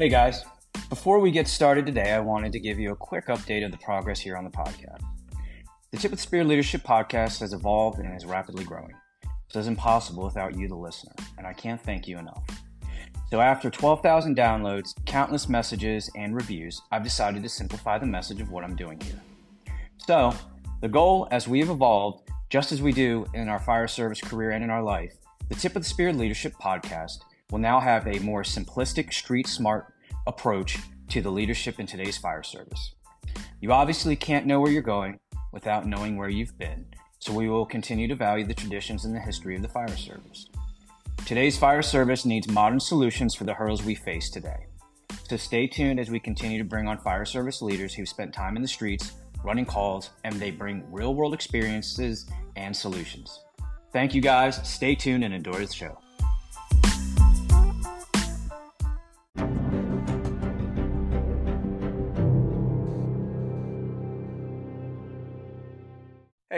Hey guys, before we get started today, I wanted to give you a quick update of the progress here on the podcast. The Tip of the Spear Leadership podcast has evolved and is rapidly growing. This isn't possible without you, the listener, and I can't thank you enough. So, after 12,000 downloads, countless messages, and reviews, I've decided to simplify the message of what I'm doing here. So, the goal as we have evolved, just as we do in our fire service career and in our life, the Tip of the Spear Leadership podcast will now have a more simplistic, street smart approach to the leadership in today's fire service. You obviously can't know where you're going without knowing where you've been, so we will continue to value the traditions and the history of the fire service. Today's fire service needs modern solutions for the hurdles we face today. So stay tuned as we continue to bring on fire service leaders who've spent time in the streets running calls and they bring real world experiences and solutions. Thank you guys. Stay tuned and enjoy the show.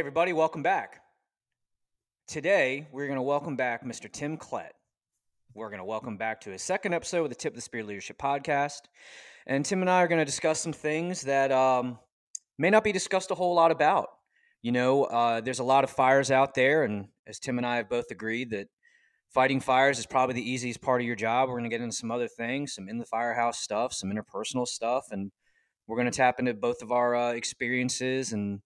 Everybody, welcome back. Today, we're going to welcome back Mr. Tim Klett. We're going to welcome back to his second episode of the Tip of the Spear Leadership Podcast. And Tim and I are going to discuss some things that um, may not be discussed a whole lot about. You know, uh, there's a lot of fires out there, and as Tim and I have both agreed, that fighting fires is probably the easiest part of your job. We're going to get into some other things, some in the firehouse stuff, some interpersonal stuff, and we're going to tap into both of our uh, experiences and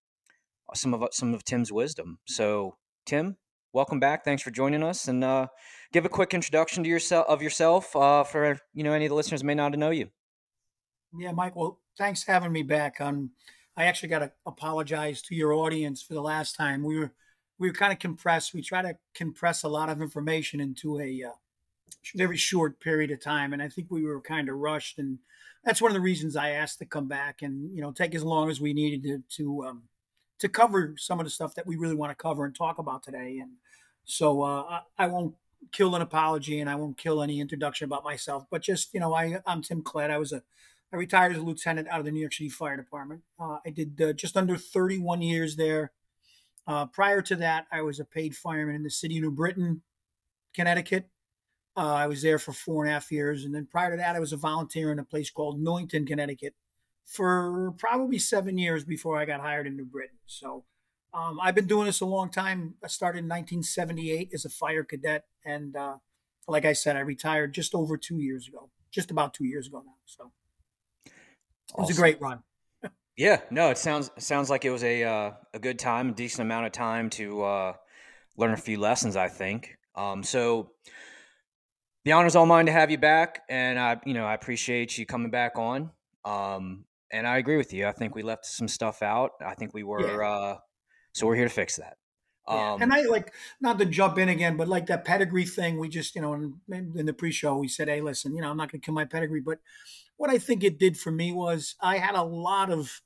some of some of Tim's wisdom. So, Tim, welcome back. Thanks for joining us, and uh, give a quick introduction to yourself of yourself uh, for you know any of the listeners may not know you. Yeah, Mike. Well, thanks for having me back. Um, I actually got to apologize to your audience for the last time. We were we were kind of compressed. We try to compress a lot of information into a uh, very short period of time, and I think we were kind of rushed. And that's one of the reasons I asked to come back and you know take as long as we needed to to um, to cover some of the stuff that we really want to cover and talk about today. And so uh, I won't kill an apology and I won't kill any introduction about myself, but just you know, I I'm Tim Klett. I was a I retired as a lieutenant out of the New York City Fire Department. Uh, I did uh, just under 31 years there. Uh, prior to that, I was a paid fireman in the city of New Britain, Connecticut. Uh, I was there for four and a half years, and then prior to that, I was a volunteer in a place called Millington, Connecticut, for probably seven years before I got hired in New Britain. So um, I've been doing this a long time. I started in 1978 as a fire cadet, and uh, like I said, I retired just over two years ago, just about two years ago now. So it was awesome. a great run. yeah, no, it sounds sounds like it was a uh, a good time, a decent amount of time to uh, learn a few lessons. I think. Um, so the honor's all mine to have you back, and I, you know, I appreciate you coming back on. Um, and I agree with you. I think we left some stuff out. I think we were, yeah. uh, so we're here to fix that. Yeah. Um, and I like not to jump in again, but like that pedigree thing, we just, you know, in, in the pre-show, we said, "Hey, listen, you know, I'm not going to kill my pedigree," but what I think it did for me was I had a lot of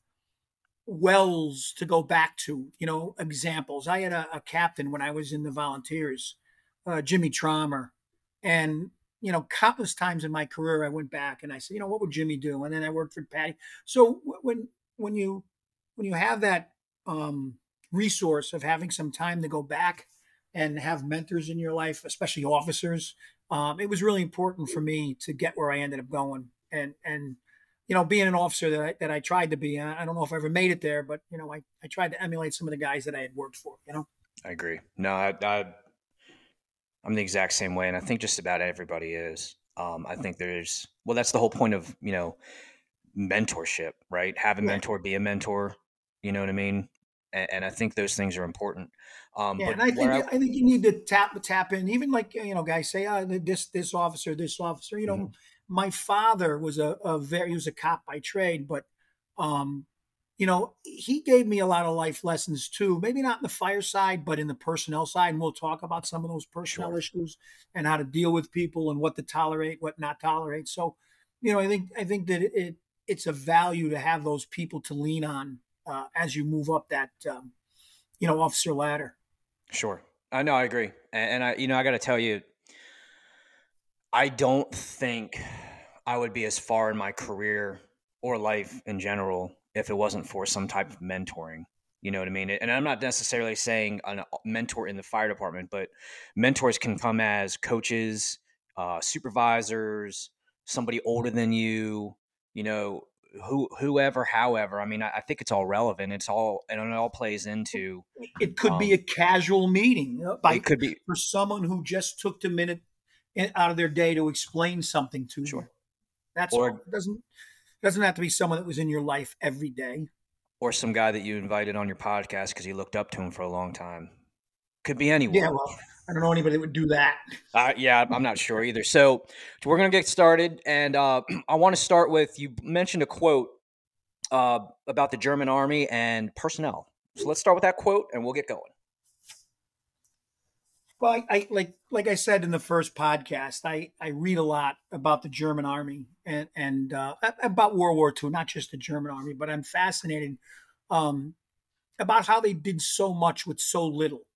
wells to go back to, you know, examples. I had a, a captain when I was in the volunteers, uh, Jimmy Traumer, and you know, countless times in my career, I went back and I said, you know, what would Jimmy do? And then I worked for Patty. So when when you when you have that um, resource of having some time to go back and have mentors in your life, especially officers, um, it was really important for me to get where I ended up going. And and you know, being an officer that I, that I tried to be, I don't know if I ever made it there, but you know, I, I tried to emulate some of the guys that I had worked for. You know. I agree. No, I, I I'm the exact same way, and I think just about everybody is. Um, I think there's well, that's the whole point of you know mentorship, right? Have a mentor, be a mentor. You know what I mean? And, and I think those things are important. Um, yeah, and I think I, I, think you need to tap tap in. Even like you know, guys say, "Oh, this this officer, this officer." You know, mm-hmm. my father was a, a very he was a cop by trade, but um, you know, he gave me a lot of life lessons too. Maybe not in the fireside, but in the personnel side. And we'll talk about some of those personnel sure. issues and how to deal with people and what to tolerate, what not tolerate. So, you know, I think I think that it it's a value to have those people to lean on uh, as you move up that um, you know officer ladder. Sure, I know, I agree, and, and I you know I got to tell you, I don't think I would be as far in my career or life in general if it wasn't for some type of mentoring. You know what I mean? And I'm not necessarily saying a mentor in the fire department, but mentors can come as coaches, uh, supervisors, somebody older than you, you know, who whoever, however. I mean, I, I think it's all relevant. It's all and it all plays into. It could um, be a casual meeting. By, it could be for someone who just took the minute out of their day to explain something to sure. you. That's or, all. It doesn't doesn't have to be someone that was in your life every day. Or some guy that you invited on your podcast because you looked up to him for a long time. Could be anyone. Yeah, well, I don't know anybody that would do that. Uh, yeah, I'm not sure either. So, so we're going to get started. And uh, I want to start with you mentioned a quote uh, about the German army and personnel. So let's start with that quote and we'll get going. Well, I, I, like like I said in the first podcast, I, I read a lot about the German army and and uh, about World War II, not just the German army, but I'm fascinated um, about how they did so much with so little.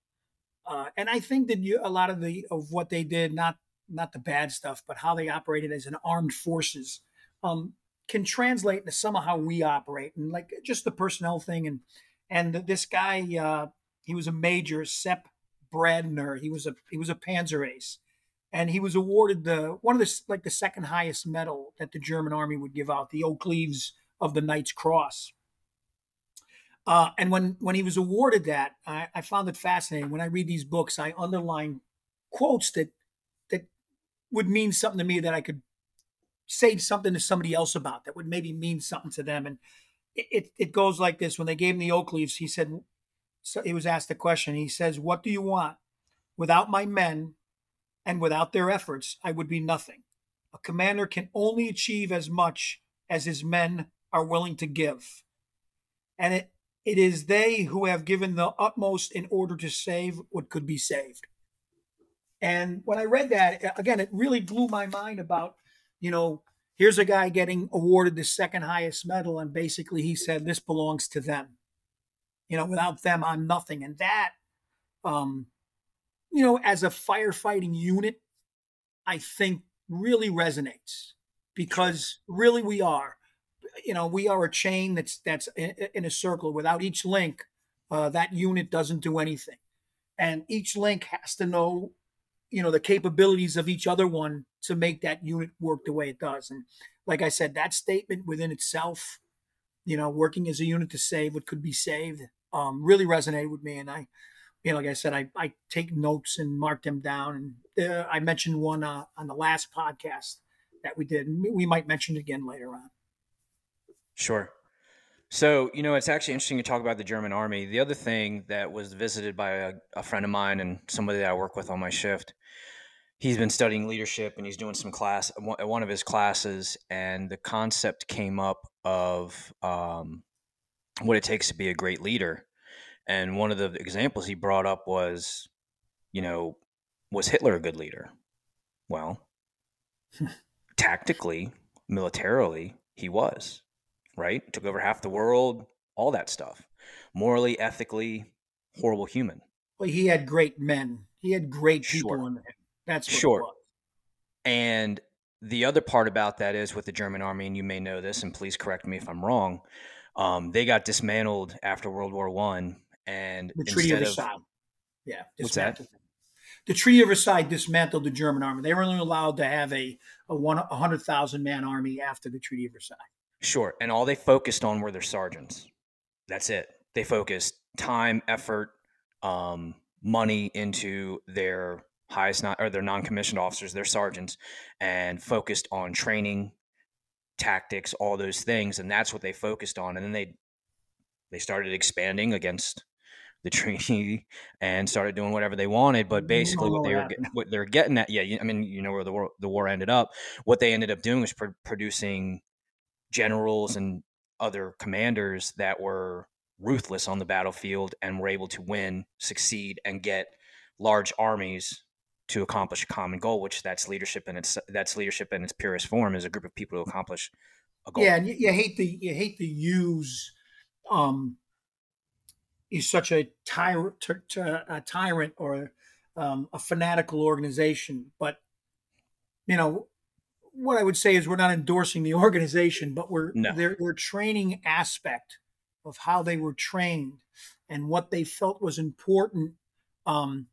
Uh, and I think that you, a lot of the of what they did, not not the bad stuff, but how they operated as an armed forces, um, can translate into some of how we operate, and like just the personnel thing. And and this guy, uh, he was a major, Sepp Brandner. He was a he was a Panzer ace, and he was awarded the one of the like the second highest medal that the German army would give out, the Oak Leaves of the Knight's Cross. Uh, and when when he was awarded that, I, I found it fascinating. When I read these books, I underline quotes that that would mean something to me that I could say something to somebody else about that would maybe mean something to them. And it, it, it goes like this: When they gave him the oak leaves, he said, so he was asked a question. He says, What do you want? Without my men and without their efforts, I would be nothing. A commander can only achieve as much as his men are willing to give. And it, it is they who have given the utmost in order to save what could be saved. And when I read that, again, it really blew my mind about, you know, here's a guy getting awarded the second highest medal, and basically he said, This belongs to them. You know, without them, I'm nothing. And that, um, you know, as a firefighting unit, I think really resonates because really we are, you know, we are a chain that's that's in a circle. Without each link, uh, that unit doesn't do anything, and each link has to know, you know, the capabilities of each other one to make that unit work the way it does. And like I said, that statement within itself, you know, working as a unit to save what could be saved um, really resonated with me. And I, you know, like I said, I, I take notes and mark them down. And uh, I mentioned one uh, on the last podcast that we did. We might mention it again later on. Sure. So, you know, it's actually interesting to talk about the German army. The other thing that was visited by a, a friend of mine and somebody that I work with on my shift, he's been studying leadership and he's doing some class one of his classes. And the concept came up of um, what it takes to be a great leader. And one of the examples he brought up was, you know, was Hitler a good leader? Well, tactically, militarily, he was, right? Took over half the world, all that stuff. Morally, ethically, horrible human. Well, he had great men. He had great people sure. in him. That's sure. And the other part about that is with the German army, and you may know this, and please correct me if I'm wrong. Um, they got dismantled after World War One, and the Treaty of Versailles. Of, yeah, what's that? The Treaty of Versailles dismantled the German army. They were only allowed to have a a a hundred thousand man army after the Treaty of Versailles. Sure, and all they focused on were their sergeants. That's it. They focused time, effort, um, money into their highest not or their non-commissioned officers, their sergeants, and focused on training, tactics, all those things, and that's what they focused on. And then they they started expanding against the treaty and started doing whatever they wanted. But basically, what they were what they're getting at, yeah, I mean, you know where the war the war ended up. What they ended up doing was pr- producing generals and other commanders that were ruthless on the battlefield and were able to win, succeed, and get large armies to accomplish a common goal, which that's leadership and its that's leadership in its purest form is a group of people to accomplish a goal. Yeah, and you, you hate the you hate to use um is such a tyrant a tyrant or um, a fanatical organization, but you know what I would say is we're not endorsing the organization, but we're no. their their training aspect of how they were trained and what they felt was important um,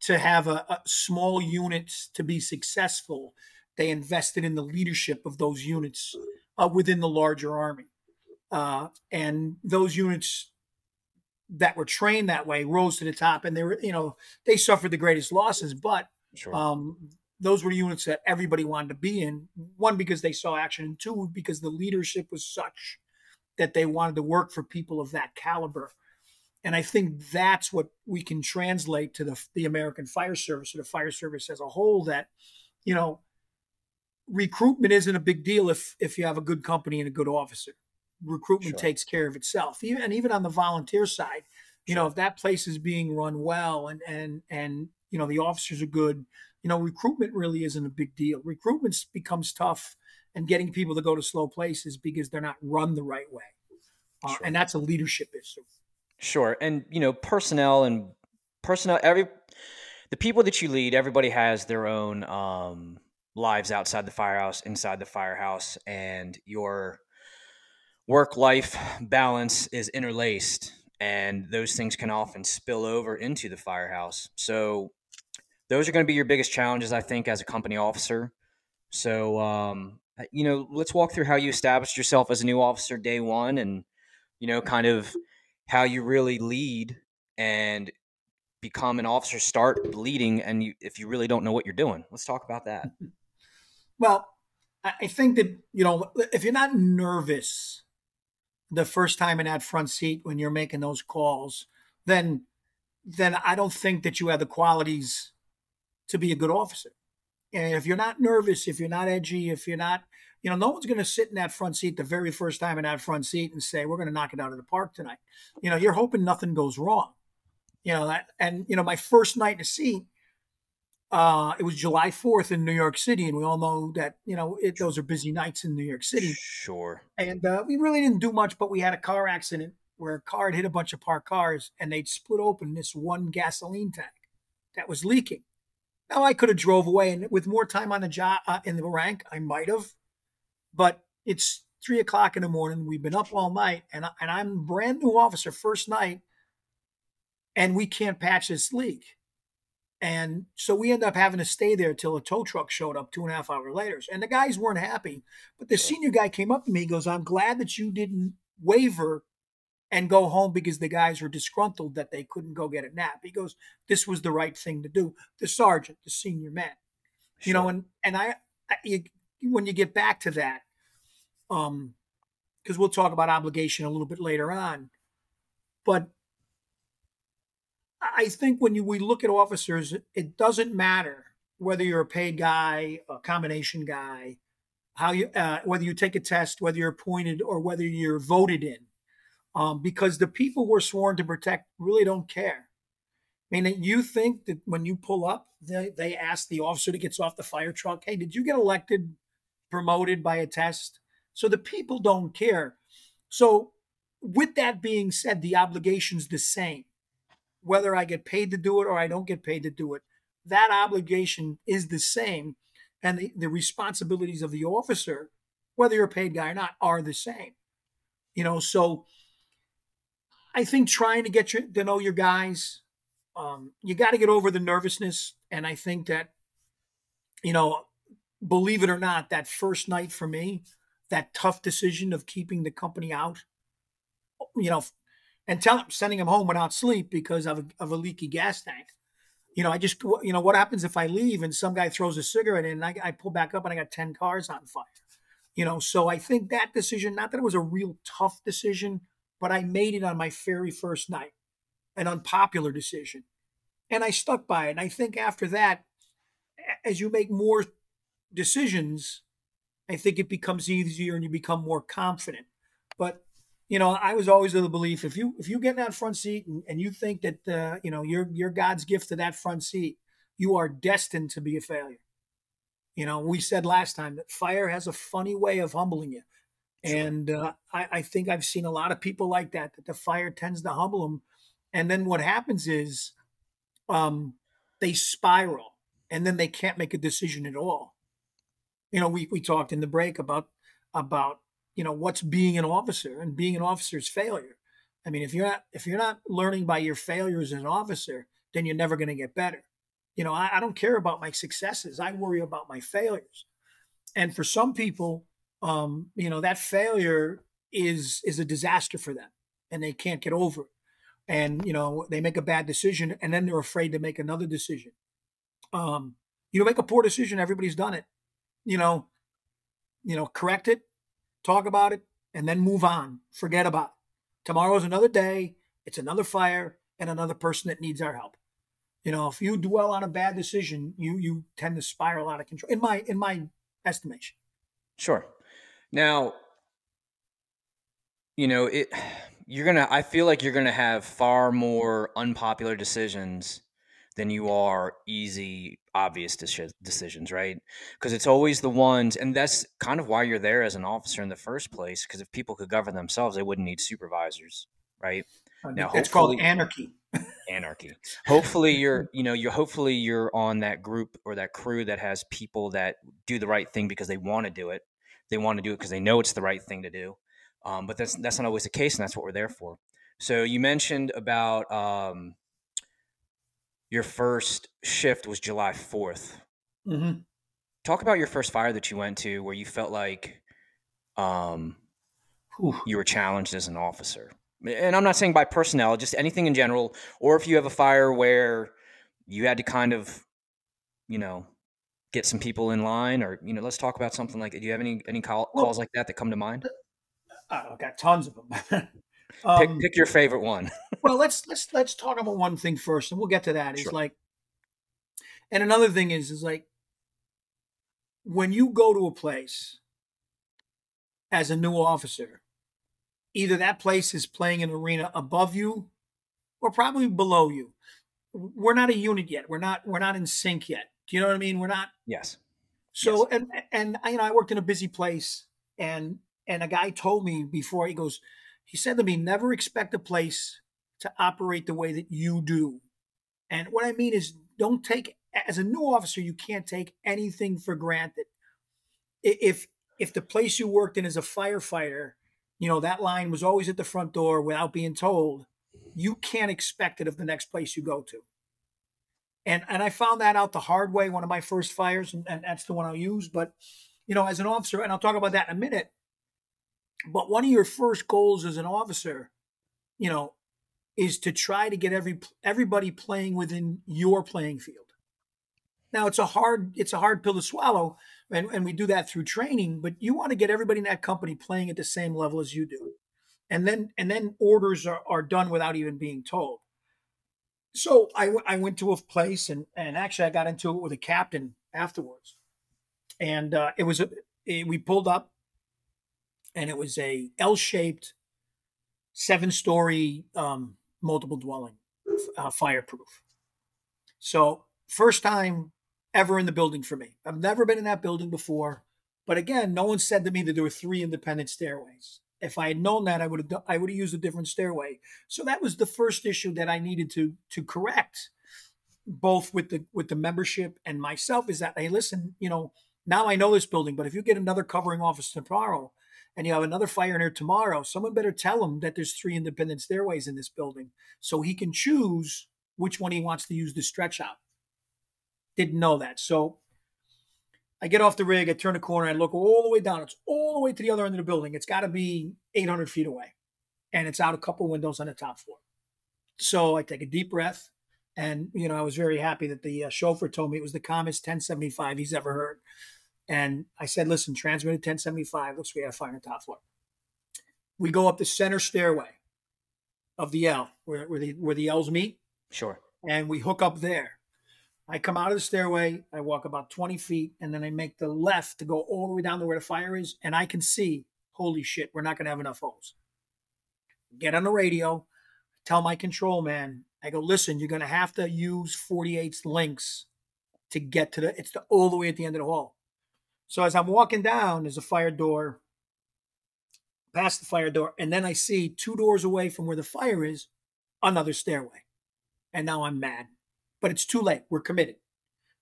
to have a, a small units to be successful they invested in the leadership of those units uh, within the larger army. Uh, and those units that were trained that way rose to the top and they were, you know, they suffered the greatest losses, but sure. um, those were units that everybody wanted to be in. One, because they saw action, and two, because the leadership was such that they wanted to work for people of that caliber. And I think that's what we can translate to the, the American Fire Service or the fire service as a whole that, you know, recruitment isn't a big deal if if you have a good company and a good officer. Recruitment sure. takes care of itself. Even and even on the volunteer side, you know, if that place is being run well and and and you know the officers are good, you know, recruitment really isn't a big deal. Recruitment becomes tough and getting people to go to slow places because they're not run the right way. Uh, sure. And that's a leadership issue. Sure. And, you know, personnel and personnel, every, the people that you lead, everybody has their own um, lives outside the firehouse, inside the firehouse, and your work life balance is interlaced. And those things can often spill over into the firehouse. So, those are going to be your biggest challenges, I think, as a company officer. So, um, you know, let's walk through how you established yourself as a new officer day one and, you know, kind of how you really lead and become an officer, start leading. And you, if you really don't know what you're doing, let's talk about that. Well, I think that, you know, if you're not nervous the first time in that front seat when you're making those calls, then, then I don't think that you have the qualities to be a good officer. And if you're not nervous, if you're not edgy, if you're not, you know, no one's going to sit in that front seat the very first time in that front seat and say, we're going to knock it out of the park tonight. You know, you're hoping nothing goes wrong. You know, that, and, you know, my first night in the seat, uh, it was July 4th in New York City. And we all know that, you know, it, those are busy nights in New York City. Sure. And uh, we really didn't do much, but we had a car accident where a car had hit a bunch of parked cars and they'd split open this one gasoline tank that was leaking. Now I could have drove away, and with more time on the job uh, in the rank, I might have. But it's three o'clock in the morning. We've been up all night, and I, and I'm brand new officer, first night, and we can't patch this leak. And so we end up having to stay there till a tow truck showed up two and a half hours later. And the guys weren't happy. But the senior guy came up to me, and goes, I'm glad that you didn't waver and go home because the guys were disgruntled that they couldn't go get a nap. He goes, "This was the right thing to do." The sergeant, the senior man, sure. you know, and and I, I you, when you get back to that, um, because we'll talk about obligation a little bit later on, but I think when you we look at officers, it doesn't matter whether you're a paid guy, a combination guy, how you uh, whether you take a test, whether you're appointed or whether you're voted in um, because the people we're sworn to protect really don't care. I mean, you think that when you pull up, they, they ask the officer that gets off the fire truck, hey, did you get elected, promoted by a test? So the people don't care. So, with that being said, the obligation's the same. Whether I get paid to do it or I don't get paid to do it, that obligation is the same. And the, the responsibilities of the officer, whether you're a paid guy or not, are the same. You know, so I think trying to get your, to know your guys, um, you got to get over the nervousness. And I think that, you know, believe it or not, that first night for me, that tough decision of keeping the company out, you know, and tell him sending him home without sleep because of a, of a leaky gas tank. You know, I just, you know, what happens if I leave and some guy throws a cigarette in and I, I pull back up and I got 10 cars on fire? You know, so I think that decision, not that it was a real tough decision, but I made it on my very first night, an unpopular decision. And I stuck by it. And I think after that, as you make more decisions, I think it becomes easier and you become more confident. But you know, I was always of the belief if you if you get in that front seat and, and you think that uh, you know you're you're God's gift to that front seat, you are destined to be a failure. You know, we said last time that fire has a funny way of humbling you. And uh, I, I, think I've seen a lot of people like that, that the fire tends to humble them. And then what happens is um, they spiral and then they can't make a decision at all. You know, we, we talked in the break about, about, you know, what's being an officer and being an officer is failure. I mean, if you're not, if you're not learning by your failures as an officer, then you're never going to get better. You know, I, I don't care about my successes. I worry about my failures and for some people, um, you know, that failure is is a disaster for them, and they can't get over it. And you know, they make a bad decision, and then they're afraid to make another decision. Um, you know, make a poor decision. Everybody's done it. You know, you know, correct it, talk about it, and then move on. Forget about it. Tomorrow's another day. It's another fire and another person that needs our help. You know, if you dwell on a bad decision, you you tend to spiral out of control. In my in my estimation. Sure. Now, you know, it you're to I feel like you're to have far more unpopular decisions than you are easy obvious decisions, right? Because it's always the ones and that's kind of why you're there as an officer in the first place because if people could govern themselves, they wouldn't need supervisors, right? Now, it's called anarchy anarchy. Hopefully you're, you know, you're hopefully you're on that group or that crew that has people that do the right thing because they want to do it. They want to do it because they know it's the right thing to do. Um, but that's that's not always the case, and that's what we're there for. So you mentioned about um, your first shift was July 4th. Mm-hmm. Talk about your first fire that you went to where you felt like um, you were challenged as an officer and I'm not saying by personnel, just anything in general, or if you have a fire where you had to kind of, you know, get some people in line, or you know, let's talk about something like. Do you have any any call, well, calls like that that come to mind? Uh, I've got tons of them. um, pick, pick your favorite one. well, let's let's let's talk about one thing first, and we'll get to that. Is sure. like, and another thing is is like when you go to a place as a new officer either that place is playing an arena above you or probably below you. We're not a unit yet. We're not we're not in sync yet. Do you know what I mean? We're not Yes. So yes. and and you know I worked in a busy place and and a guy told me before he goes he said to me never expect a place to operate the way that you do. And what I mean is don't take as a new officer you can't take anything for granted. If if the place you worked in is a firefighter you know, that line was always at the front door without being told. You can't expect it of the next place you go to. And and I found that out the hard way, one of my first fires, and, and that's the one I'll use. But, you know, as an officer, and I'll talk about that in a minute. But one of your first goals as an officer, you know, is to try to get every everybody playing within your playing field. Now it's a hard it's a hard pill to swallow, and, and we do that through training. But you want to get everybody in that company playing at the same level as you do, and then and then orders are, are done without even being told. So I, I went to a place and and actually I got into it with a captain afterwards, and uh, it was a it, we pulled up, and it was a L shaped, seven story um, multiple dwelling, uh, fireproof. So first time ever in the building for me. I've never been in that building before. But again, no one said to me that there were three independent stairways. If I had known that, I would have I would have used a different stairway. So that was the first issue that I needed to to correct, both with the with the membership and myself. Is that hey, listen, you know, now I know this building, but if you get another covering office tomorrow, and you have another fire in here tomorrow, someone better tell him that there's three independent stairways in this building, so he can choose which one he wants to use to stretch out. Didn't know that. So I get off the rig, I turn a corner, I look all the way down. It's all the way to the other end of the building. It's got to be 800 feet away. And it's out a couple windows on the top floor. So I take a deep breath. And, you know, I was very happy that the uh, chauffeur told me it was the calmest 1075 he's ever heard. And I said, listen, transmitted 1075. Looks like we have fire on the top floor. We go up the center stairway of the L, where, where, the, where the L's meet. Sure. And we hook up there. I come out of the stairway, I walk about 20 feet, and then I make the left to go all the way down to where the fire is, and I can see, holy shit, we're not going to have enough hose. Get on the radio, tell my control man, I go, listen, you're going to have to use 48 links to get to the, it's the, all the way at the end of the hall. So as I'm walking down, there's a fire door, past the fire door, and then I see two doors away from where the fire is, another stairway. And now I'm mad but it's too late. We're committed.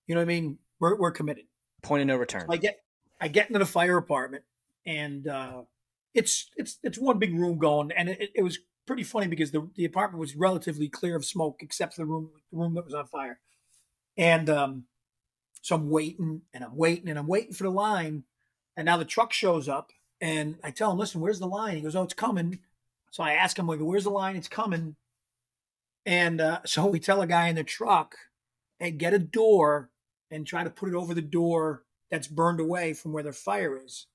You know what I mean? We're, we're committed. Point of no return. I get I get into the fire apartment, and uh, it's it's it's one big room going, and it, it was pretty funny because the the apartment was relatively clear of smoke except for the room the room that was on fire, and um, so I'm waiting and I'm waiting and I'm waiting for the line And now the truck shows up, and I tell him, "Listen, where's the line?" He goes, "Oh, it's coming." So I ask him, "Like, where's the line? It's coming." And uh, so we tell a guy in the truck, "Hey, get a door and try to put it over the door that's burned away from where the fire is,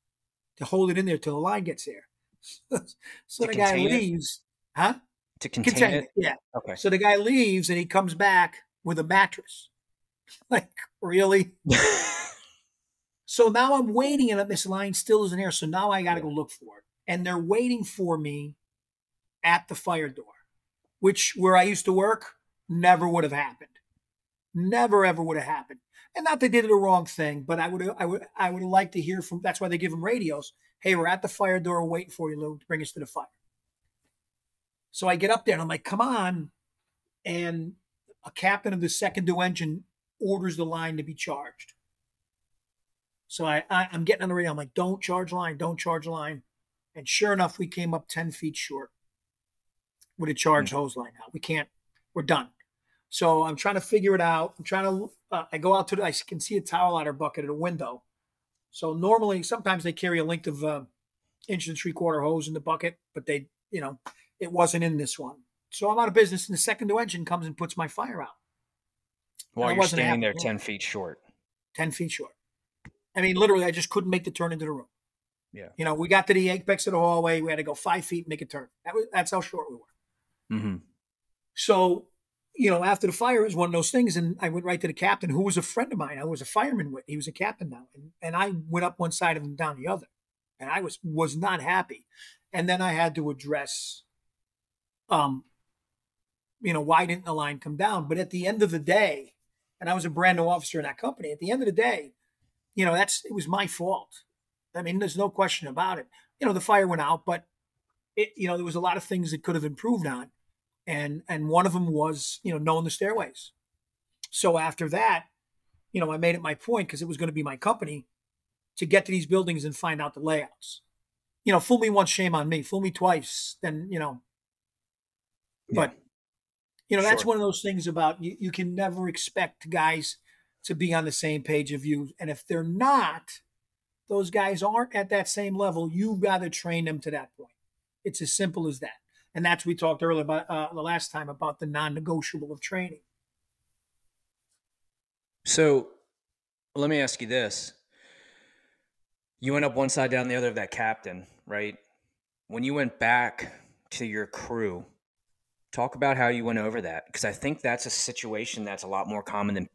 to hold it in there till the line gets there." so To the guy contain it? leaves, huh? To contain Contain it. it, yeah. Okay. So the guy leaves and he comes back with a mattress. Like, really? So now I'm waiting and this line still isn't here. So now I got to go look for it. And they're waiting for me at the fire door, which where I used to work never would have happened. Never ever would have happened. And not they did the wrong thing, but I would I would I would like to hear from that's why they give them radios. Hey, we're at the fire door waiting for you, Lou, to bring us to the fire. So I get up there and I'm like, come on. And a captain of the second due engine orders the line to be charged. So I, I I'm getting on the radio. I'm like, don't charge line, don't charge line. And sure enough, we came up 10 feet short with a charge hose line out. We can't, we're done. So I'm trying to figure it out. I'm trying to, uh, I go out to the, I can see a tower ladder bucket at a window. So normally, sometimes they carry a length of uh, inch and three quarter hose in the bucket, but they, you know, it wasn't in this one. So I'm out of business, and the second engine comes and puts my fire out. While you're standing there 10 feet short. 10 feet short. I mean, literally, I just couldn't make the turn into the room. Yeah. You know, we got to the apex of the hallway. We had to go five feet and make a turn. That was, that's how short we were. Mm-hmm. So, you know, after the fire, it was one of those things. And I went right to the captain, who was a friend of mine. I was a fireman with. He was a captain now. And, and I went up one side of him, down the other. And I was was not happy. And then I had to address, um, you know, why didn't the line come down? But at the end of the day, and I was a brand new officer in that company. At the end of the day, you know, that's it was my fault. I mean, there's no question about it. You know, the fire went out, but it, you know, there was a lot of things that could have improved on, and and one of them was you know knowing the stairways. So after that, you know, I made it my point because it was going to be my company to get to these buildings and find out the layouts. You know, fool me once, shame on me. Fool me twice, then you know. But you know, that's one of those things about you, you can never expect guys to be on the same page of you. And if they're not, those guys aren't at that same level, you've got to train them to that point. It's as simple as that. And that's we talked earlier about uh, the last time about the non-negotiable of training. So let me ask you this. You went up one side, down the other of that captain, right? When you went back to your crew, talk about how you went over that. Because I think that's a situation that's a lot more common than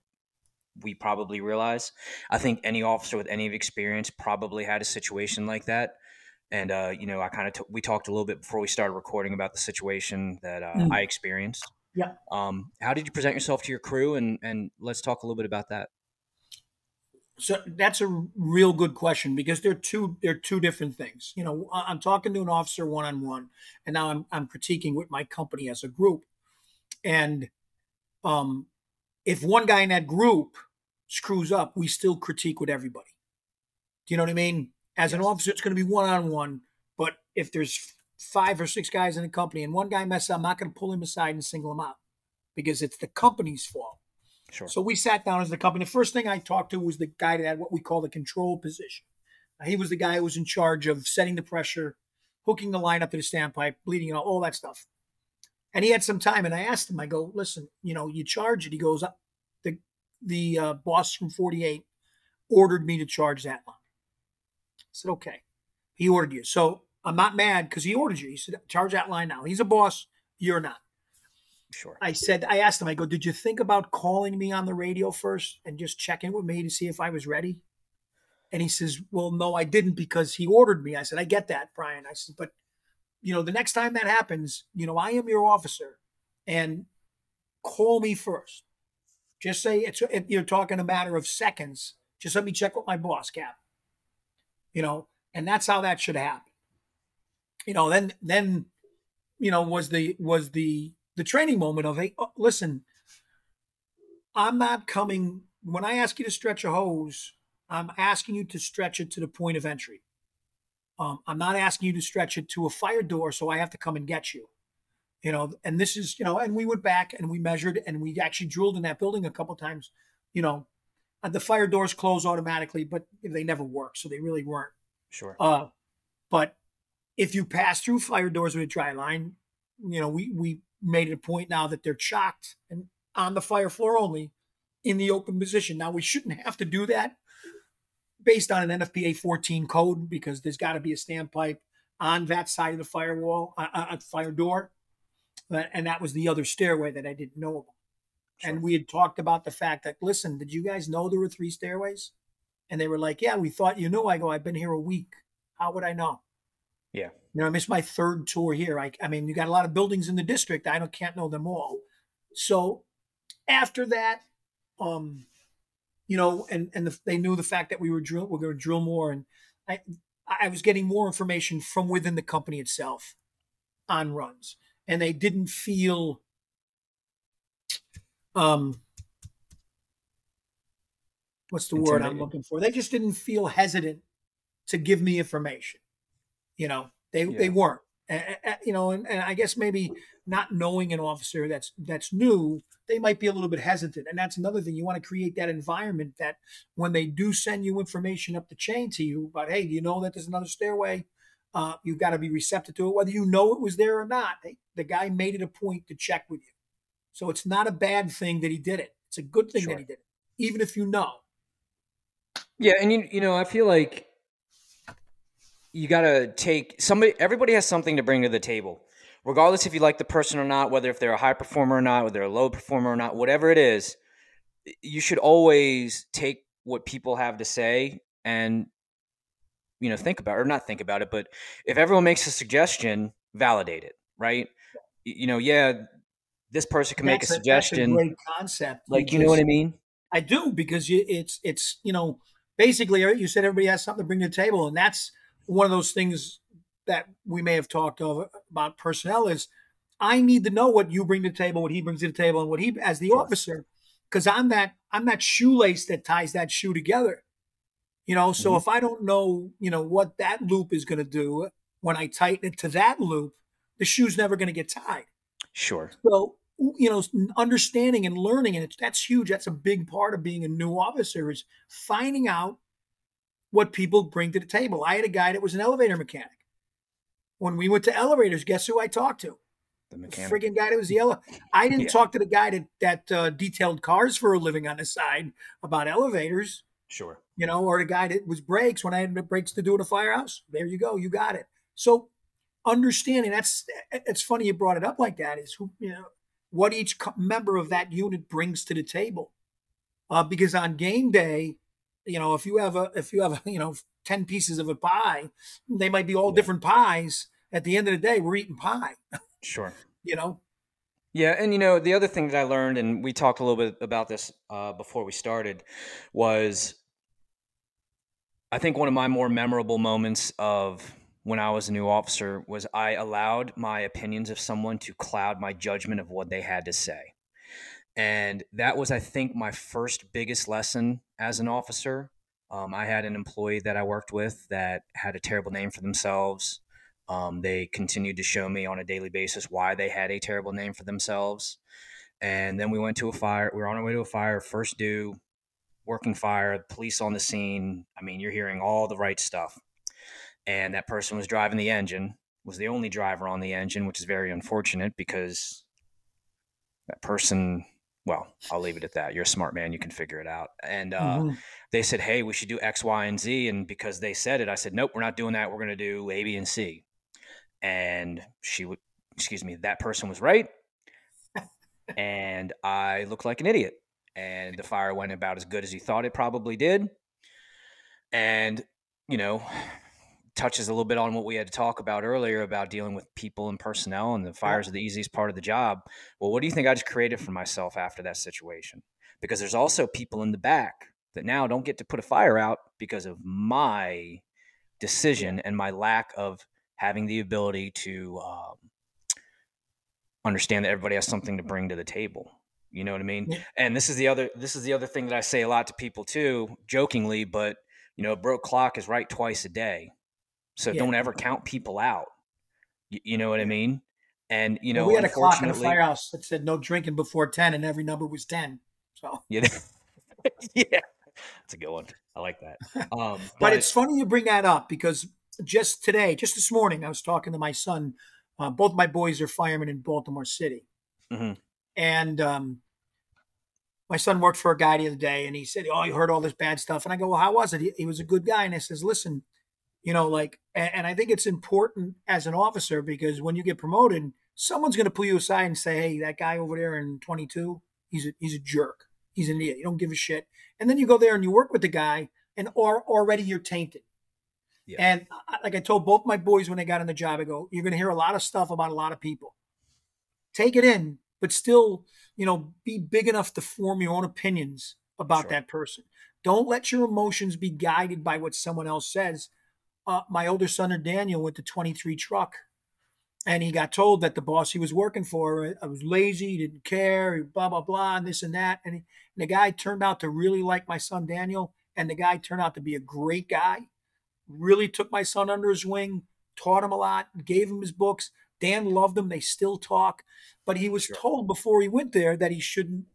we probably realize. I think any officer with any experience probably had a situation like that. And, uh, you know, I kind of, t- we talked a little bit before we started recording about the situation that uh, Mm. I experienced. Yeah. Um, how did you present yourself to your crew? And, and let's talk a little bit about that. So that's a real good question because they're two they're two different things. You know, I'm talking to an officer one on one, and now I'm I'm critiquing with my company as a group. And um, if one guy in that group screws up, we still critique with everybody. Do you know what I mean? As an officer, it's going to be one on one. But if there's five or six guys in the company and one guy messes up, I'm not going to pull him aside and single him out because it's the company's fault. Sure. So we sat down as the company. The first thing I talked to was the guy that had what we call the control position. He was the guy who was in charge of setting the pressure, hooking the line up to the standpipe, bleeding, you all that stuff. And he had some time, and I asked him, I go, listen, you know, you charge it. He goes, "Uh, the the uh, boss from 48 ordered me to charge that line. I said, okay. He ordered you. So I'm not mad because he ordered you. He said, charge that line now. He's a boss. You're not. Sure. I said, I asked him, I go, did you think about calling me on the radio first and just checking with me to see if I was ready? And he says, Well, no, I didn't because he ordered me. I said, I get that, Brian. I said, but you know, the next time that happens, you know, I am your officer and call me first. Just say it's you're talking a matter of seconds. Just let me check with my boss, Cap. You know, and that's how that should happen. You know, then then you know was the was the the training moment of hey, oh, listen, I'm not coming when I ask you to stretch a hose. I'm asking you to stretch it to the point of entry. Um, I'm not asking you to stretch it to a fire door, so I have to come and get you. You know, and this is you know, and we went back and we measured and we actually drilled in that building a couple times. You know, the fire doors close automatically, but they never work, so they really weren't. Sure. Uh, but if you pass through fire doors with a dry line, you know, we we made it a point now that they're chocked and on the fire floor only in the open position. Now we shouldn't have to do that based on an NFPA 14 code because there's got to be a standpipe on that side of the firewall, uh, uh, fire door. and that was the other stairway that I didn't know about. Sure. And we had talked about the fact that, listen, did you guys know there were three stairways? And they were like, yeah, we thought you knew. I go, I've been here a week. How would I know? Yeah. You know, I missed my third tour here. I, I mean, you got a lot of buildings in the district. I don't can't know them all. So after that, um, you know, and and the, they knew the fact that we were drill we're going to drill more, and I I was getting more information from within the company itself on runs, and they didn't feel um what's the word I'm looking for? They just didn't feel hesitant to give me information. You know, they yeah. they weren't. you know, and, and I guess maybe not knowing an officer that's that's new, they might be a little bit hesitant. And that's another thing. You want to create that environment that when they do send you information up the chain to you about, hey, do you know that there's another stairway? Uh, you've got to be receptive to it, whether you know it was there or not. They, the guy made it a point to check with you. So it's not a bad thing that he did it. It's a good thing sure. that he did it, even if you know. Yeah, and you you know, I feel like you got to take somebody everybody has something to bring to the table. Regardless if you like the person or not whether if they're a high performer or not whether they're a low performer or not whatever it is you should always take what people have to say and you know think about it, or not think about it but if everyone makes a suggestion validate it right? You know yeah this person can that's make a, a suggestion. great concept. Like you, you know what i mean? I do because you, it's it's you know basically you said everybody has something to bring to the table and that's one of those things that we may have talked of about personnel is I need to know what you bring to the table, what he brings to the table, and what he as the sure. officer, because I'm that I'm that shoelace that ties that shoe together. You know, so mm-hmm. if I don't know, you know, what that loop is going to do when I tighten it to that loop, the shoe's never going to get tied. Sure. So you know, understanding and learning, and that's huge. That's a big part of being a new officer is finding out what people bring to the table. I had a guy that was an elevator mechanic. When we went to elevators, guess who I talked to? The mechanic. Freaking guy that was yellow. I didn't yeah. talk to the guy that that uh, detailed cars for a living on the side about elevators. Sure. You know, or the guy that was brakes when I had the brakes to do at a firehouse. There you go. You got it. So understanding that's it's funny you brought it up like that is who you know what each member of that unit brings to the table. Uh, because on game day, you know, if you have a if you have a, you know ten pieces of a pie, they might be all yeah. different pies. At the end of the day, we're eating pie. Sure. you know. Yeah, and you know the other thing that I learned, and we talked a little bit about this uh, before we started, was I think one of my more memorable moments of when I was a new officer was I allowed my opinions of someone to cloud my judgment of what they had to say. And that was, I think, my first biggest lesson as an officer. Um, I had an employee that I worked with that had a terrible name for themselves. Um, they continued to show me on a daily basis why they had a terrible name for themselves. And then we went to a fire. We were on our way to a fire, first due, working fire, police on the scene. I mean, you're hearing all the right stuff. And that person was driving the engine, was the only driver on the engine, which is very unfortunate because that person well, I'll leave it at that. You're a smart man. You can figure it out. And uh, mm-hmm. they said, hey, we should do X, Y, and Z. And because they said it, I said, nope, we're not doing that. We're going to do A, B, and C. And she would, excuse me, that person was right. and I looked like an idiot. And the fire went about as good as he thought it probably did. And, you know, touches a little bit on what we had to talk about earlier about dealing with people and personnel and the fires are the easiest part of the job. Well, what do you think I just created for myself after that situation? Because there's also people in the back that now don't get to put a fire out because of my decision and my lack of having the ability to um, understand that everybody has something to bring to the table. You know what I mean? Yeah. And this is the other this is the other thing that I say a lot to people too, jokingly, but you know, a broke clock is right twice a day. So yeah. don't ever count people out. You, you, know what I mean? And you know, well, we had a clock in the firehouse that said no drinking before ten, and every number was ten. So yeah, yeah. That's a good one. I like that. Um, but, but, it's funny you bring that up because just today, just this morning, I was talking to my son. Uh, both my boys are firemen in Baltimore City, mm-hmm. and um, my son worked for a guy the other day, and he said, "Oh, you heard all this bad stuff." And I go, "Well, how was it?" He, he was a good guy, and I says, "Listen, you know, like, and, and I think it's important as an officer because when you get promoted, someone's going to pull you aside and say, "Hey, that guy over there in 22, he's a, he's a jerk. He's an idiot. You don't give a shit." And then you go there and you work with the guy, and or, already you're tainted. Yeah. And like I told both my boys when they got on the job, I go, "You're going to hear a lot of stuff about a lot of people. Take it in, but still, you know, be big enough to form your own opinions about sure. that person. Don't let your emotions be guided by what someone else says." Uh, my older son, Daniel, went to 23 truck and he got told that the boss he was working for I uh, was lazy, didn't care, blah blah blah, and this and that. And, he, and, the guy turned out to really like my son Daniel, and the guy turned out to be a great guy. Really took my son under his wing, taught him a lot, gave him his books. Dan loved him. They still talk, but he was sure. told before he went there that he shouldn't.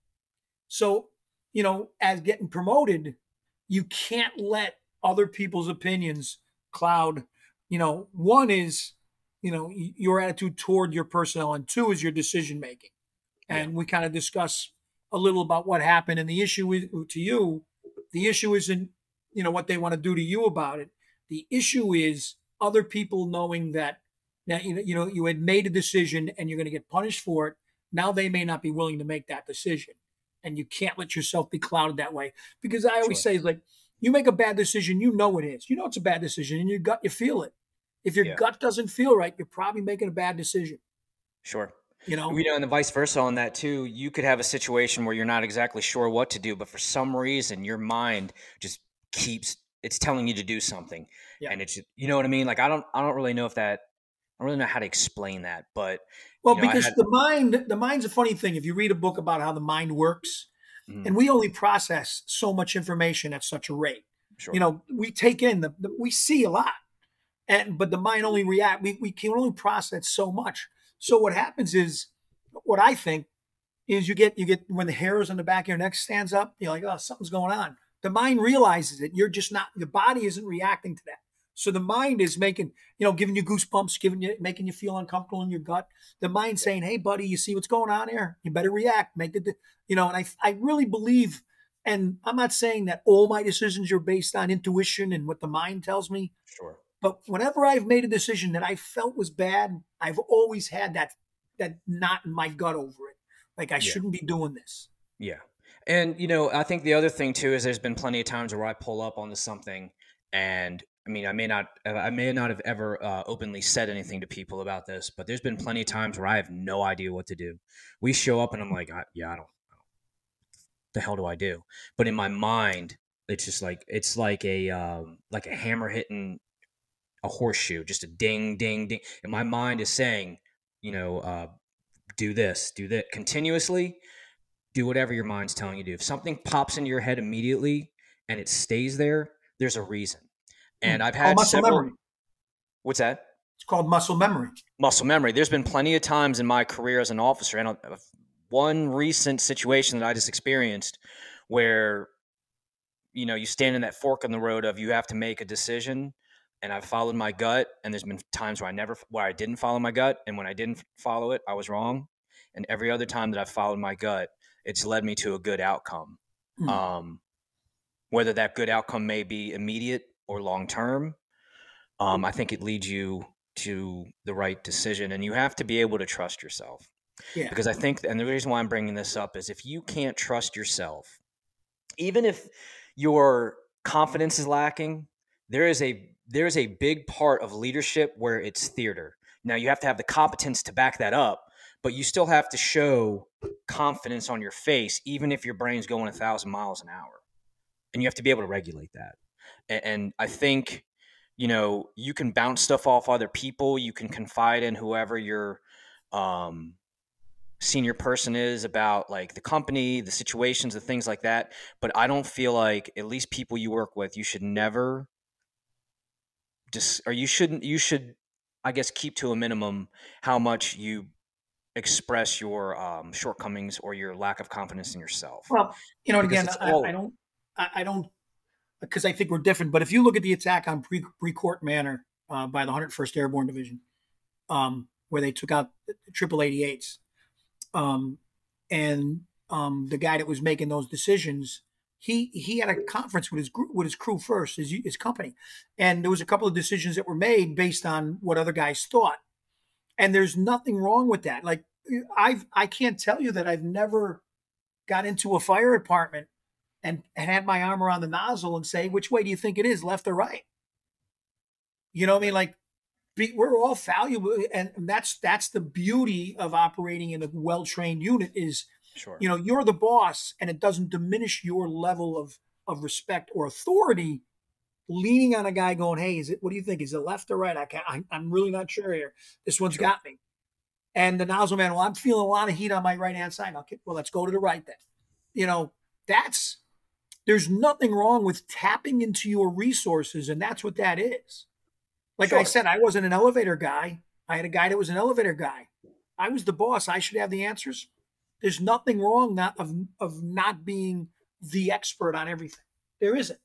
So, you know, as getting promoted, you can't let other people's opinions cloud. You know, one is you know your attitude toward your personnel and two is your decision making and yeah. we kind of discuss a little about what happened and the issue is, to you the issue isn't you know what they want to do to you about it the issue is other people knowing that now you know, you know you had made a decision and you're going to get punished for it now they may not be willing to make that decision and you can't let yourself be clouded that way because i always sure. say like you make a bad decision you know it is you know it's a bad decision in your gut you feel it if your yeah. gut doesn't feel right, you're probably making a bad decision. Sure. You know, you know, and the vice versa on that too. You could have a situation where you're not exactly sure what to do, but for some reason your mind just keeps it's telling you to do something, yeah. and it's you know what I mean. Like I don't I don't really know if that I don't really know how to explain that, but well, you know, because had, the mind the mind's a funny thing. If you read a book about how the mind works, mm-hmm. and we only process so much information at such a rate. Sure. You know, we take in the, the we see a lot and but the mind only react we, we can only process so much so what happens is what i think is you get you get when the hairs on the back of your neck stands up you're like oh something's going on the mind realizes it you're just not the body isn't reacting to that so the mind is making you know giving you goosebumps giving you making you feel uncomfortable in your gut the mind saying hey buddy you see what's going on here you better react make the you know and i i really believe and i'm not saying that all my decisions are based on intuition and what the mind tells me sure but whenever I've made a decision that I felt was bad, I've always had that that knot in my gut over it. Like I yeah. shouldn't be doing this. Yeah. And you know, I think the other thing too is there's been plenty of times where I pull up onto something and I mean, I may not, I may not have ever uh, openly said anything to people about this, but there's been plenty of times where I have no idea what to do. We show up and I'm like, I, yeah, I don't, the hell do I do? But in my mind, it's just like it's like a um, like a hammer hitting a horseshoe, just a ding, ding, ding. And my mind is saying, you know, uh, do this, do that continuously. Do whatever your mind's telling you to do. If something pops into your head immediately and it stays there, there's a reason. And hmm. I've had muscle several. Memory. What's that? It's called muscle memory. Muscle memory. There's been plenty of times in my career as an officer, and uh, one recent situation that I just experienced where you know you stand in that fork in the road of you have to make a decision and I've followed my gut. And there's been times where I never, where I didn't follow my gut, and when I didn't follow it, I was wrong. And every other time that I've followed my gut, it's led me to a good outcome. Mm. Um, whether that good outcome may be immediate or long term, um, I think it leads you to the right decision, and you have to be able to trust yourself. Yeah. Because I think, and the reason why I'm bringing this up is if you can't trust yourself, even if your confidence is lacking, there is a there's a big part of leadership where it's theater. Now you have to have the competence to back that up, but you still have to show confidence on your face, even if your brain's going a thousand miles an hour, and you have to be able to regulate that. And, I think you know you can bounce stuff off other people. You can confide in whoever your um, senior person is about like the company, the situations, the things like that. But I don't feel like at least people you work with, you should never just or you shouldn't you should I guess keep to a minimum how much you express your um, shortcomings or your lack of confidence in yourself. Well, you know, because again, I, I, don't, I, I, don't, because I think we're different. But if you look at the attack on Brécourt Manor uh, by the 101st Airborne Division, um, where they took out triple 88s, um, and um, the guy that was making those decisions, he he had a conference with his group, with his crew first, his his company, and there was a couple of decisions that were made based on what other guys thought, and there's nothing wrong with that. Like I've I can't tell you that I've never got into a fire department and, and had my arm around the nozzle and say, which way do you think it is, left or right? You know what I mean? Like we're all valuable, and that's that's the beauty of operating in a well trained unit. Is sure. you know you're the boss, and it doesn't diminish your level of of respect or authority. Leaning on a guy, going, "Hey, is it? What do you think? Is it left or right? I can't. I, am really not sure here. This one's sure. got me." And the nozzle man, well, I'm feeling a lot of heat on my right hand side. Okay, well, let's go to the right then. You know, that's there's nothing wrong with tapping into your resources, and that's what that is. Like sure. I said, I wasn't an elevator guy. I had a guy that was an elevator guy. I was the boss. I should have the answers. There's nothing wrong not of of not being the expert on everything. There isn't.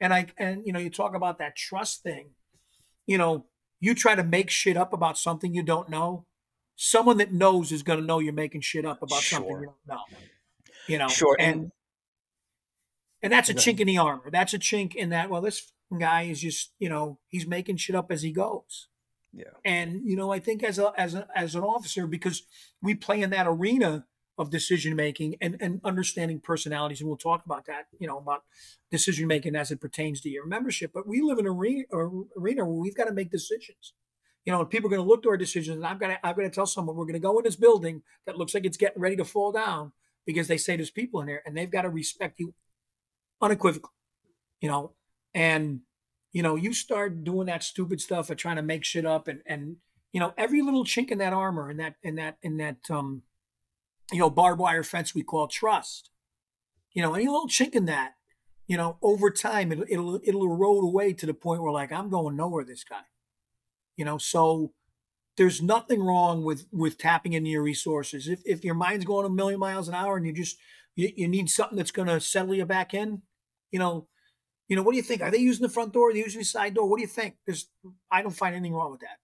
And I and you know, you talk about that trust thing. You know, you try to make shit up about something you don't know someone that knows is going to know you're making shit up about sure. something you don't know. You know, sure. And and, and that's a chink in the armor. That's a chink in that. Well, this guy is just you know he's making shit up as he goes. Yeah. And you know, I think as a as a as an officer, because we play in that arena of decision making and, and understanding personalities, and we'll talk about that, you know, about decision making as it pertains to your membership. But we live in an arena, arena where we've got to make decisions you know, people are going to look to our decisions, and I'm going to I'm going to tell someone we're going to go in this building that looks like it's getting ready to fall down because they say there's people in there, and they've got to respect you unequivocally, you know, and you know you start doing that stupid stuff of trying to make shit up, and and you know every little chink in that armor, in that in that in that um, you know barbed wire fence we call trust, you know, any little chink in that, you know, over time it'll it'll it'll erode away to the point where like I'm going nowhere. This guy you know so there's nothing wrong with with tapping into your resources if, if your mind's going a million miles an hour and you just you, you need something that's going to settle you back in you know you know what do you think are they using the front door are they using the side door what do you think there's i don't find anything wrong with that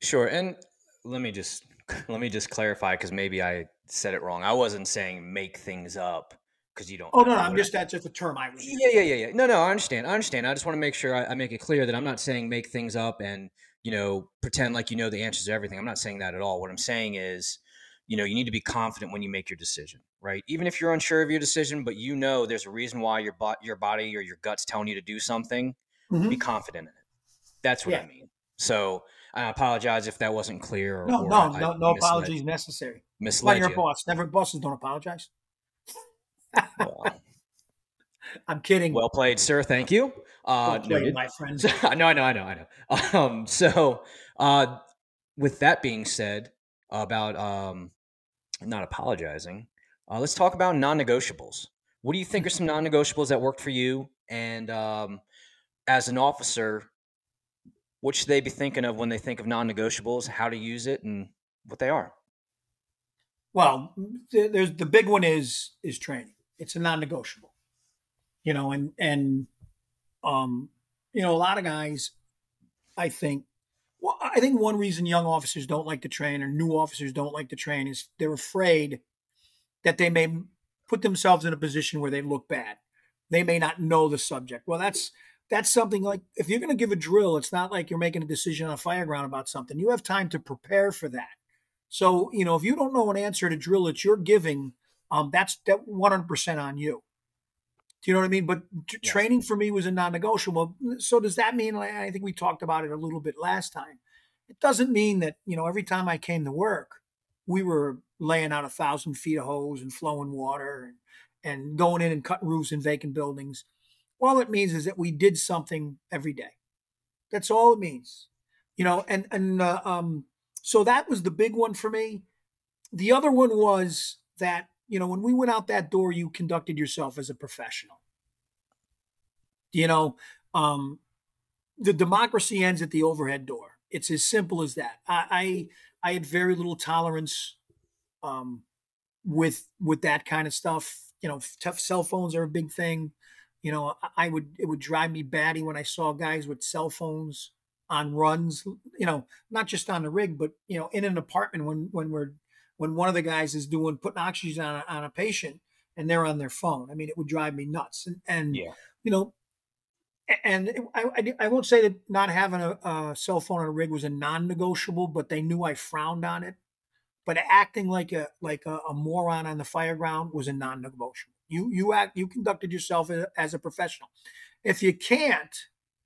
sure and let me just let me just clarify because maybe i said it wrong i wasn't saying make things up because you don't. Oh no, no I'm just that's just a term I was. Using. Yeah, yeah, yeah, yeah. No, no, I understand. I understand. I just want to make sure I, I, make it clear that I'm not saying make things up and you know, pretend like you know the answers to everything. I'm not saying that at all. What I'm saying is, you know, you need to be confident when you make your decision, right? Even if you're unsure of your decision, but you know there's a reason why your bo- your body or your guts telling you to do something, mm-hmm. be confident in it. That's what yeah. I mean. So I apologize if that wasn't clear. Or, no, or no, I, no, no apologies necessary. Misled your boss. Never bosses don't apologize. well, I'm kidding. Well played, sir. Thank you. Uh, well my friends. I know, I know, I know, I know. Um, so, uh, with that being said, about um, not apologizing, uh, let's talk about non-negotiables. What do you think are some non-negotiables that worked for you? And um, as an officer, what should they be thinking of when they think of non-negotiables? How to use it and what they are? Well, there's the big one is is training. It's a non-negotiable you know, and and um, you know, a lot of guys, I think, well, I think one reason young officers don't like to train or new officers don't like to train is they're afraid that they may put themselves in a position where they look bad. They may not know the subject. Well, that's that's something like if you're going to give a drill, it's not like you're making a decision on a fire ground about something. You have time to prepare for that. So, you know, if you don't know an answer to drill that you're giving, um, that's that 100% on you. Do you know what I mean? But t- yes. training for me was a non-negotiable. So does that mean? I think we talked about it a little bit last time. It doesn't mean that you know every time I came to work, we were laying out a thousand feet of hose and flowing water and, and going in and cutting roofs in vacant buildings. All it means is that we did something every day. That's all it means, you know. And and uh, um, so that was the big one for me. The other one was that you know, when we went out that door, you conducted yourself as a professional. You know, um, the democracy ends at the overhead door. It's as simple as that. I I, I had very little tolerance um, with with that kind of stuff. You know, tough cell phones are a big thing. You know, I would it would drive me batty when I saw guys with cell phones on runs. You know, not just on the rig, but you know, in an apartment when when we're when one of the guys is doing putting oxygen on a, on a patient and they're on their phone. I mean, it would drive me nuts. And, and yeah. you know, and I, I, I, won't say that not having a, a, cell phone on a rig was a non-negotiable, but they knew I frowned on it. But acting like a like a, a moron on the fire ground was a non-negotiable. You you act you conducted yourself as a professional. If you can't,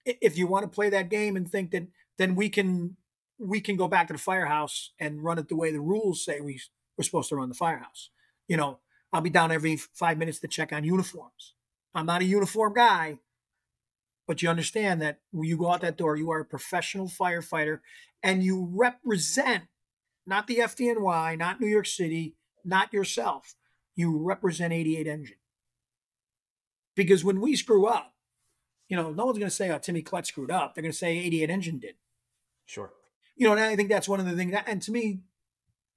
if you want to play that game and think that then we can we can go back to the firehouse and run it the way the rules say we we're supposed to run the firehouse. You know, I'll be down every five minutes to check on uniforms. I'm not a uniform guy, but you understand that when you go out that door, you are a professional firefighter and you represent not the FDNY, not New York City, not yourself. You represent 88 Engine. Because when we screw up, you know, no one's going to say, oh, Timmy Klett screwed up. They're going to say 88 Engine did. Sure. You know, and I think that's one of the things that, and to me,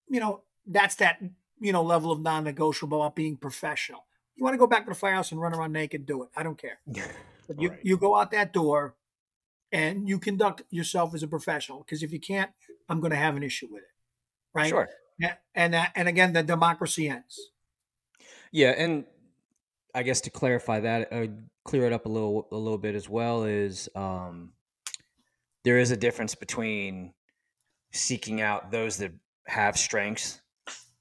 you know, that's that you know, level of non-negotiable about being professional. You want to go back to the firehouse and run around naked, do it. I don't care. But you, right. you go out that door and you conduct yourself as a professional. Because if you can't, I'm going to have an issue with it. Right. Sure. And, and, and again, the democracy ends. Yeah. And I guess to clarify that, uh, clear it up a little, a little bit as well is, um, there is a difference between seeking out those that have strengths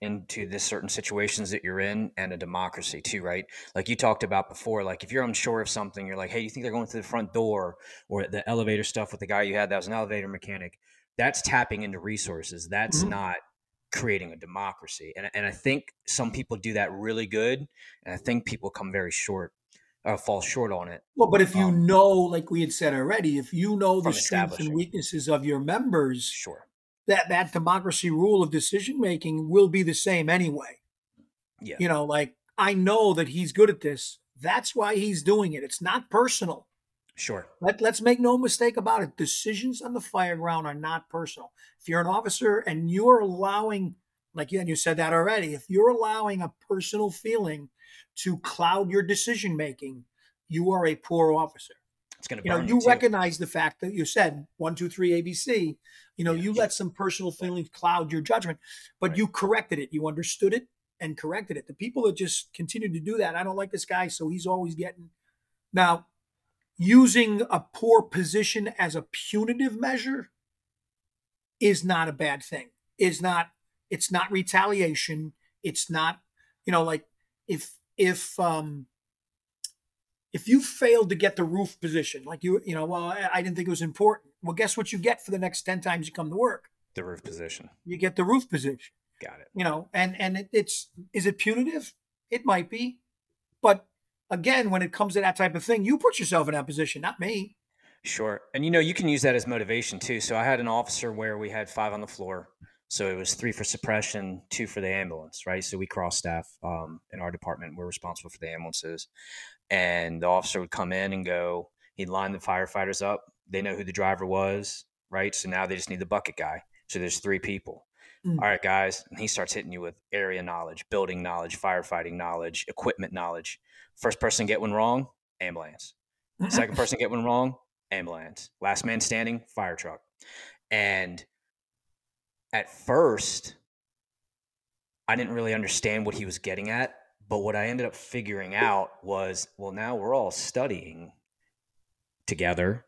into the certain situations that you're in and a democracy too, right? Like you talked about before, like if you're unsure of something, you're like, hey, you think they're going through the front door or the elevator stuff with the guy you had that was an elevator mechanic. That's tapping into resources. That's mm-hmm. not creating a democracy. And, and I think some people do that really good. And I think people come very short, uh, fall short on it. Well, but if you um, know, like we had said already, if you know the strengths and weaknesses of your members, sure that that democracy rule of decision making will be the same anyway. Yeah. You know, like I know that he's good at this. That's why he's doing it. It's not personal. Sure. Let, let's make no mistake about it. Decisions on the fire ground are not personal. If you're an officer and you're allowing, like you, and you said that already, if you're allowing a personal feeling to cloud your decision making, you are a poor officer. It's going to you know you, recognize the fact that you said one two three ABC. You know yeah. you let some personal feelings cloud your judgment, but right. you corrected it. You understood it and corrected it. The people that just continue to do that, I don't like this guy, so he's always getting. Now, using a poor position as a punitive measure is not a bad thing. Is not. It's not retaliation. It's not. You know, like if if um if you failed to get the roof position, like you, you know, well, I didn't think it was important. Well, guess what you get for the next 10 times you come to work? The roof position. You get the roof position. Got it. You know, and, and it, it's, is it punitive? It might be. Again, when it comes to that type of thing, you put yourself in that position, not me. Sure. And you know, you can use that as motivation too. So I had an officer where we had five on the floor. So it was three for suppression, two for the ambulance, right? So we cross staff um, in our department. We're responsible for the ambulances and the officer would come in and go he'd line the firefighters up they know who the driver was right so now they just need the bucket guy so there's three people mm. All right guys and he starts hitting you with area knowledge building knowledge firefighting knowledge equipment knowledge first person get one wrong ambulance second person get one wrong ambulance last man standing fire truck and at first i didn't really understand what he was getting at but what I ended up figuring out was well, now we're all studying together.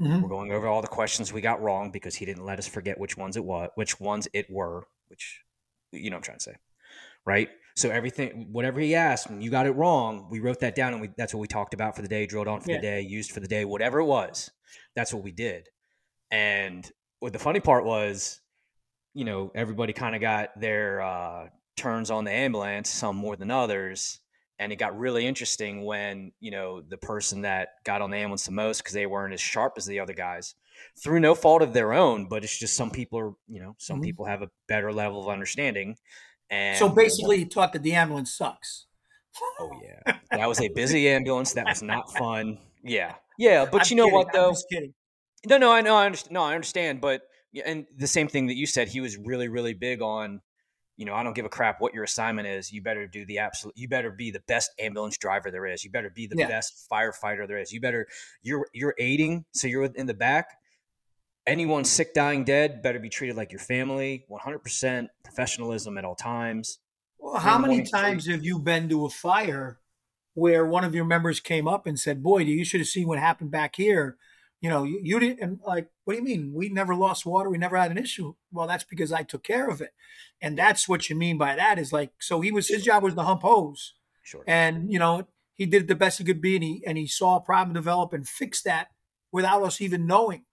Mm-hmm. We're going over all the questions we got wrong because he didn't let us forget which ones it was, which ones it were, which you know I'm trying to say. Right? So everything whatever he asked, you got it wrong, we wrote that down and we, that's what we talked about for the day, drilled on for yeah. the day, used for the day, whatever it was. That's what we did. And what the funny part was, you know, everybody kind of got their uh, turns on the ambulance, some more than others. And it got really interesting when, you know, the person that got on the ambulance the most because they weren't as sharp as the other guys through no fault of their own, but it's just some people are, you know, some mm-hmm. people have a better level of understanding. And so basically, he taught that the ambulance sucks. Oh yeah, that was a busy ambulance. That was not fun. Yeah, yeah, but I'm you know kidding. what though? No, no, I know, I understand. No, I understand, but and the same thing that you said, he was really, really big on you know, I don't give a crap what your assignment is. You better do the absolute. You better be the best ambulance driver there is. You better be the yeah. best firefighter there is. You better you're you're aiding, so you're in the back. Anyone sick, dying, dead better be treated like your family. One hundred percent professionalism at all times. Well, how many times have you been to a fire where one of your members came up and said, "Boy, do you should have seen what happened back here." You know, you, you didn't and like. What do you mean? We never lost water. We never had an issue. Well, that's because I took care of it, and that's what you mean by that. Is like, so he was his job was to hump hose, sure. and you know he did the best he could be, and he and he saw a problem develop and fixed that without us even knowing.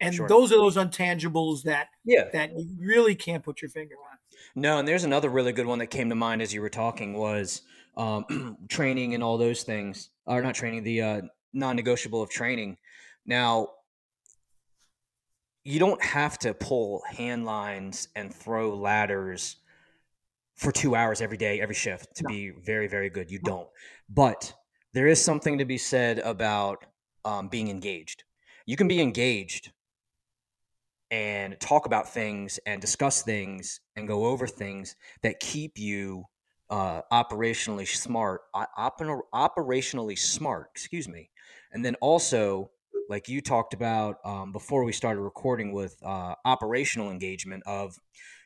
And sure. those are those intangibles that yeah. that you really can't put your finger on. No, and there's another really good one that came to mind as you were talking was um, training and all those things, or not training, the uh, non-negotiable of training. Now, you don't have to pull hand lines and throw ladders for two hours every day, every shift to no. be very, very good. You don't. But there is something to be said about um, being engaged. You can be engaged and talk about things and discuss things and go over things that keep you uh, operationally smart, op- operationally smart, excuse me. And then also, like you talked about um, before we started recording with uh, operational engagement of,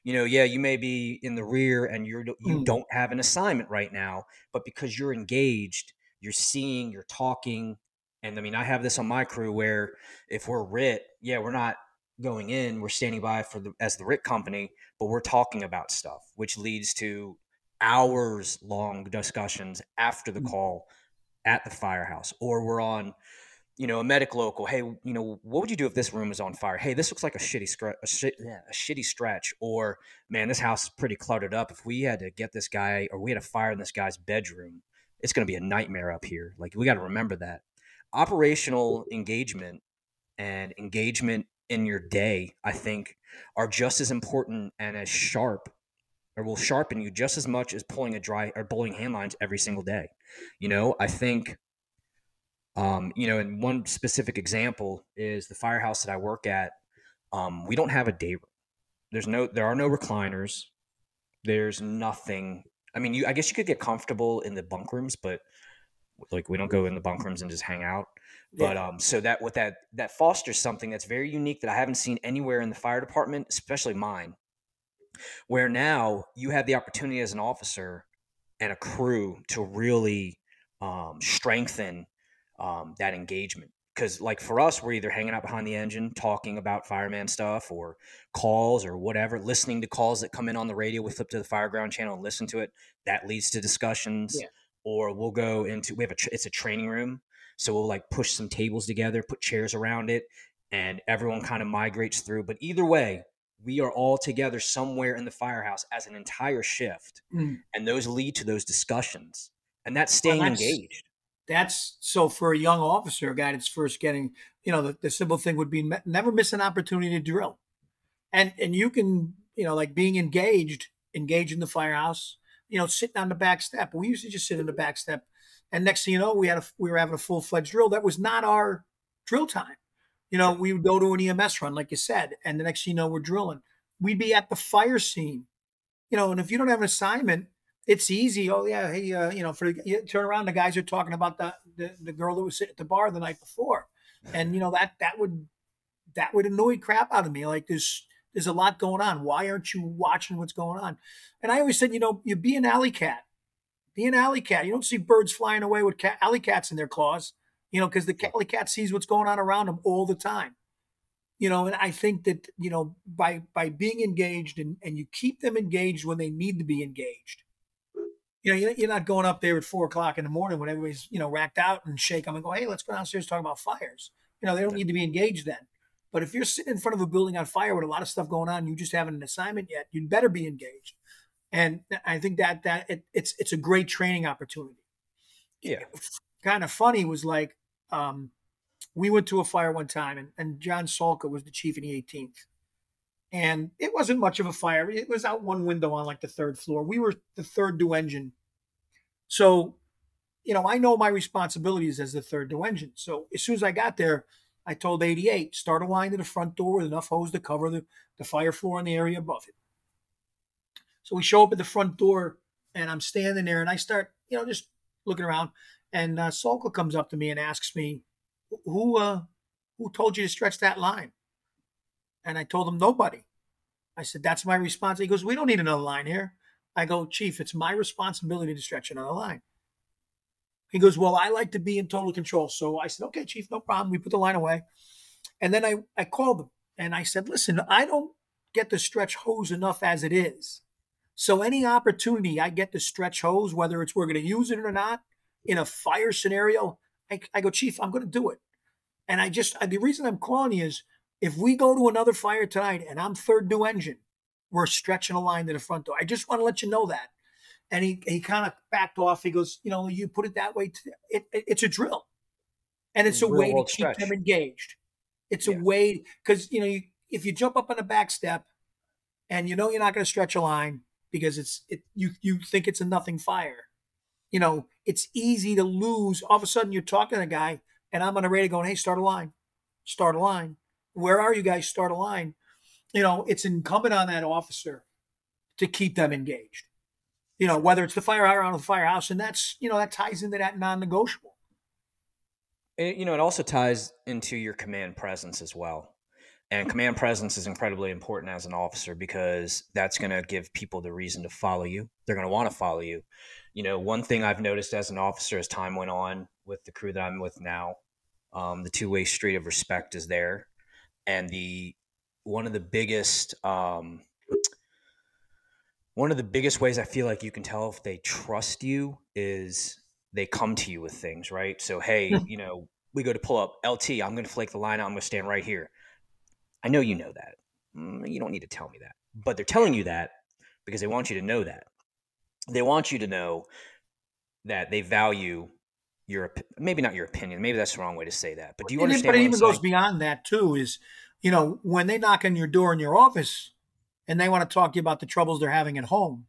you know, yeah, you may be in the rear and you're you mm. don't have an assignment right now, but because you're engaged, you're seeing, you're talking, and I mean, I have this on my crew where if we're RIT, yeah, we're not going in, we're standing by for the as the RIT company, but we're talking about stuff, which leads to hours long discussions after the mm. call at the firehouse, or we're on, you know, a medic local. Hey, you know, what would you do if this room is on fire? Hey, this looks like a shitty stretch, a, yeah, a shitty stretch. Or man, this house is pretty cluttered up. If we had to get this guy, or we had a fire in this guy's bedroom, it's going to be a nightmare up here. Like we got to remember that operational engagement and engagement in your day, I think, are just as important and as sharp or will sharpen you just as much as pulling a dry or bowling hand lines every single day. You know, I think, um, you know, and one specific example is the firehouse that I work at. Um, we don't have a day room. There's no, there are no recliners. There's nothing. I mean, you, I guess you could get comfortable in the bunk rooms, but like we don't go in the bunk rooms and just hang out. But um, so that what that that fosters something that's very unique that I haven't seen anywhere in the fire department, especially mine, where now you have the opportunity as an officer and a crew to really um, strengthen um, that engagement. Because like for us, we're either hanging out behind the engine talking about fireman stuff or calls or whatever, listening to calls that come in on the radio. We flip to the fireground channel and listen to it. That leads to discussions. Yeah. Or we'll go into we have a it's a training room so we'll like push some tables together, put chairs around it, and everyone kind of migrates through. But either way, we are all together somewhere in the firehouse as an entire shift. Mm. And those lead to those discussions. And that's staying well, that's, engaged. That's so for a young officer, a guy that's first getting, you know, the, the simple thing would be never miss an opportunity to drill. And and you can, you know, like being engaged, engaged in the firehouse, you know, sitting on the back step. We used to just sit in the back step and next thing you know, we had a, we were having a full fledged drill. That was not our drill time. You know, we would go to an EMS run, like you said, and the next thing you know, we're drilling. We'd be at the fire scene, you know, and if you don't have an assignment, it's easy. Oh yeah, hey, uh, you know, for you turn around, the guys are talking about the, the the girl that was sitting at the bar the night before, and you know that that would that would annoy crap out of me. Like there's there's a lot going on. Why aren't you watching what's going on? And I always said, you know, you be an alley cat. Be an alley cat. You don't see birds flying away with cat, alley cats in their claws, you know, because the alley cat sees what's going on around them all the time. You know, and I think that, you know, by by being engaged and, and you keep them engaged when they need to be engaged. You know, you're not going up there at four o'clock in the morning when everybody's, you know, racked out and shake them and go, hey, let's go downstairs and talk about fires. You know, they don't need to be engaged then. But if you're sitting in front of a building on fire with a lot of stuff going on, you just haven't an assignment yet, you'd better be engaged and I think that that it, it's it's a great training opportunity. Yeah, kind of funny was like um, we went to a fire one time, and, and John Salka was the chief in the 18th, and it wasn't much of a fire. It was out one window on like the third floor. We were the third due engine, so you know I know my responsibilities as the third due engine. So as soon as I got there. I told 88, start a line to the front door with enough hose to cover the, the fire floor in the area above it So we show up at the front door, and I'm standing there, and I start, you know, just looking around, and uh, Salka comes up to me and asks me, "Who, uh, who told you to stretch that line?" And I told him nobody. I said, "That's my response." He goes, "We don't need another line here." I go, "Chief, it's my responsibility to stretch another line." He goes, Well, I like to be in total control. So I said, Okay, Chief, no problem. We put the line away. And then I, I called him and I said, Listen, I don't get to stretch hose enough as it is. So any opportunity I get to stretch hose, whether it's we're going to use it or not, in a fire scenario, I, I go, Chief, I'm going to do it. And I just, the reason I'm calling you is if we go to another fire tonight and I'm third new engine, we're stretching a line to the front door. I just want to let you know that. And he, he kind of backed off. He goes, you know, you put it that way. It, it, it's a drill. And it's a way to keep stretch. them engaged. It's yeah. a way, because, you know, you, if you jump up on a back step and you know you're not going to stretch a line because it's, it, you, you think it's a nothing fire, you know, it's easy to lose. All of a sudden you're talking to a guy and I'm on a radio going, hey, start a line, start a line. Where are you guys? Start a line. You know, it's incumbent on that officer to keep them engaged you know, whether it's the fire around the firehouse, and that's you know that ties into that non-negotiable. It, you know, it also ties into your command presence as well. And command presence is incredibly important as an officer because that's going to give people the reason to follow you. They're going to want to follow you. You know, one thing I've noticed as an officer as time went on with the crew that I'm with now, um, the two way street of respect is there. And the one of the biggest um, one of the biggest ways I feel like you can tell if they trust you is they come to you with things, right? So, hey, you know, we go to pull up LT. I'm going to flake the line out. I'm going to stand right here. I know you know that. Mm, you don't need to tell me that. But they're telling you that because they want you to know that. They want you to know that they value your maybe not your opinion. Maybe that's the wrong way to say that. But do you understand? But it even goes beyond that too. Is you know when they knock on your door in your office, and they want to talk to you about the troubles they're having at home.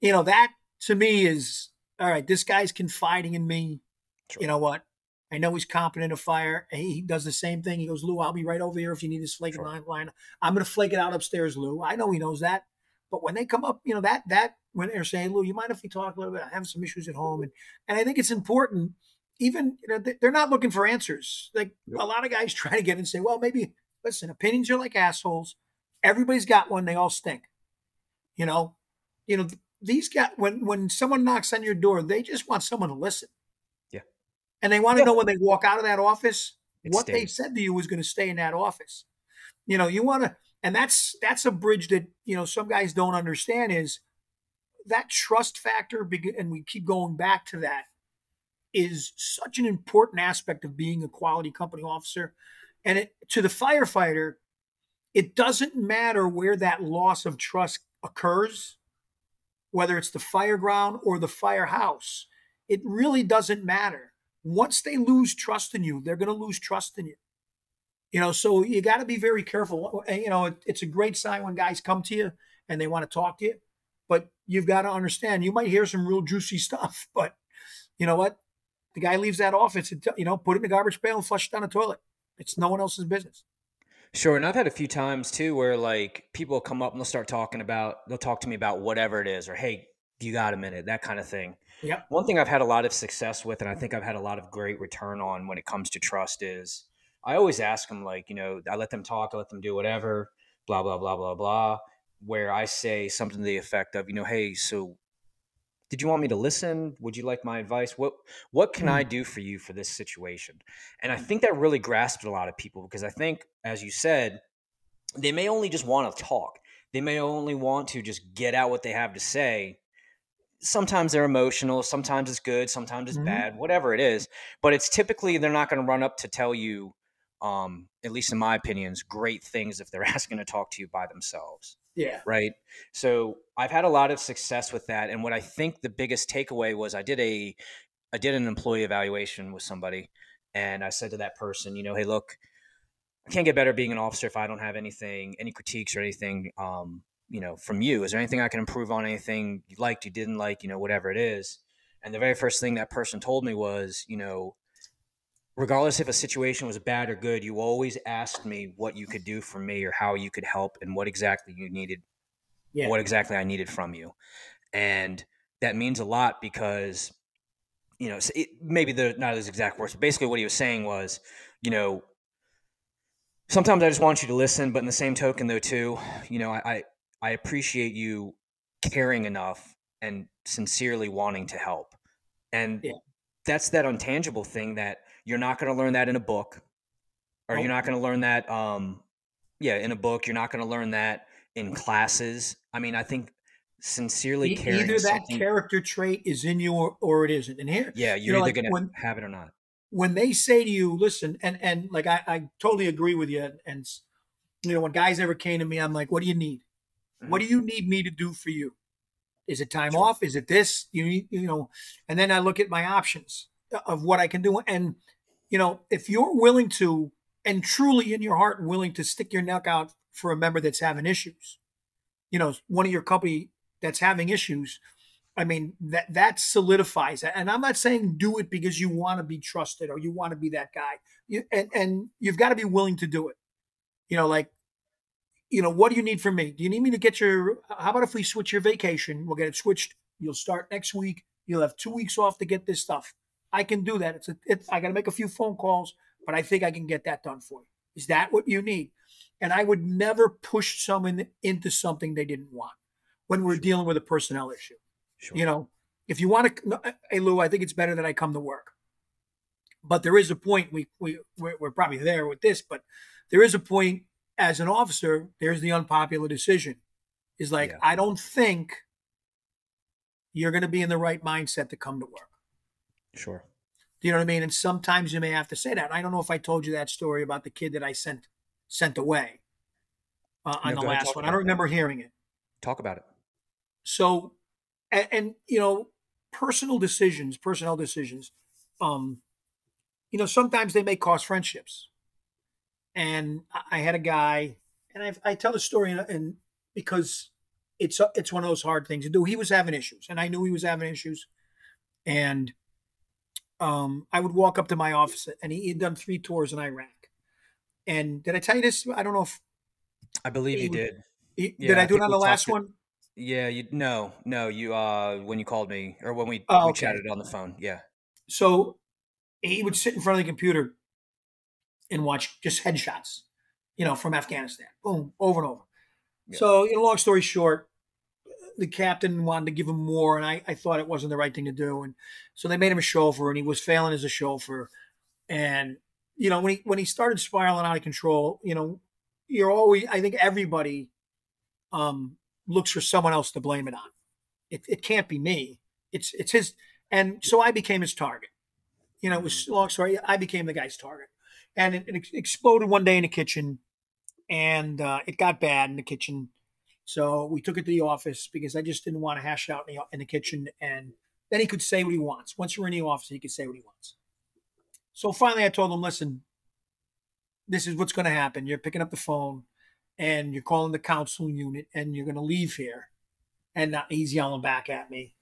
You know, that to me is all right, this guy's confiding in me. Sure. You know what? I know he's competent of fire. He does the same thing. He goes, Lou, I'll be right over here if you need this flake sure. line, line. I'm going to flake it out upstairs, Lou. I know he knows that. But when they come up, you know, that, that, when they're saying, Lou, you mind if we talk a little bit? I have some issues at home. And, and I think it's important, even, you know, they're not looking for answers. Like yep. a lot of guys try to get and say, well, maybe, listen, opinions are like assholes. Everybody's got one. They all stink. You know, you know these guys. When when someone knocks on your door, they just want someone to listen. And they want to yeah. know when they walk out of that office it what stays. they said to you was going to stay in that office. You know, you want to, and that's that's a bridge that you know some guys don't understand is that trust factor. And we keep going back to that is such an important aspect of being a quality company officer. And it, to the firefighter, it doesn't matter where that loss of trust occurs, whether it's the fireground or the firehouse. It really doesn't matter. Once they lose trust in you, they're going to lose trust in you. You know, so you got to be very careful. Eh, you know, it, it's a great sign when guys come to you and they want to talk to you, but you've got to understand you might hear some real juicy stuff, but you know what? The guy leaves that office, and, you know, put it in the garbage pail and flush it down the toilet. It's no one else's business. Sure, and I've had a few times too where like people come up and they'll start talking about they'll talk to me about whatever it is or hey, you got a minute, that kind of thing. Yeah. One thing I've had a lot of success with and I think I've had a lot of great return on when it comes to trust is I always ask them like, you know, I let them talk, I let them do whatever, blah blah blah blah blah, where I say something to the effect of, you know, hey, so did you want me to listen would you like my advice what what can mm. i do for you for this situation and i mm. think that really grasped a lot of people because i think as you said they may only just want to talk they may only want to just get out what they have to say sometimes they're emotional sometimes it's good sometimes it's mm-hmm. bad whatever it is but it's typically they're not going to run up to tell you um, at least in my opinions great things if they're asking to talk to you by themselves yeah. Right. So I've had a lot of success with that. And what I think the biggest takeaway was I did a I did an employee evaluation with somebody and I said to that person, you know, hey, look, I can't get better being an officer if I don't have anything, any critiques or anything, um, you know, from you. Is there anything I can improve on? Anything you liked, you didn't like, you know, whatever it is. And the very first thing that person told me was, you know, regardless if a situation was bad or good, you always asked me what you could do for me or how you could help and what exactly you needed yeah. what exactly I needed from you. And that means a lot because, you know, it, maybe the not his exact words, but basically what he was saying was, you know, sometimes I just want you to listen, but in the same token, though, too, you know, I, I, I appreciate you caring enough and sincerely wanting to help. And yeah. that's that intangible thing that you're not going to learn that in a book, or oh. you're not going to learn that, um, yeah, in a book. You're not going to learn that in classes. I mean, I think sincerely caring. Either that character trait is in you or, or it isn't. And here, yeah, you're you know, either like going to have it or not. When they say to you, listen, and and like I, I totally agree with you. And, and you know, when guys ever came to me, I'm like, what do you need? Mm-hmm. What do you need me to do for you? Is it time sure. off? Is it this? You you know, and then I look at my options of what I can do. And you know, if you're willing to, and truly in your heart willing to stick your neck out for a member that's having issues, you know, one of your company that's having issues, I mean, that that solidifies it. And I'm not saying do it because you want to be trusted or you want to be that guy. You, and, and you've got to be willing to do it. You know, like, you know, what do you need from me? Do you need me to get your, how about if we switch your vacation? We'll get it switched. You'll start next week. You'll have two weeks off to get this stuff. I can do that. It's a, it's, I got to make a few phone calls, but I think I can get that done for you. Is that what you need? And I would never push someone into something they didn't want when we're sure. dealing with a personnel issue. Sure. You know, if you want to, eh, hey Lou, I think it's better that I come to work. But there is a point we we we're, we're probably there with this, but there is a point as an officer. There's the unpopular decision. Is like yeah. I don't think you're going to be in the right mindset to come to work. Sure. Do you know what I mean? And sometimes you may have to say that. I don't know if I told you that story about the kid that I sent sent away uh, on the last one. I don't remember hearing it. Talk about it. So, and, and, you know, personal decisions, personnel decisions, um, you know, sometimes they may cost friendships. And I had a guy, and I, I tell the story, and, and because it's it's one of those hard things to do. He was having issues, and I knew he was having issues, and um, I would walk up to my office, and he had done three tours in Iraq. And did I tell you this? I don't know if I believe you did. He, yeah, did I do I it on the last one? Yeah, you no, no, you uh when you called me or when we, oh, we okay. chatted on the phone. Yeah. So he would sit in front of the computer and watch just headshots, you know, from Afghanistan. Boom, over and over. Yeah. So, you know, long story short, the captain wanted to give him more, and I, I thought it wasn't the right thing to do. And so they made him a chauffeur, and he was failing as a chauffeur. And you know, when he when he started spiraling out of control, you know, you're always I think everybody um looks for someone else to blame it on. It it can't be me. It's it's his and so I became his target. You know, it was mm-hmm. long story. I became the guy's target. And it, it exploded one day in the kitchen and uh, it got bad in the kitchen so we took it to the office because I just didn't want to hash out in the, in the kitchen. And then he could say what he wants. Once you're in the office, he could say what he wants. So finally, I told him, listen, this is what's going to happen. You're picking up the phone and you're calling the counseling unit and you're going to leave here. And he's yelling back at me.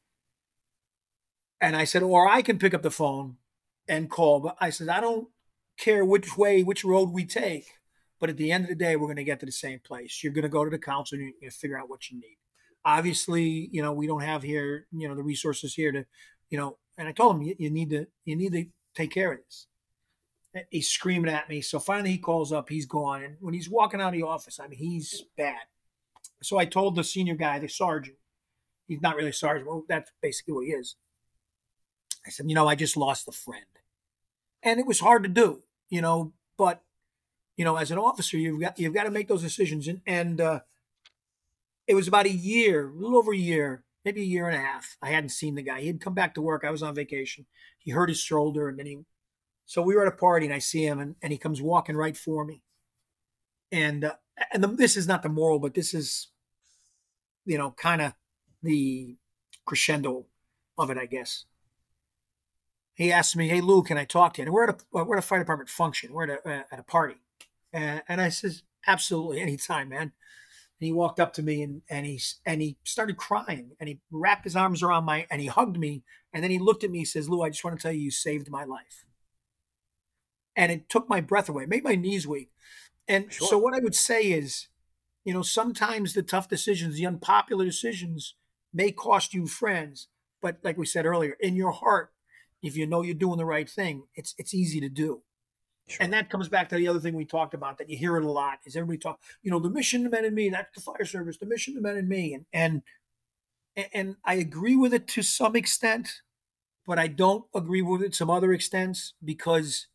And I said, or I can pick up the phone and call. But I said, I don't care which way, which road we take. But at the end of the day, we're going to get to the same place. You're going to go to the council and you're going to figure out what you need. Obviously, you know, we don't have here, you know, the resources here to, you know, and I told him, you, you need to, you need to take care of this. He's screaming at me. So finally he calls up, he's gone. And when he's walking out of the office, I mean, he's bad. So I told the senior guy, the sergeant, he's not really a sergeant. Well, that's basically what he is. I said, you know, I just lost a friend. And it was hard to do, you know, but you know, as an officer, you've got you've got to make those decisions. And and uh, it was about a year, a little over a year, maybe a year and a half. I hadn't seen the guy. He had come back to work. I was on vacation. He hurt his shoulder, and then he. So we were at a party, and I see him, and, and he comes walking right for me. And uh, and the, this is not the moral, but this is, you know, kind of the crescendo of it, I guess. He asked me, "Hey Lou, can I talk to you?" And we're at a we're at a fire department function. We're at a, uh, at a party, and, and I says, absolutely, anytime, man. And he walked up to me and, and he and he started crying and he wrapped his arms around my and he hugged me and then he looked at me and says, Lou, I just want to tell you you saved my life. And it took my breath away, made my knees weak. And sure. so what I would say is You know, sometimes the tough decisions, the unpopular decisions may cost you friends, but like we said earlier, in your heart, if you know you're doing the right thing, it's it's easy to do. Sure. And that comes back to the other thing we talked about that you hear it a lot is everybody talk, you know, the mission to men and me, that's the fire service, the mission to men and me. And and and I agree with it to some extent, but I don't agree with it some other extents because,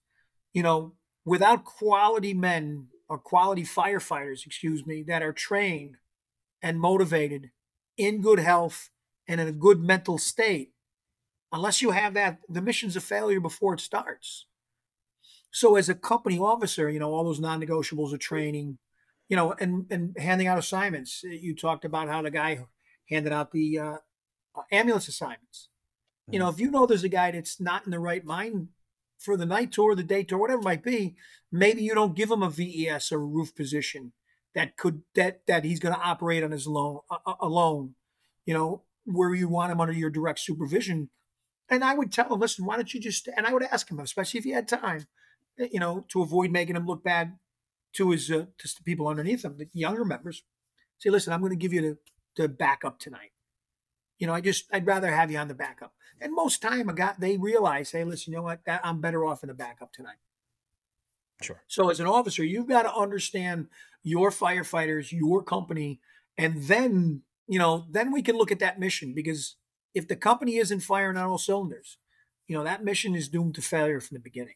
you know, without quality men or quality firefighters, excuse me, that are trained and motivated in good health and in a good mental state, unless you have that, the mission's a failure before it starts. So as a company officer, you know, all those non-negotiables are training, you know, and and handing out assignments. You talked about how the guy handed out the uh, uh ambulance assignments. You know, mm-hmm. if you know there's a guy that's not in the right mind for the night tour, the day tour, whatever it might be, maybe you don't give him a VES or a roof position that could that that he's going to operate on his loan uh, uh, alone. You know, where you want him under your direct supervision. And I would tell him, listen, why don't you just? And I would ask him, especially if he had time, eh, you know, to avoid making him look bad to his uh, to the people underneath him, the younger members. Say, listen, I'm going to give you the, the backup tonight. You know, I just I'd rather have you on the backup. And most time, a guy they realize, hey, listen, you know what? That, I'm better off in the backup tonight. Sure. So as an officer, you've got to understand your firefighters, your company, and then you know, then we can look at that mission because if the company isn't firing on all cylinders, you know, that mission is doomed to failure from the beginning.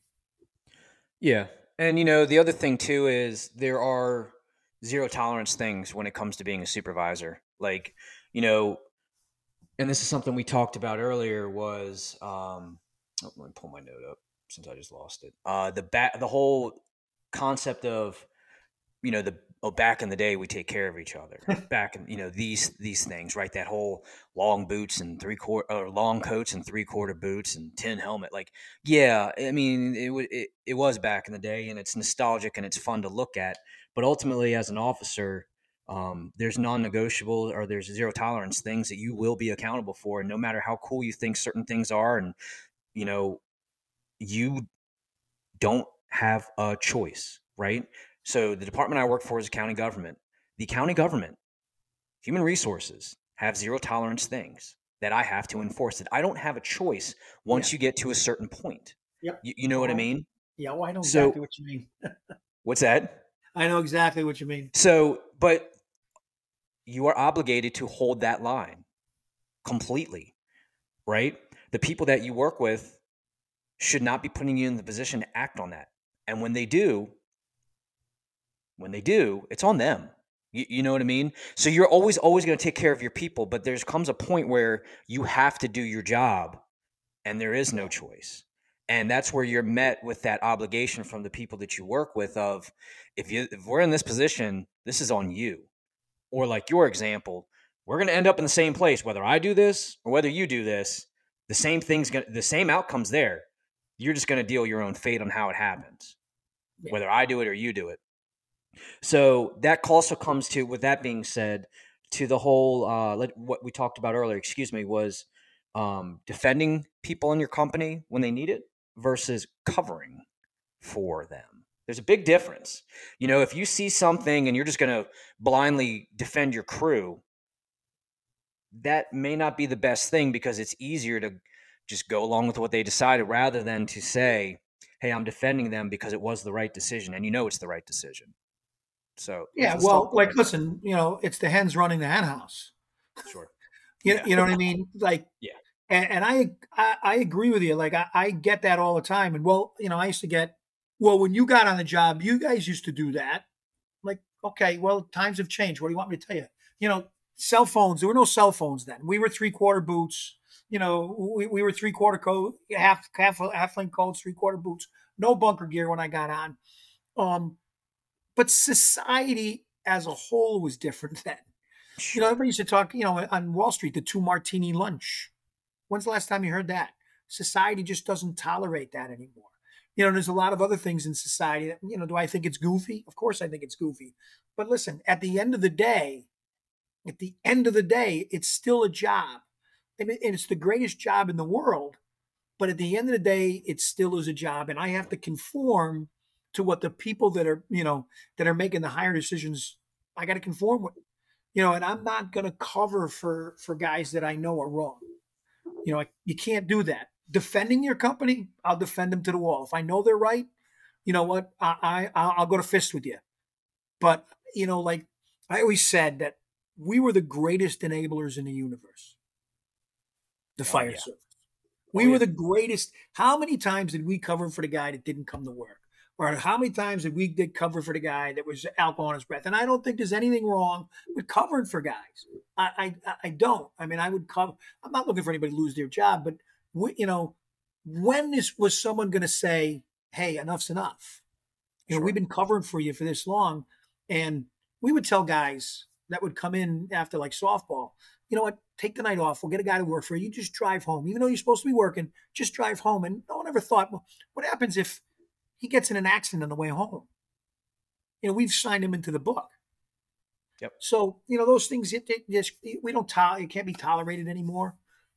Yeah. And you know, the other thing too is there are zero tolerance things when it comes to being a supervisor. Like, you know, and this is something we talked about earlier was um oh, let me pull my note up since I just lost it. Uh the back the whole concept of you know the oh back in the day we take care of each other. Back in you know these these things right? That whole long boots and three quarter or long coats and three quarter boots and tin helmet like yeah i mean it, it it was back in the day and it's nostalgic and it's fun to look at. But ultimately as an officer um, there's non-negotiable or there's zero tolerance things that you will be accountable for and no matter how cool you think certain things are and you know you don't have a choice right so the department i work for is a county government the county government human resources have zero tolerance things that i have to enforce that i don't have a choice once yeah. you get to a certain point yep. you, you know what i mean yeah well i know exactly so, what you mean what's that I know exactly what you mean. So, but you are obligated to hold that line completely, right? The people that you work with should not be putting you in the position to act on that. And when they do, when they do, it's on them. You, you know what I mean? So you're always, always going to take care of your people, but there comes a point where you have to do your job and there is no choice. And that's where you're met with that obligation from the people that you work with of if you if we're in this position, this is on you or like your example, we're going to end up in the same place whether I do this or whether you do this. The same thing's going the same outcomes there. You're just going to deal your own fate on how it happens. Whether I do it or you do it. So that also comes to with that being said to the whole uh what we talked about earlier, excuse me, was um defending people in your company when they need it versus covering for them. There's a big difference. You know, if you see something and you're just going to blindly defend your crew, that may not be the best thing because it's easier to just go along with what they decided rather than to say, hey, I'm defending them because it was the right decision. And you know it's the right decision. So, yeah, well, like, listen, you know, it's the hens running the hen house. Sure. you, yeah. you know what I mean? Like, yeah. And, and I, I, I agree with you. Like I, I get that all the time. And well, you know, I used to get well, when you got on the job, you guys used to do that. Like, okay, well, times have changed. What do you want me to tell you? You know, cell phones, there were no cell phones then. We were three quarter boots. You know, we, we were three quarter coat, half, half, half length coats, three quarter boots, no bunker gear when I got on. Um, but society as a whole was different then. You know, everybody used to talk, you know, on Wall Street, the two martini lunch. When's the last time you heard that? Society just doesn't tolerate that anymore you know, there's a lot of other things in society that, you know, do I think it's goofy? Of course I think it's goofy. But listen, at the end of the day, at the end of the day, it's still a job. and it's the greatest job in the world. But at the end of the day, it still is a job. And I have to conform to what the people that are, you know, that are making the higher decisions I got to conform with. You know, and I'm not going to cover for for guys that I know are wrong. You know, you can't do that. Defending your company, I'll defend them to the wall. If I know they're right, you know what, I, I I'll go to fist with you. But you know, like I always said that we were the greatest enablers in the universe. The oh, fire yeah. service. Oh, we oh, were the greatest. How many times did we cover for the guy that didn't come to work? Or how many times did we did cover for the guy that was alcohol on his breath? And I don't think there's anything wrong with covering for guys. I I, I don't. I mean, I would cover. I'm not looking for anybody to lose their job, but we, you know, when is was someone going to say, "Hey, enough's enough"? You know, we've been covering for you for this long, and we would tell guys that would come in after like softball, you know what, take the night off. We'll get a guy to work for you. You just drive home. Even though you're supposed to be working, just drive home. And no one ever thought, well, what happens if he gets in an accident on the way home? You know, we've signed him into the book. Yep. So, you know, those things, it, it just, we don't, to- it can't be tolerated anymore.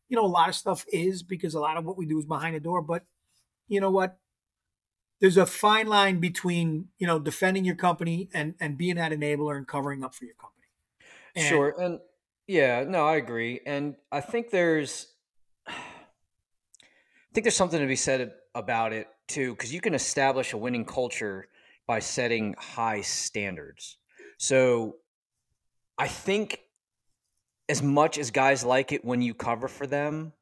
You know, a lot of stuff is because a lot of what we do is behind the door. But you know what? There's a fine line between, you know, defending your company and, and being that enabler and covering up for your company. And, sure. And yeah, no, I agree. And I think there's I think there's something to be said about it too cuz you can establish a winning culture by setting high standards. So I think as much as guys like it when you cover for them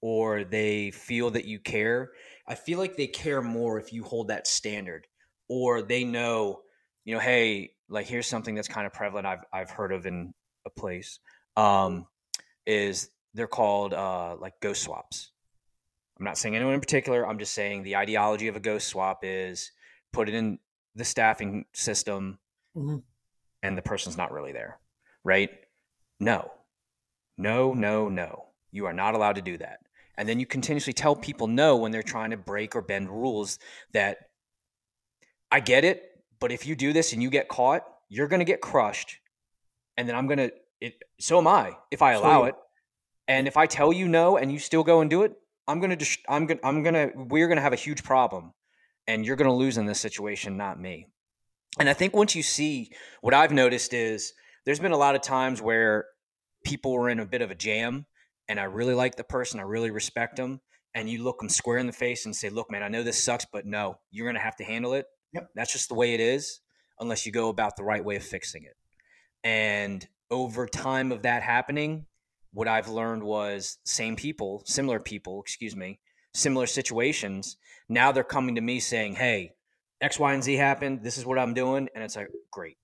or they feel that you care, I feel like they care more if you hold that standard or they know, you know, hey, like here's something that's kind of prevalent I've I've heard of in a place um, is they're called uh, like ghost swaps. I'm not saying anyone in particular. I'm just saying the ideology of a ghost swap is put it in the staffing system mm-hmm. and the person's not really there, right? No, no, no, no. You are not allowed to do that. And then you continuously tell people no when they're trying to break or bend rules that I get it, but if you do this and you get caught, you're going to get crushed. And then I'm going to so am I if I allow so, it. And if I tell you no and you still go and do it, I'm gonna just I'm gonna I'm gonna we're gonna have a huge problem, and you're gonna lose in this situation, not me. And I think once you see what I've noticed is there's been a lot of times where people were in a bit of a jam, and I really like the person, I really respect them, and you look them square in the face and say, "Look, man, I know this sucks, but no, you're gonna have to handle it. Yep. That's just the way it is, unless you go about the right way of fixing it." And over time of that happening, what I've learned was same people, similar people, excuse me, similar situations. Now they're coming to me saying, "Hey, X, Y, and Z happened. This is what I'm doing," and it's like, great.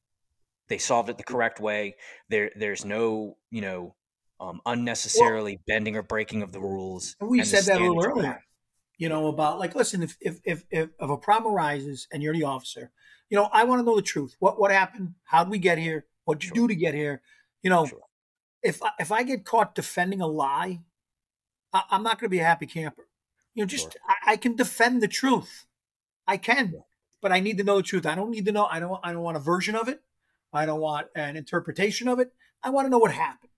They solved it the correct way. There, there's no, you know, um, unnecessarily well, bending or breaking of the rules. We said that a little earlier. You know about like, listen, if if if if, if a problem arises and you're the officer, you know, I want to know the truth. What what happened? How did we get here? What'd you sure. do to get here? You know, sure. If I, if I get caught defending a lie, I, am not going to be a happy camper. You know, just sure. I, I, can defend the truth. I can, yeah. but I need to know the truth. I don't need to know. I don't. I don't want a version of it. I don't want an interpretation of it. I want to know what happened.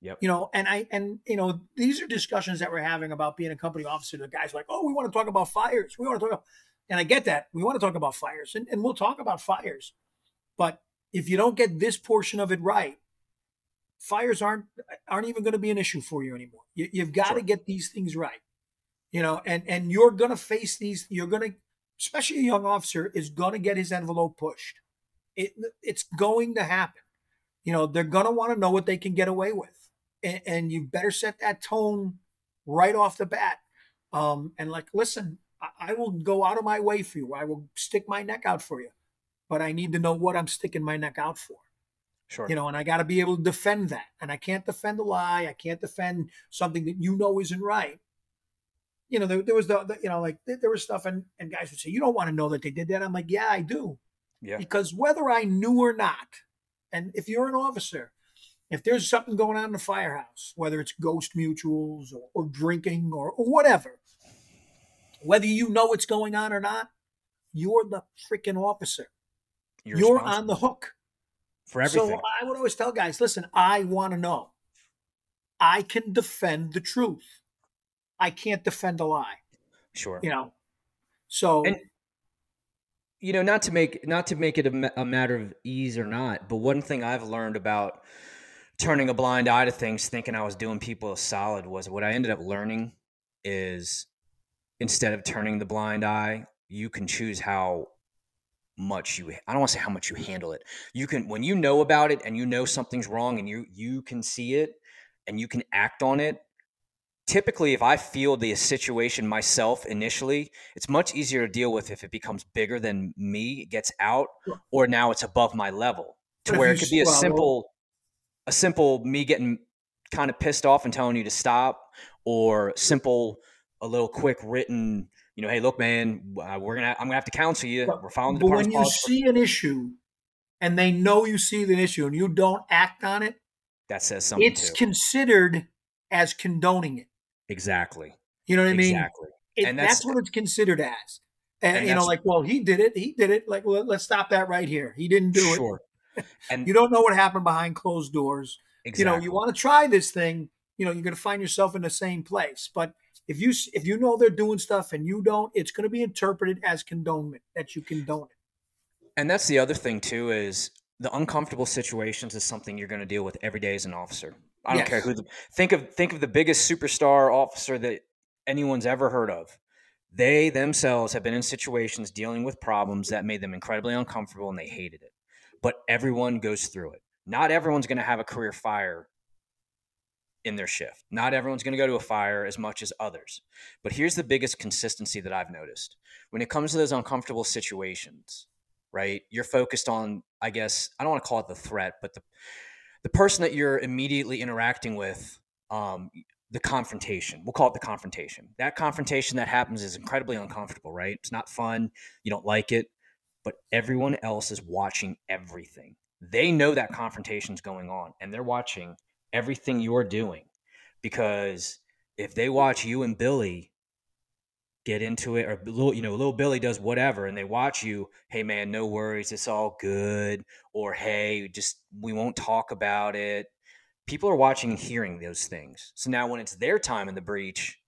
Yep. You know, and I and you know these are discussions that we're having about being a company officer. The guys like, oh, we want to talk about fires. We want to talk about, and I get that we want to talk about fires, and, and we'll talk about fires. But if you don't get this portion of it right, fires aren't aren't even going to be an issue for you anymore. You, have got sure. to get these things right, you know, and and you're going to face these. You're going to, especially a young officer, is going to get his envelope pushed. It it's going to happen. You know, they're going to want to know what they can get away with, and, and you better set that tone right off the bat. Um, and like, listen, I, I will go out of my way for you. I will stick my neck out for you, but I need to know what I'm sticking my neck out for. Sure. You know, and I got to be able to defend that. And I can't defend a lie. I can't defend something that you know isn't right. You know, there, there was the, the, you know, like there was stuff, and, and guys would say, You don't want to know that they did that. I'm like, Yeah, I do. Yeah. Because whether I knew or not, and if you're an officer, if there's something going on in the firehouse, whether it's ghost mutuals or, or drinking or, or whatever, whether you know what's going on or not, you're the freaking officer. You're, you're on the hook for everything. So I would always tell guys, listen, I want to know. I can defend the truth. I can't defend a lie. Sure. You know. So and you know, not to make not to make it a, a matter of ease or not, but one thing I've learned about turning a blind eye to things, thinking I was doing people a solid, was what I ended up learning is instead of turning the blind eye, you can choose how much you I don't want to say how much you handle it. You can when you know about it and you know something's wrong and you you can see it and you can act on it. Typically, if I feel the situation myself initially, it's much easier to deal with if it becomes bigger than me, it gets out, or now it's above my level. To where it could be a simple a simple me getting kind of pissed off and telling you to stop, or simple a little quick written you know, hey, look, man, uh, we're gonna, I'm gonna have to counsel you. But, we're following the But when you see an issue, and they know you see the issue, and you don't act on it, that says something. It's too. considered as condoning it. Exactly. You know what I mean? Exactly. It, and that's, that's, what it's considered as. And, and you know, like, well, he did it. He did it. Like, well, let's stop that right here. He didn't do sure. it. And you don't know what happened behind closed doors. Exactly. You know, you want to try this thing. You know, you're going to find yourself in the same place. But if you if you know they're doing stuff and you don't, it's going to be interpreted as condonement that you condone it. And that's the other thing too is the uncomfortable situations is something you're going to deal with every day as an officer. I don't yes. care who. The, think of think of the biggest superstar officer that anyone's ever heard of. They themselves have been in situations dealing with problems that made them incredibly uncomfortable and they hated it. But everyone goes through it. Not everyone's going to have a career fire in their shift. Not everyone's going to go to a fire as much as others. But here's the biggest consistency that I've noticed. When it comes to those uncomfortable situations, right? You're focused on, I guess, I don't want to call it the threat, but the the person that you're immediately interacting with, um, the confrontation. We'll call it the confrontation. That confrontation that happens is incredibly uncomfortable, right? It's not fun. You don't like it, but everyone else is watching everything. They know that confrontation's going on and they're watching everything you're doing because if they watch you and Billy get into it or little you know little Billy does whatever and they watch you hey man no worries it's all good or hey just we won't talk about it people are watching and hearing those things. So now when it's their time in the breach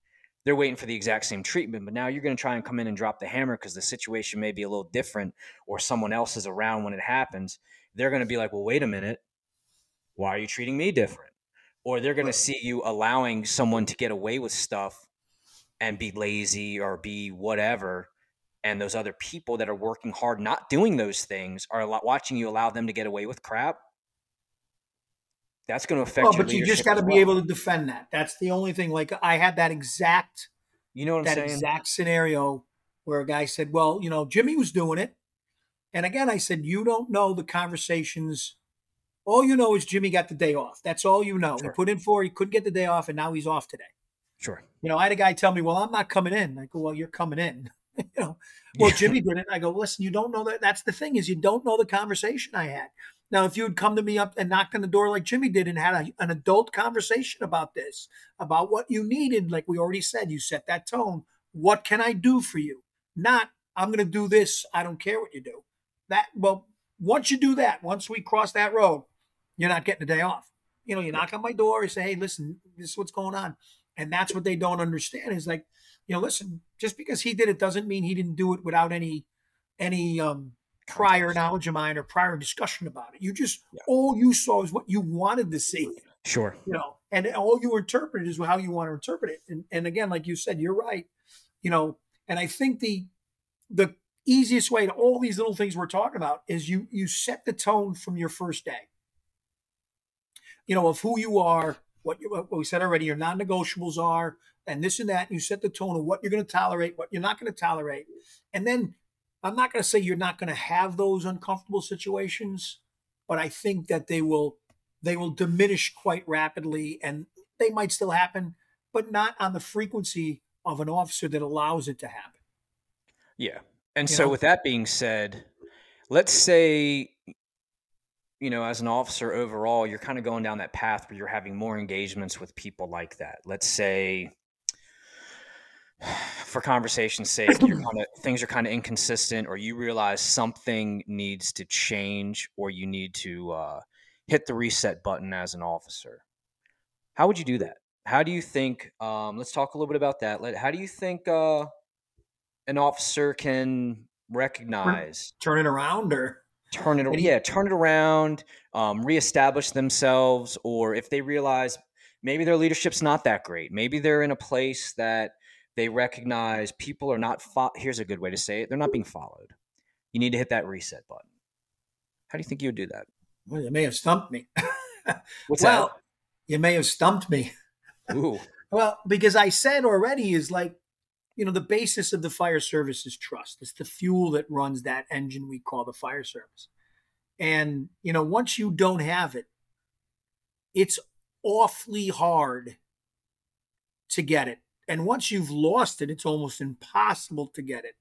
they're waiting for the exact same treatment but now you're going to try and come in and drop the hammer because the situation may be a little different or someone else is around when it happens they're going to be like well wait a minute. Why are you treating me different or they're going to see you allowing someone to get away with stuff and be lazy or be whatever and those other people that are working hard not doing those things are watching you allow them to get away with crap that's going to affect well, but you just got to be able to defend that. That's the only thing like i had that exact you know what that I'm saying? exact scenario where a guy said well you know jimmy was doing it. And again i said you don't know the conversations all you know is Jimmy got the day off. That's all you know. Sure. He put in for, he couldn't get the day off, and now he's off today. Sure. You know, I had a guy tell me, "Well, I'm not coming in." I go, "Well, you're coming in." you know, well, yeah. Jimmy did it. I go, "Listen, you don't know that. That's the thing is you don't know the conversation I had." Now, if you had come to me up and knocked on the door like Jimmy did and had a, an adult conversation about this, about what you needed, like we already said, you set that tone. What can I do for you? Not, I'm going to do this. I don't care what you do. That, well, once you do that, once we cross that road, you're not getting a day off. You know, you knock on my door, you say, hey, listen, this is what's going on. And that's what they don't understand is like, you know, listen, just because he did it doesn't mean he didn't do it without any any um prior knowledge of mine or prior discussion about it. You just yeah. all you saw is what you wanted to see. Sure. You know, and all you interpreted is how you want to interpret it. And and again, like you said, you're right. You know, and I think the the easiest way to all these little things we're talking about is you you set the tone from your first day you know, of who you are, what, you, what we said already, your non-negotiables are, and this and that. And you set the tone of what you're going to tolerate, what you're not going to tolerate, and then I'm not going to say you're not going to have those uncomfortable situations, but I think that they will they will diminish quite rapidly, and they might still happen, but not on the frequency of an officer that allows it to happen. Yeah, and you so know? with that being said, let's say you know, as an officer overall, you're kind of going down that path where you're having more engagements with people like that. Let's say, for conversation's sake, you're kind of things are kind of inconsistent, or you realize something needs to change, or you need to uh, hit the reset button as an officer. How would you do that? How do you think? Um, let's talk a little bit about that. How do you think uh, an officer can recognize, turn it around, or turn it, yeah, turn it around, um, reestablish themselves, or if they realize maybe their leadership's not that great, maybe they're in a place that they recognize people are not. Fo- Here's a good way to say it: they're not being followed. You need to hit that reset button. How do you think you would do that? Well, you may have stumped me. What's well, that? You may have stumped me. Ooh. Well, because I said already is like, you know, the basis of the fire service is trust. It's the fuel that runs that engine we call the fire service. And, you know, once you don't have it, it's awfully hard to get it. And once you've lost it, it's almost impossible to get it.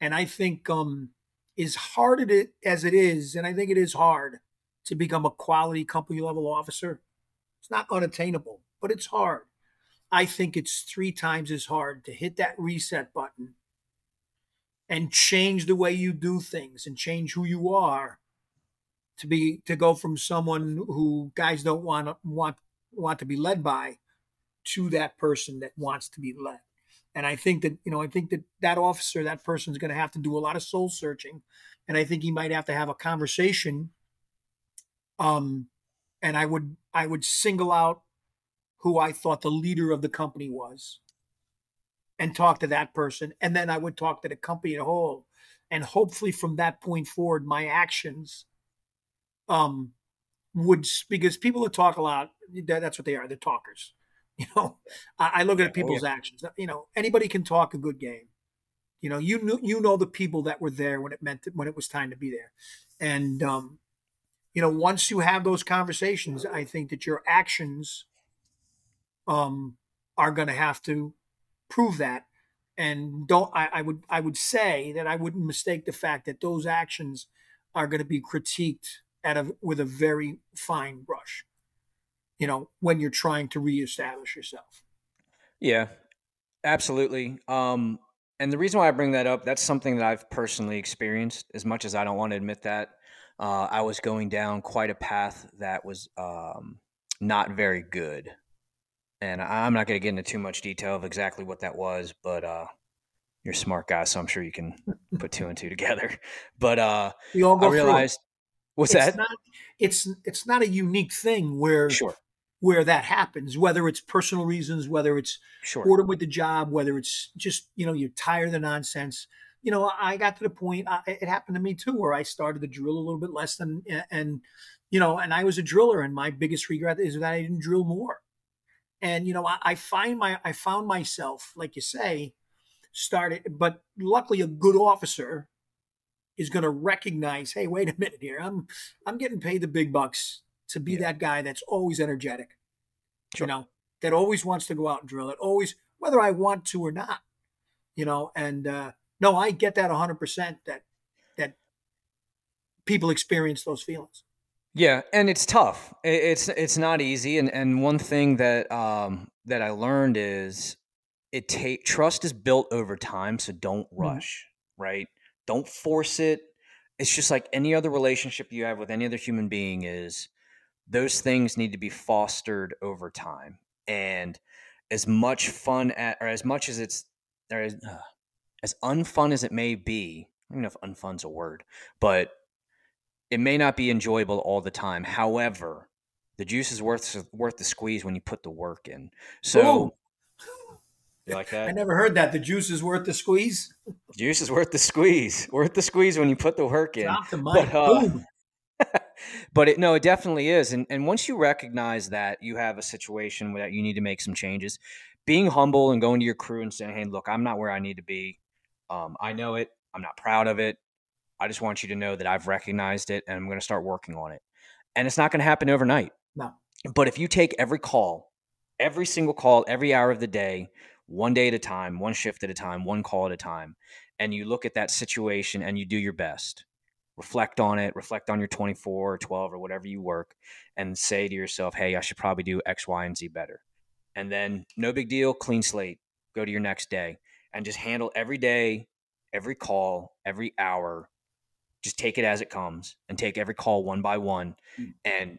And I think um as hard as it is, and I think it is hard to become a quality company level officer, it's not unattainable, but it's hard. I think it's three times as hard to hit that reset button and change the way you do things and change who you are to be to go from someone who guys don't want want want to be led by to that person that wants to be led. And I think that, you know, I think that that officer, that person is going to have to do a lot of soul searching. And I think he might have to have a conversation. Um, and I would, I would single out who I thought the leader of the company was and talk to that person. And then I would talk to the company as a whole. And hopefully from that point forward, my actions, um, would, because people that talk a lot, that's what they are. They're talkers you know, I, I look at people's oh, yeah. actions. You know, anybody can talk a good game. You know, you knew, you know the people that were there when it meant to, when it was time to be there, and um, you know, once you have those conversations, I think that your actions um, are going to have to prove that. And don't I, I would I would say that I wouldn't mistake the fact that those actions are going to be critiqued at a with a very fine brush you know, when you're trying to reestablish yourself. Yeah, absolutely. Um, and the reason why I bring that up, that's something that I've personally experienced, as much as I don't want to admit that. Uh, I was going down quite a path that was um, not very good. And I'm not going to get into too much detail of exactly what that was, but uh, you're a smart guy, so I'm sure you can put two and two together. But uh, we all go I realized, what's it's that? Not, it's it's not a unique thing where sure where that happens, whether it's personal reasons, whether it's sure. boredom with the job, whether it's just, you know, you're tired of the nonsense. You know, I got to the point, I, it happened to me too, where I started to drill a little bit less than, and, you know, and I was a driller. And my biggest regret is that I didn't drill more. And, you know, I, I find my, I found myself, like you say, started, but luckily a good officer is going to recognize, hey, wait a minute here. I'm, I'm getting paid the big bucks to be yeah. that guy that's always energetic, sure. you know, that always wants to go out and drill it, always, whether I want to or not, you know, and uh, no, I get that 100% that, that people experience those feelings. Yeah, and it's tough. It's it's not easy. And and one thing that um that I learned is it take trust is built over time. So don't mm-hmm. rush. Mm-hmm. Right. Don't force it. It's just like any other relationship you have with any other human being is those things need to be fostered over time. And as much fun at, or as much as it's, there is, uh, as unfun as it may be, I don't know if unfun's a word, but it may not be enjoyable all the time. However, the juice is worth worth the squeeze when you put the work in. So, you like that? I never heard that. The juice is worth the squeeze. Juice is worth the squeeze. Worth the squeeze when you put the work in. Drop the mic. But, uh, Boom. but it no, it definitely is. And and once you recognize that you have a situation where you need to make some changes, being humble and going to your crew and saying, "Hey, look, I'm not where I need to be. Um, I know it. I'm not proud of it. I just want you to know that I've recognized it and I'm going to start working on it. And it's not going to happen overnight. No. But if you take every call, every single call, every hour of the day, one day at a time, one shift at a time, one call at a time, and you look at that situation and you do your best, reflect on it, reflect on your 24 or 12 or whatever you work, and say to yourself, hey, I should probably do X, Y, and Z better. And then no big deal, clean slate, go to your next day and just handle every day, every call, every hour. Just take it as it comes and take every call one by one mm. and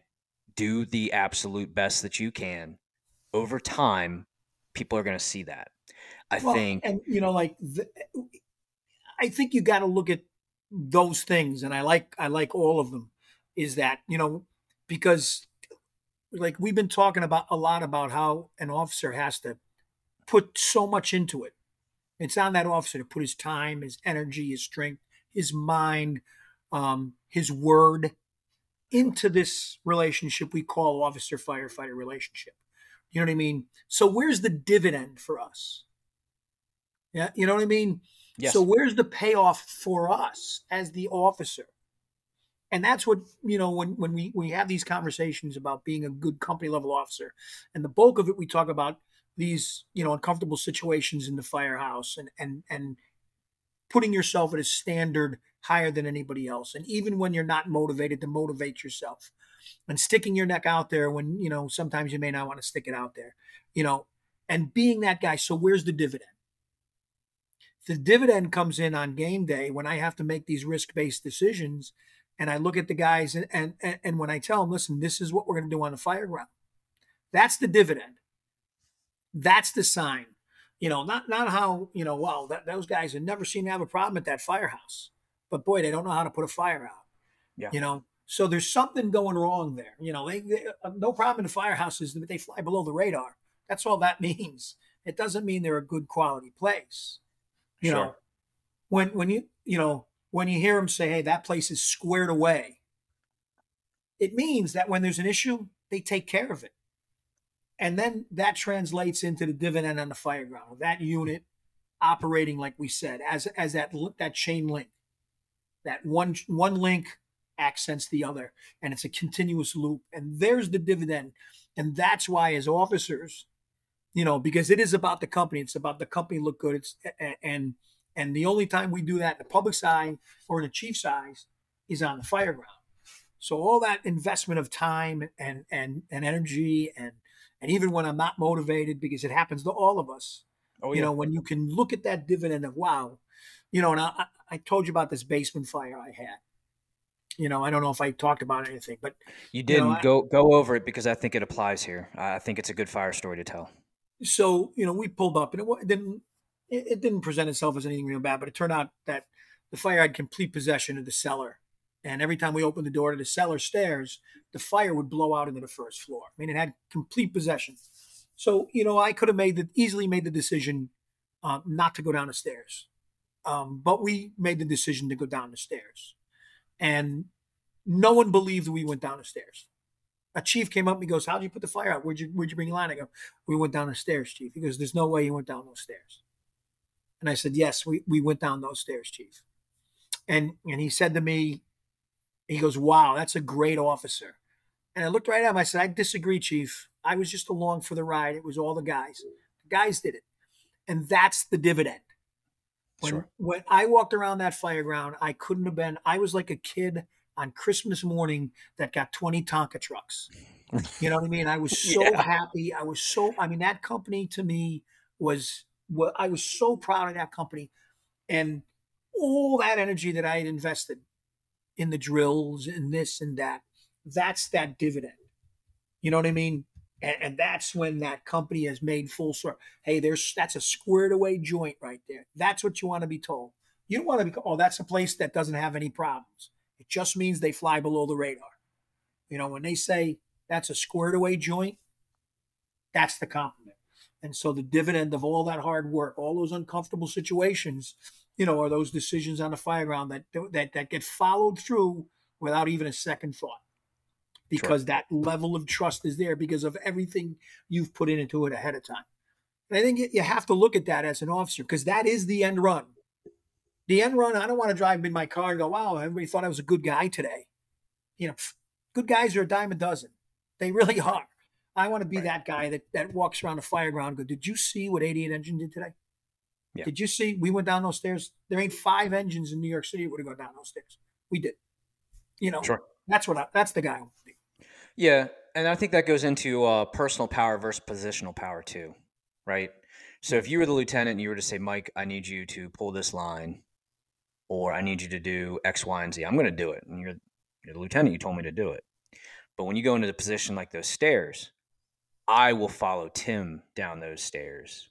do the absolute best that you can. Over time, people are going to see that. I well, think. And, you know, like, the, I think you got to look at those things, and I like I like all of them. Is that you know because like we've been talking about a lot about how an officer has to put so much into it. It's on that officer to put his time, his energy, his strength, his mind, um, his word into this relationship we call officer firefighter relationship. You know what I mean? So where's the dividend for us? Yeah, you know what I mean? Yes. So where's the payoff for us as the officer? And that's what, you know, when, when we, we have these conversations about being a good company level officer, and the bulk of it we talk about these, you know, uncomfortable situations in the firehouse and and and putting yourself at a standard higher than anybody else. And even when you're not motivated to motivate yourself and sticking your neck out there when, you know, sometimes you may not want to stick it out there, you know, and being that guy. So where's the dividend? The dividend comes in on game day when I have to make these risk based decisions. And I look at the guys and, and, and when I tell them, listen, this is what we're going to do on the fire ground. That's the dividend. That's the sign. You know, not not how, you know, well, that, those guys have never seem to have a problem at that firehouse but boy, they don't know how to put a fire out. Yeah. You know, so there's something going wrong there. You know, they, they uh, no problem in the firehouses that they fly below the radar. That's all that means. It doesn't mean they're a good quality place. You sure. know, when when you you know when you hear them say, "Hey, that place is squared away," it means that when there's an issue, they take care of it, and then that translates into the dividend on the fire ground. That unit operating, like we said, as as that that chain link. That one one link accents the other and it's a continuous loop. And there's the dividend. And that's why as officers you know because it is about the company. It's about the company look good. It's and and the only time we do that in the public side or in the chief's size is on the fire ground. So all that investment of time and and and energy and and even when i'm not motivated because it happens to all of us oh, yeah. you know when you can look at that dividend of wow you know, and I, I told you about this basement fire I had. You know, I don't know if I talked about anything, but you didn't you know, go go over it because I think it applies here. I think it's a good fire story to tell. So you know, we pulled up, and it didn't it, it didn't present itself as anything real bad, but it turned out that the fire had complete possession of the cellar, and every time we opened the door to the cellar stairs, the fire would blow out into the first floor. I mean, it had complete possession. So you know, I could have made the easily made the decision uh, not to go down the stairs. Um, but we made the decision to go down the stairs. And no one believed we went down the stairs. A chief came up and he goes, How'd you put the fire out? Where'd you where'd you bring your line? I go, We went down the stairs, Chief. He goes, There's no way you went down those stairs. And I said, Yes, we, we went down those stairs, Chief. And and he said to me, he goes, Wow, that's a great officer. And I looked right at him. I said, I disagree, Chief. I was just along for the ride. It was all the guys. The guys did it. And that's the dividend. When, sure. when I walked around that fire ground, I couldn't have been, I was like a kid on Christmas morning that got 20 Tonka trucks. You know what I mean? I was so yeah. happy. I was so, I mean, that company to me was, what I was so proud of that company. And all that energy that I had invested in the drills and this and that, that's that dividend. You know what I mean? And, and, that's when that company has made full circle. Hey, there's that's a squared away joint right there. That's what you want to be told. You don't want to be, oh, that's a place that doesn't have any problems. It just means they fly below the radar. You know, when they say that's a squared away joint, that's the compliment. And so the dividend of all that hard work, all those uncomfortable situations, you know, are those decisions on the fire ground that that that get followed through without even a second thought because sure. that level of trust is there because of everything you've put into it ahead of time. And I think you have to look at that as an officer because that is the end run. The end run, I don't want to drive in my car and go, wow, everybody thought I was a good guy today. You know, good guys are a dime a dozen. They really are. I want to be right. that guy that, that walks around the fire ground go, did you see what 88 Engine did today? Yeah. Did you see? We went down those stairs. There ain't five engines in New York City that would have gone down those stairs. We did. You know, sure. that's what I, that's the guy I be. Yeah, and I think that goes into uh, personal power versus positional power too, right? So if you were the lieutenant and you were to say, Mike, I need you to pull this line, or I need you to do X, Y, and Z, I'm going to do it. And you're, you're the lieutenant, you told me to do it. But when you go into the position like those stairs, I will follow Tim down those stairs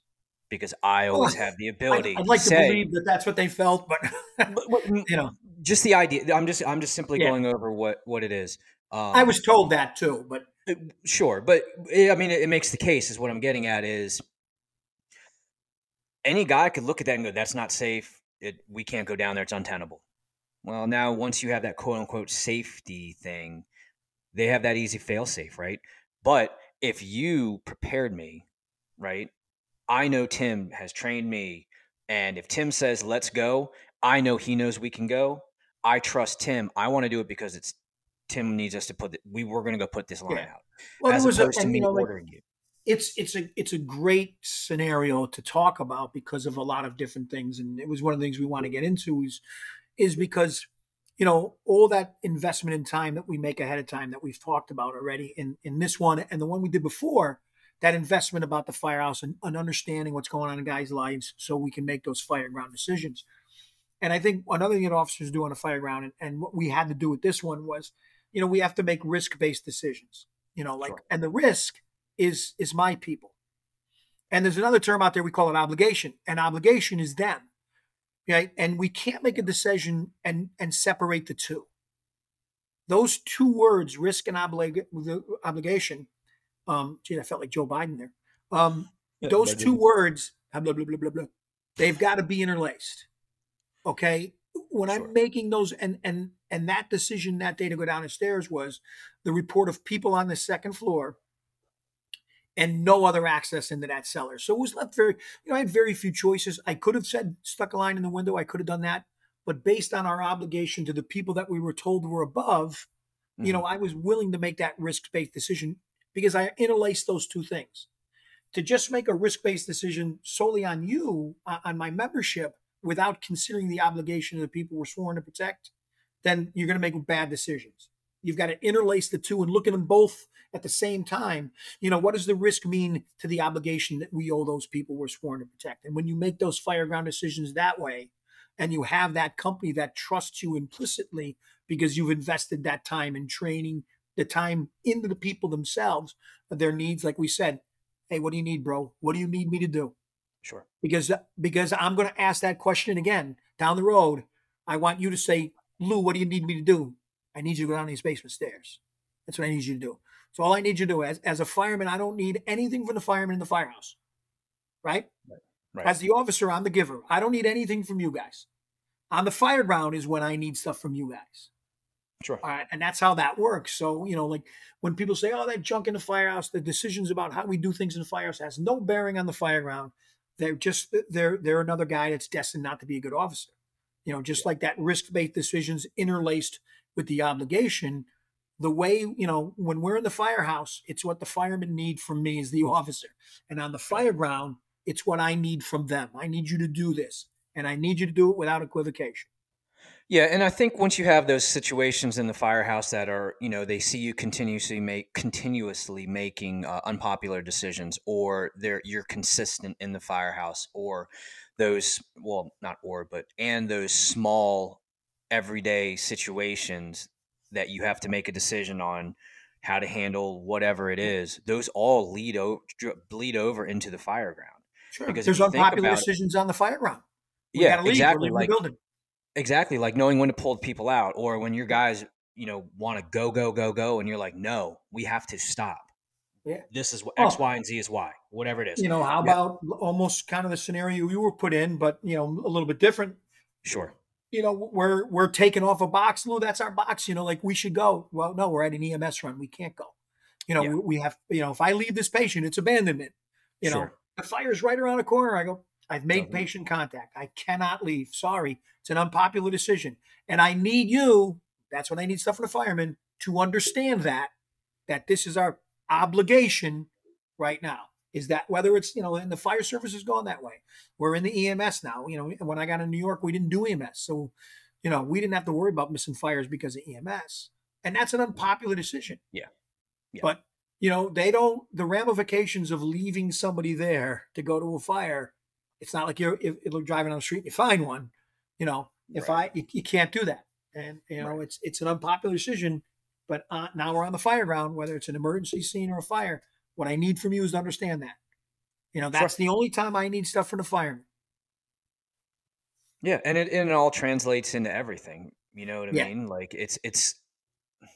because I always have the ability. I'd, I'd like to, say, believe that that's what they felt, but, but, you know, just the idea. I'm just I'm just simply yeah. going over what what it is. Um, I was told that too, but sure. But eh, I mean, it, it makes the case. Is what I'm getting at is any guy could look at that and go, "That's not safe. It, we can't go down there. It's untenable." Well, now once you have that quote unquote safety thing, they have that easy fail safe, right? But if you prepared me, right? I know Tim has trained me, and if Tim says let's go, I know he knows we can go. I trust Tim. I want to do it because it's Tim needs us to put. The, we were going to go put this line yeah. out, well, as opposed a, to me you know, ordering like, you. It's it's a it's a great scenario to talk about because of a lot of different things, and it was one of the things we want to get into is is because you know all that investment in time that we make ahead of time that we've talked about already in in this one and the one we did before that investment about the firehouse and, and understanding what's going on in guys' lives so we can make those fire ground decisions. And I think another thing that officers do on a fire ground, and, and what we had to do with this one was, you know, we have to make risk based decisions. You know, like, sure. and the risk is is my people. And there's another term out there we call it obligation, and obligation is them. Right, and we can't make a decision and and separate the two. Those two words, risk and oblig- obligation. Um, gee, I felt like Joe Biden there. Um, those two words, blah blah blah blah blah. They've got to be interlaced. Okay. When sure. I'm making those and and and that decision that day to go down the stairs was the report of people on the second floor and no other access into that cellar. So it was left very, you know, I had very few choices. I could have said stuck a line in the window. I could have done that. But based on our obligation to the people that we were told were above, mm-hmm. you know, I was willing to make that risk based decision because I interlace those two things. To just make a risk based decision solely on you, uh, on my membership, without considering the obligation of the people we're sworn to protect, then you're going to make bad decisions. You've got to interlace the two and look at them both at the same time. You know, what does the risk mean to the obligation that we owe those people we're sworn to protect? And when you make those fireground decisions that way, and you have that company that trusts you implicitly because you've invested that time in training, the time into the people themselves, their needs, like we said, hey, what do you need, bro? What do you need me to do? Sure. Because uh, because I'm going to ask that question again down the road. I want you to say, Lou, what do you need me to do? I need you to go down these basement stairs. That's what I need you to do. So all I need you to do as, as a fireman, I don't need anything from the fireman in the firehouse. Right? right? Right. As the officer, I'm the giver. I don't need anything from you guys. On the fire ground is when I need stuff from you guys. Sure. All right. And that's how that works. So, you know, like when people say, oh, that junk in the firehouse, the decisions about how we do things in the firehouse has no bearing on the fire ground. They're just they're they're another guy that's destined not to be a good officer. You know, just like that risk-based decisions interlaced with the obligation. The way you know when we're in the firehouse, it's what the firemen need from me as the officer, and on the fire ground, it's what I need from them. I need you to do this, and I need you to do it without equivocation. Yeah, and I think once you have those situations in the firehouse that are, you know, they see you continuously make continuously making uh, unpopular decisions, or they're you're consistent in the firehouse, or those well, not or, but and those small everyday situations that you have to make a decision on how to handle whatever it is. Those all lead over bleed over into the fire ground. Sure, because there's unpopular decisions on the fire ground. We yeah, exactly. Like, Exactly, like knowing when to pull people out, or when your guys, you know, want to go, go, go, go, and you're like, no, we have to stop. Yeah. This is what X, oh. Y, and Z is Y, whatever it is. You know, how yeah. about almost kind of the scenario you were put in, but you know, a little bit different. Sure. You know, we're we're taking off a box. Lou, that's our box. You know, like we should go. Well, no, we're at an EMS run. We can't go. You know, yeah. we, we, have. You know, if I leave this patient, it's abandonment. You sure. know, the fire's right around the corner. I go. I've made patient contact. I cannot leave. Sorry. It's an unpopular decision. And I need you, that's what I need stuff from the firemen, to understand that, that this is our obligation right now. Is that whether it's, you know, and the fire service has gone that way. We're in the EMS now. You know, when I got in New York, we didn't do EMS. So, you know, we didn't have to worry about missing fires because of EMS. And that's an unpopular decision. Yeah. yeah. But, you know, they don't, the ramifications of leaving somebody there to go to a fire, it's not like you're, if, you're driving on the street and you find one you know, if right. I you, you, can't do that, and you know right. it's it's an unpopular decision, but uh, now we're on the fire ground, whether it's an emergency scene or a fire. What I need from you is to understand that. You know, that's sure. the only time I need stuff from the fireman. Yeah, and it and it all translates into everything. You know what I Yeah. mean? Like it's it's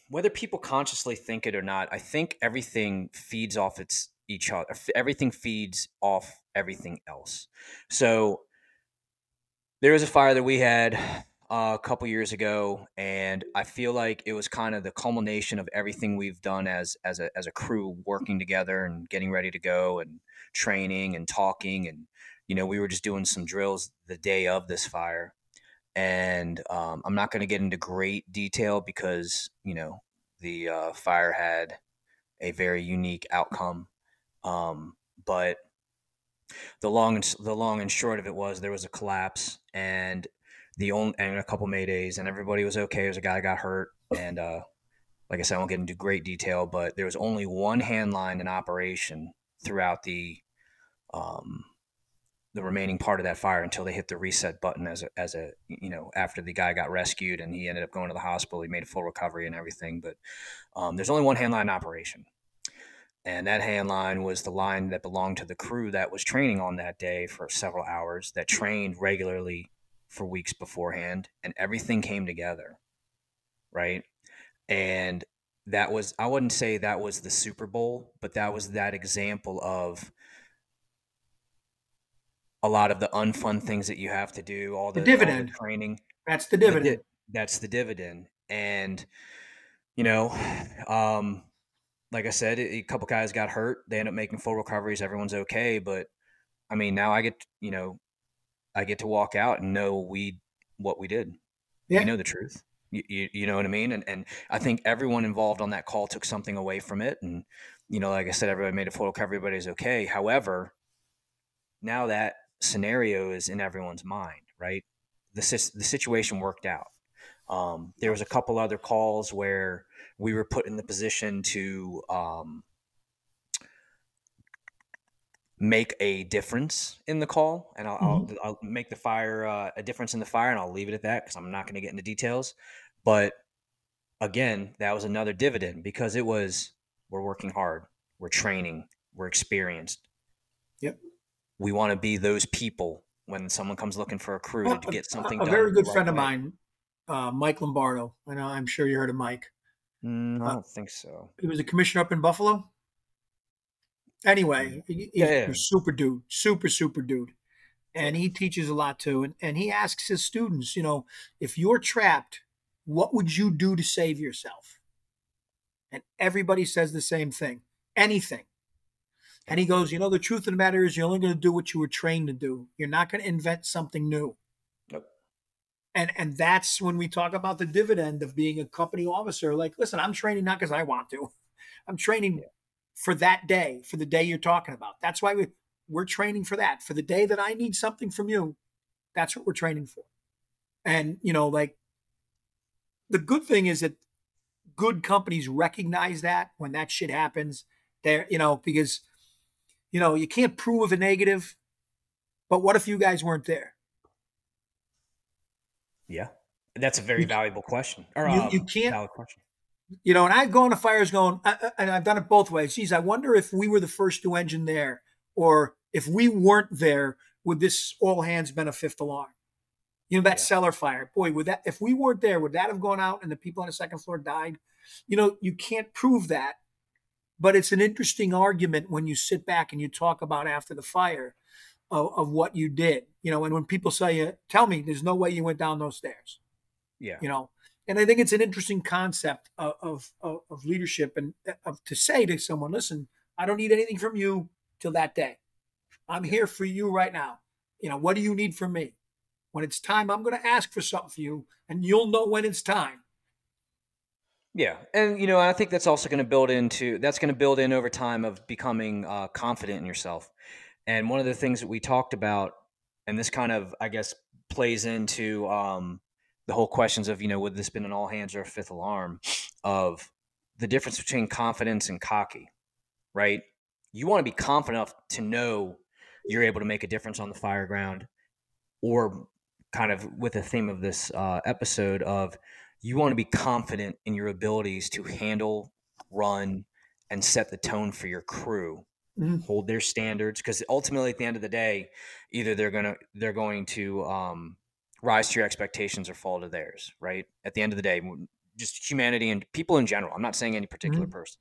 whether people consciously think it or not. I think everything feeds off its each other. Everything feeds off everything else. So there was a fire that we had uh, a couple years ago, and I feel like it was kind of the culmination of everything we've done as as a as a crew, working together and getting ready to go, and training and talking, and you know we were just doing some drills the day of this fire, and um, I'm not going to get into great detail because you know the uh, fire had a very unique outcome, um, but the long and the long and short of it was there was a collapse and the only and a couple maydays and everybody was okay. There was a guy got hurt and uh, like I said, I won't get into great detail, but there was only one hand line in operation throughout the um, the remaining part of that fire until they hit the reset button as a, as a you know after the guy got rescued and he ended up going to the hospital. He made a full recovery and everything, but um, there's only one hand line operation and that hand line was the line that belonged to the crew that was training on that day for several hours that trained regularly for weeks beforehand and everything came together right and that was i wouldn't say that was the super bowl but that was that example of a lot of the unfun things that you have to do all the, The dividend. all the training That's the the dividend. di- that's the dividend and you know um like i said a couple guys got hurt they end up making full recoveries everyone's okay but i mean now i get you know i get to walk out and know we what we did. Yeah. we know the truth. You, you, you know what i mean? And and i think everyone involved on that call took something away from it and you know like i said everybody made a full recovery everybody's okay. However now that scenario is in everyone's mind right? The, sis- the situation worked out. Um, there was a couple other calls where we were put in the position to um, make a difference in the call, and I'll, I'll, I'll make the fire uh, a difference in the fire, and I'll leave it at that because I'm not going to get into details. But again, that was another dividend because it was we're working hard, we're training, we're experienced. Yep. We want to be those people when someone comes looking for a crew to Well, a- get something a, done. A very good friend of mine, uh, Mike Lombardo. I know I'm sure you heard of Mike. Mm, I Uh, don't think so. He was a commissioner up in Buffalo. Anyway, he's Yeah, yeah. a super dude, super super dude, and he teaches a lot too. And and he asks his students, you know, if you're trapped, what would you do to save yourself? And everybody says the same thing: anything. And he goes, you know, the truth of the matter is, you're only going to do what you were trained to do. You're not going to invent something new. And and that's when we talk about the dividend of being a company officer. Like, listen, I'm training not because I want to. I'm training for that day, for the day you're talking about. That's why we we're training for that. For the day that I need something from you, that's what we're training for. And you know, like the good thing is that good companies recognize that when that shit happens. There, you know, because you know you can't prove a negative. But what if you guys weren't there? Yeah, that's a very You- valuable question. Or, you- um, you can't- question. you know, and I've gone to fires going, I, and I've done it both ways. Geez, I wonder if we were the first two engine there, or if we weren't there, would this all hands been a fifth alarm? You know, that Yeah. cellar fire, boy, would that, if we weren't there, would that have gone out and the people on the second floor died? You know, you can't prove that, but it's an interesting argument when you sit back and you talk about after the fire of, of what you did. You know, and when people say, tell me, there's no way you went down those stairs Yeah, you know? And i think it's an interesting concept of of, of, of leadership and uh, of to say to someone listen i don't need anything from you till that day. I'm here for you right now. You know what do you need from me? When it's time i'm going to ask for something for you and you'll know when it's time. Yeah, and you know, I think that's also going to build into that's going to build in over time of becoming uh, confident in yourself. And one of the things that we talked about, and this kind of, I guess, plays into um, the whole questions of you know, would this been an all hands or a fifth alarm? Of the difference between confidence and cocky, right? You want to be confident enough to know you're able to make a difference on the fire ground, or kind of with the theme of this uh, episode of you want to be confident in your abilities to handle, run, and set the tone for your crew. Mhm. Hold their standards because ultimately, at the end of the day, either they're gonna they're going to um, rise to your expectations or fall to theirs, right? At the end of the day, just humanity and people in general. I'm not saying any particular mm-hmm. person.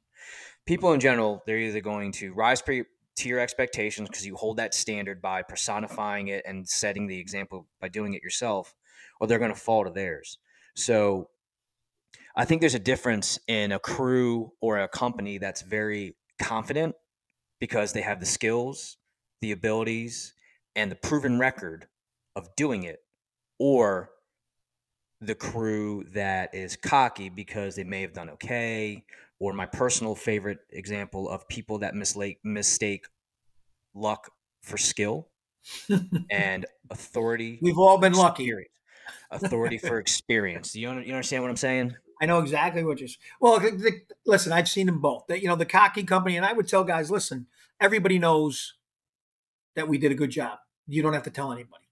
People in general, they're either going to rise to your expectations because you hold that standard by personifying it and setting the example by doing it yourself, or they're going to fall to theirs. So I think there's a difference in a crew or a company that's very confident because they have the skills, the abilities, and the proven record of doing it, or the crew that is cocky because they may have done okay, or my personal favorite example of people that mistake mistake luck for skill and authority. We've all been lucky. Authority for experience. You, you understand what I'm saying? I know exactly what you're. Well, the, the, listen, I've seen them both. The, you know, the cocky company, and I would tell guys, listen, everybody knows that we did a good job. You don't have to tell anybody.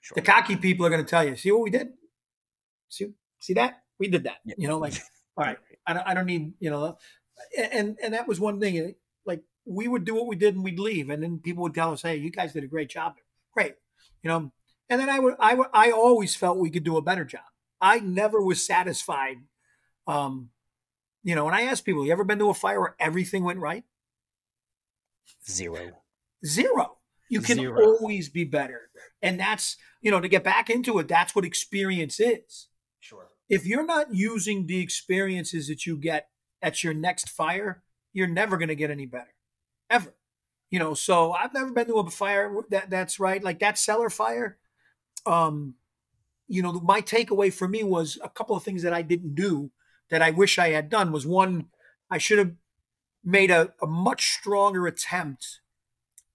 Sure. The cocky people are going to tell you, see what we did? See, see that? We did that. Yeah. You know, like, all right, I don't, I don't need, you know, and and that was one thing. Eh, like we would do what we did and we'd leave, and then people would tell us, hey, you guys did a great job. Great, you know. And then I would, I would, I always felt we could do a better job. I never was satisfied um, you know, when I ask people, you ever been to a fire where everything went right? Zero. Zero. You can Zero. always be better. And that's, you know, to get back into it, that's what experience is. Sure. If you're not using the experiences that you get at your next fire, you're never going to get any better. Ever. You know, so I've never been to a fire that that's right. Like that cellar fire. Um, you know, my takeaway for me was a couple of things that I didn't do that I wish I had done was one, I should have made a, a much stronger attempt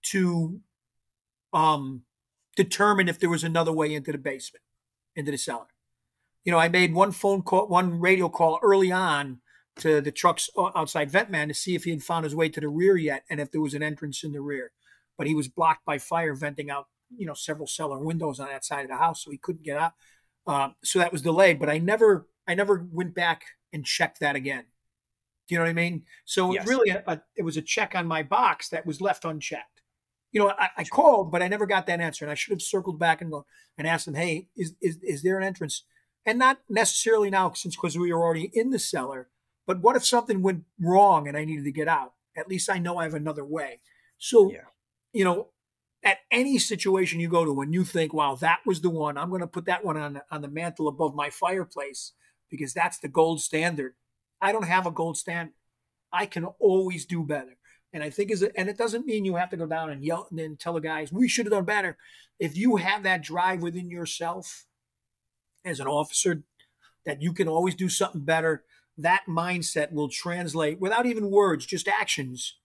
to um, determine if there was another way into the basement, into the cellar. You know, I made one phone call, one radio call early on to the trucks outside Ventman to see if he had found his way to the rear yet and if there was an entrance in the rear. But he was blocked by fire venting out, you know, several cellar windows on that side of the house, so he couldn't get out. Uh, so that was delayed. But I never, I never went back and checked that again. Do you know what I mean? So yes. really, a, it was a check on my box that was left unchecked. You know, I, I, called, but I never got that answer, and I should have circled back and and asked them, "Hey, is is is there an entrance?" And not necessarily now, since because we were already in the cellar. But what if something went wrong and I needed to get out? At least I know I have another way. So, yeah. you know, at any situation you go to, when you think, "Wow, that was the one," I'm going to put that one on on the mantle above my fireplace because that's the gold standard. I don't have a gold standard. I can always do better. And I think is and it doesn't mean you have to go down and yell and then tell the guys we should have done better. If you have that drive within yourself as an officer that you can always do something better, that mindset will translate without even words, just actions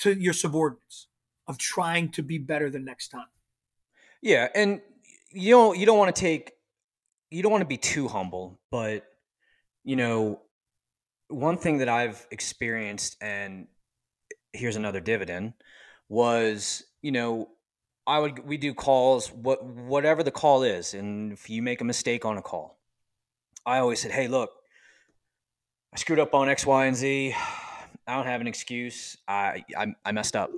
to your subordinates of trying to be better the next time. Yeah, and you don't you don't want to take you don't want to be too humble, but you know, one thing that I've experienced, and here's another dividend, was you know, I would we do calls what whatever the call is, and if you make a mistake on a call, I always said, hey, look, I screwed up on X, Y, and Z. I don't have an excuse. I I, I messed up,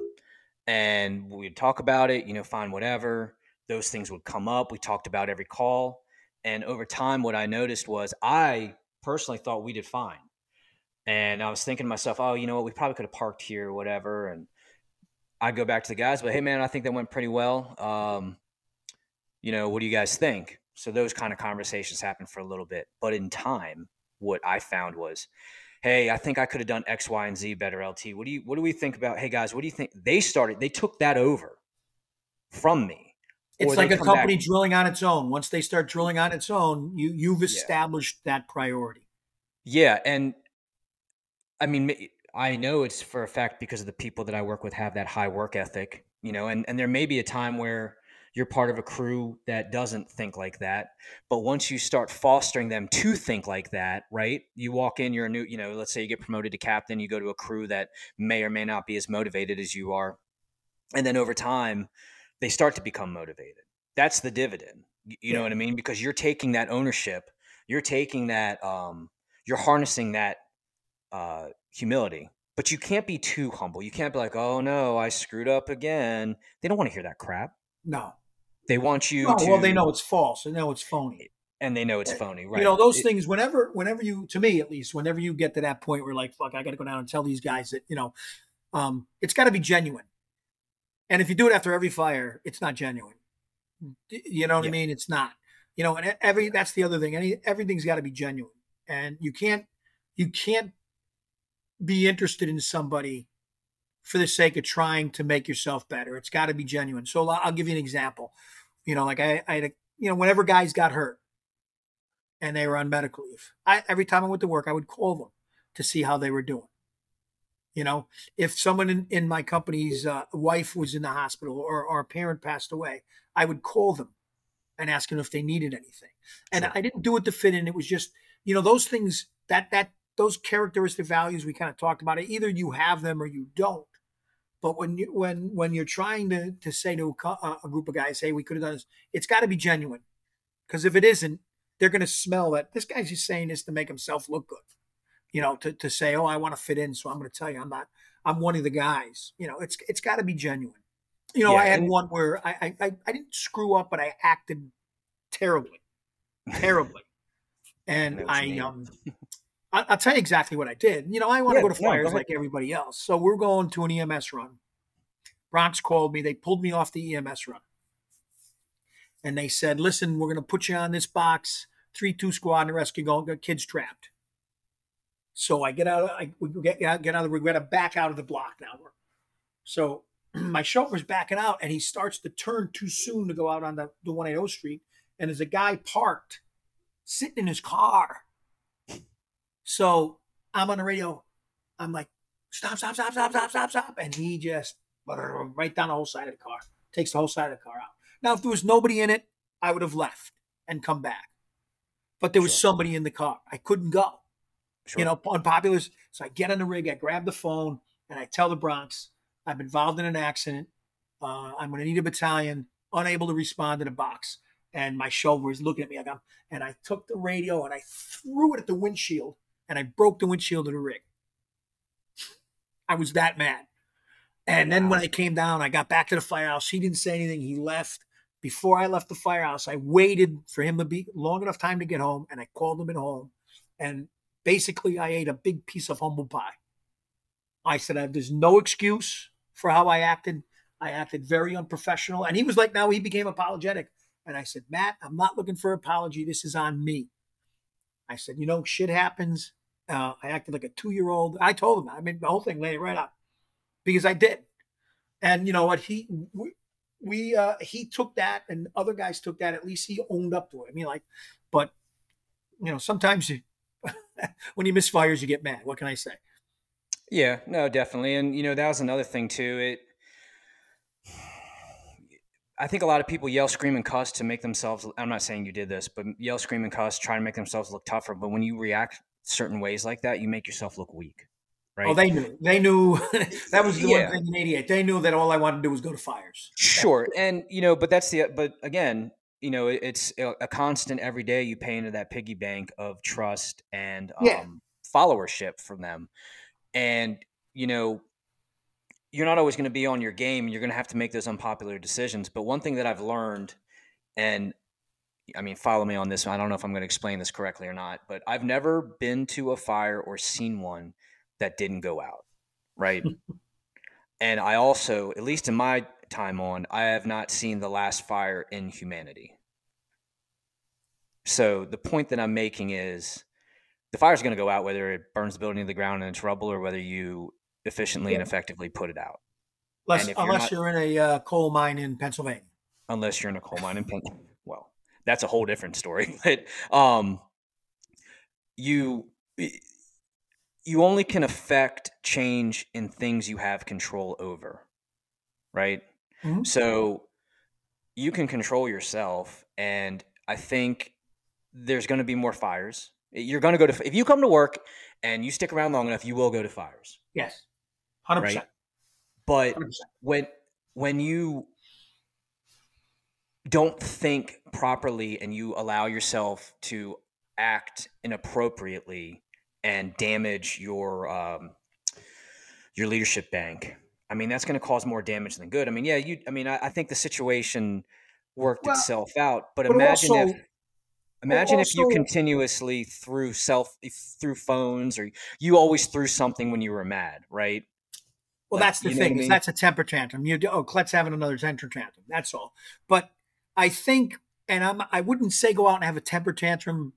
and we'd talk about it. You know, fine, whatever. Those things would come up. We talked about every call and over time, what I noticed was I personally thought we did fine. And I was thinking to myself, oh, you know what? We probably could have parked here or whatever. And I go back to the guys, but hey, man, I think that went pretty well. Um, you know, what do you guys think? So those kind of conversations happened for a little bit. But in time, what I found was, hey, I think I could have done X, Y, and Z better, LT. What do you what do we think about? Hey guys, what do you think? They started, they took that over from me. It's like a company back. drilling on its own. Once they start drilling on its own, you you've established yeah. that priority. Yeah, and I mean, I know it's for a fact because of the people that I work with have that high work ethic, you know, and and there may be a time where you're part of a crew that doesn't think like that, but once you start fostering them to think like that, right? You walk in, you're a new, you know, let's say you get promoted to captain, you go to a crew that may or may not be as motivated as you are, and then over time they start to become motivated. That's the dividend. You yeah. know what I mean? Because you're taking that ownership, you're taking that, um, you're harnessing that uh, humility. But you can't be too humble. You can't be like, "Oh no, I screwed up again." They don't want to hear that crap. No, They want you. Oh, to, well, they know it's false. They know it's phony. and they know it's phony, right? You know those It- things. Whenever, whenever you, to me at least, whenever you get to that point where like, fuck, I got to go down and tell these guys that you know, um, it's got to be genuine. And if you do it after every fire, it's not genuine. You know what I mean? It's not. You know, and every that's the other thing. Any everything's got to be genuine, and you can't you can't be interested in somebody for the sake of trying to make yourself better. It's got to be genuine. So I'll I'll give you an example. You know, like I, I had a, you know, whenever guys got hurt and they were on medical leave, I every time I went to work, I would call them to see how they were doing. You know, if someone in, in my company's uh, wife was in the hospital or, or a parent passed away, I would call them and ask them if they needed anything. And Sure. I didn't do it to fit in. It was just, you know, those things that that those characteristic values we kind of talked about it. Either you have them or you don't. But when you when when you're trying to to say to a, uh, a group of guys, hey, we could have done this, it's got to be genuine. Because if it isn't, they're going to smell that this guy's just saying this to make himself look good. You know, to, to say, oh, I want to fit in, so I'm going to tell you, I'm not. I'm one of the guys. You know, it's it's got to be genuine. You know, Yeah, I had one where I, I I didn't screw up, but I acted terribly, terribly, and I know what you I um. I- I'll tell you exactly what I did. You know, I want to Yeah, go to go fires like everybody else. So we're going to an EMS run. Bronx called me. They pulled me off the EMS run. And they said, listen, we're going to put you on this box, 3 2 squad, and the rescue going, got kids trapped. So I get out, of, I we get, get out of, we got to back out of the block now. So my chauffeur's backing out and he starts to turn too soon to go out on the, the 180 street. And there's a guy parked sitting in his car. So I'm on the radio. I'm like, stop, stop, stop, stop, stop, stop, stop. And he just right down the whole side of the car, takes the whole side of the car out. Now, if there was nobody in it, I would have left and come back. But there was Sure. somebody in the car. I couldn't go. Sure. You know, unpopular. So I get on the rig, I grab the phone, and I tell the Bronx, I'm involved in an accident. Uh, I'm going to need a battalion, unable to respond to the box. And my shoulder is looking at me like I'm, and I took the radio and I threw it at the windshield and I broke the windshield of the rig. I was that mad. And then when I came down, I got back to the firehouse. He didn't say anything. He left. Before I left the firehouse, I waited for him to be long enough time to get home, and I called him at home. And basically, I ate a big piece of humble pie. I said, "I- "There's no excuse for how I acted. I acted very unprofessional." And he was like, "Now he became apologetic." And I said, "Matt, I'm not looking for apology. This is on me." I said, "You know, shit happens. Uh, I acted like a two year old. I told him. I mean, the whole thing laid it right out because I did. And you know what? He we, we uh, he took that, and other guys took that. At least he owned up to it. I mean, like, but you know, sometimes you, when you miss fires, you get mad. What can I say? Yeah, no, definitely. And you know, that was another thing too. It I think a lot of people yell, scream, and cuss to make themselves I'm not saying you did this, but yell, scream, and cuss, try to make themselves look tougher. But when you react certain ways like that, you make yourself look weak. Right. Oh, they knew. They knew that was the Yeah. one thing in '88. They knew that all I wanted to do was go to fires. Sure, and you know, but that's the but again, you know, it's a constant every day you pay into that piggy bank of trust and um, Yeah. followership from them, and you know, you're not always going to be on your game. You're going to have to make those unpopular decisions. But one thing that I've learned, and I mean, follow me on this. I don't know if I'm going to explain this correctly or not, but I've never been to a fire or seen one that didn't go out, right? and I also, at least in my time on, I have not seen the last fire in humanity. So the point that I'm making is the fire's going to go out whether it burns the building to the ground and it's rubble or whether you efficiently and effectively put it out. Unless, And you're unless not- you're in a uh, coal mine in Pennsylvania. unless you're in a coal mine in Penn. Well, that's a whole different story. But um, you you only can affect change in things you have control over, right? Mhm. So you can control yourself, and I think there's going to be more fires. You're going to go to if you come to work and you stick around long enough, you will go to fires. Yes, hundred Right. percent. But Hundred percent. when when you don't think properly and you allow yourself to act inappropriately and damage your um, your leadership bank i mean that's going to cause more damage than good i mean yeah you i mean i, I think the situation worked Well, itself out. But but imagine also- if imagine if you continuously threw self through phones or you always threw something when you were mad, right? Well, Like, that's the you know what thing. I mean? That's a temper tantrum. You do, oh, Klett's having another temper tantrum. That's all. But I think, and I'm, I wouldn't say go out and have a temper tantrum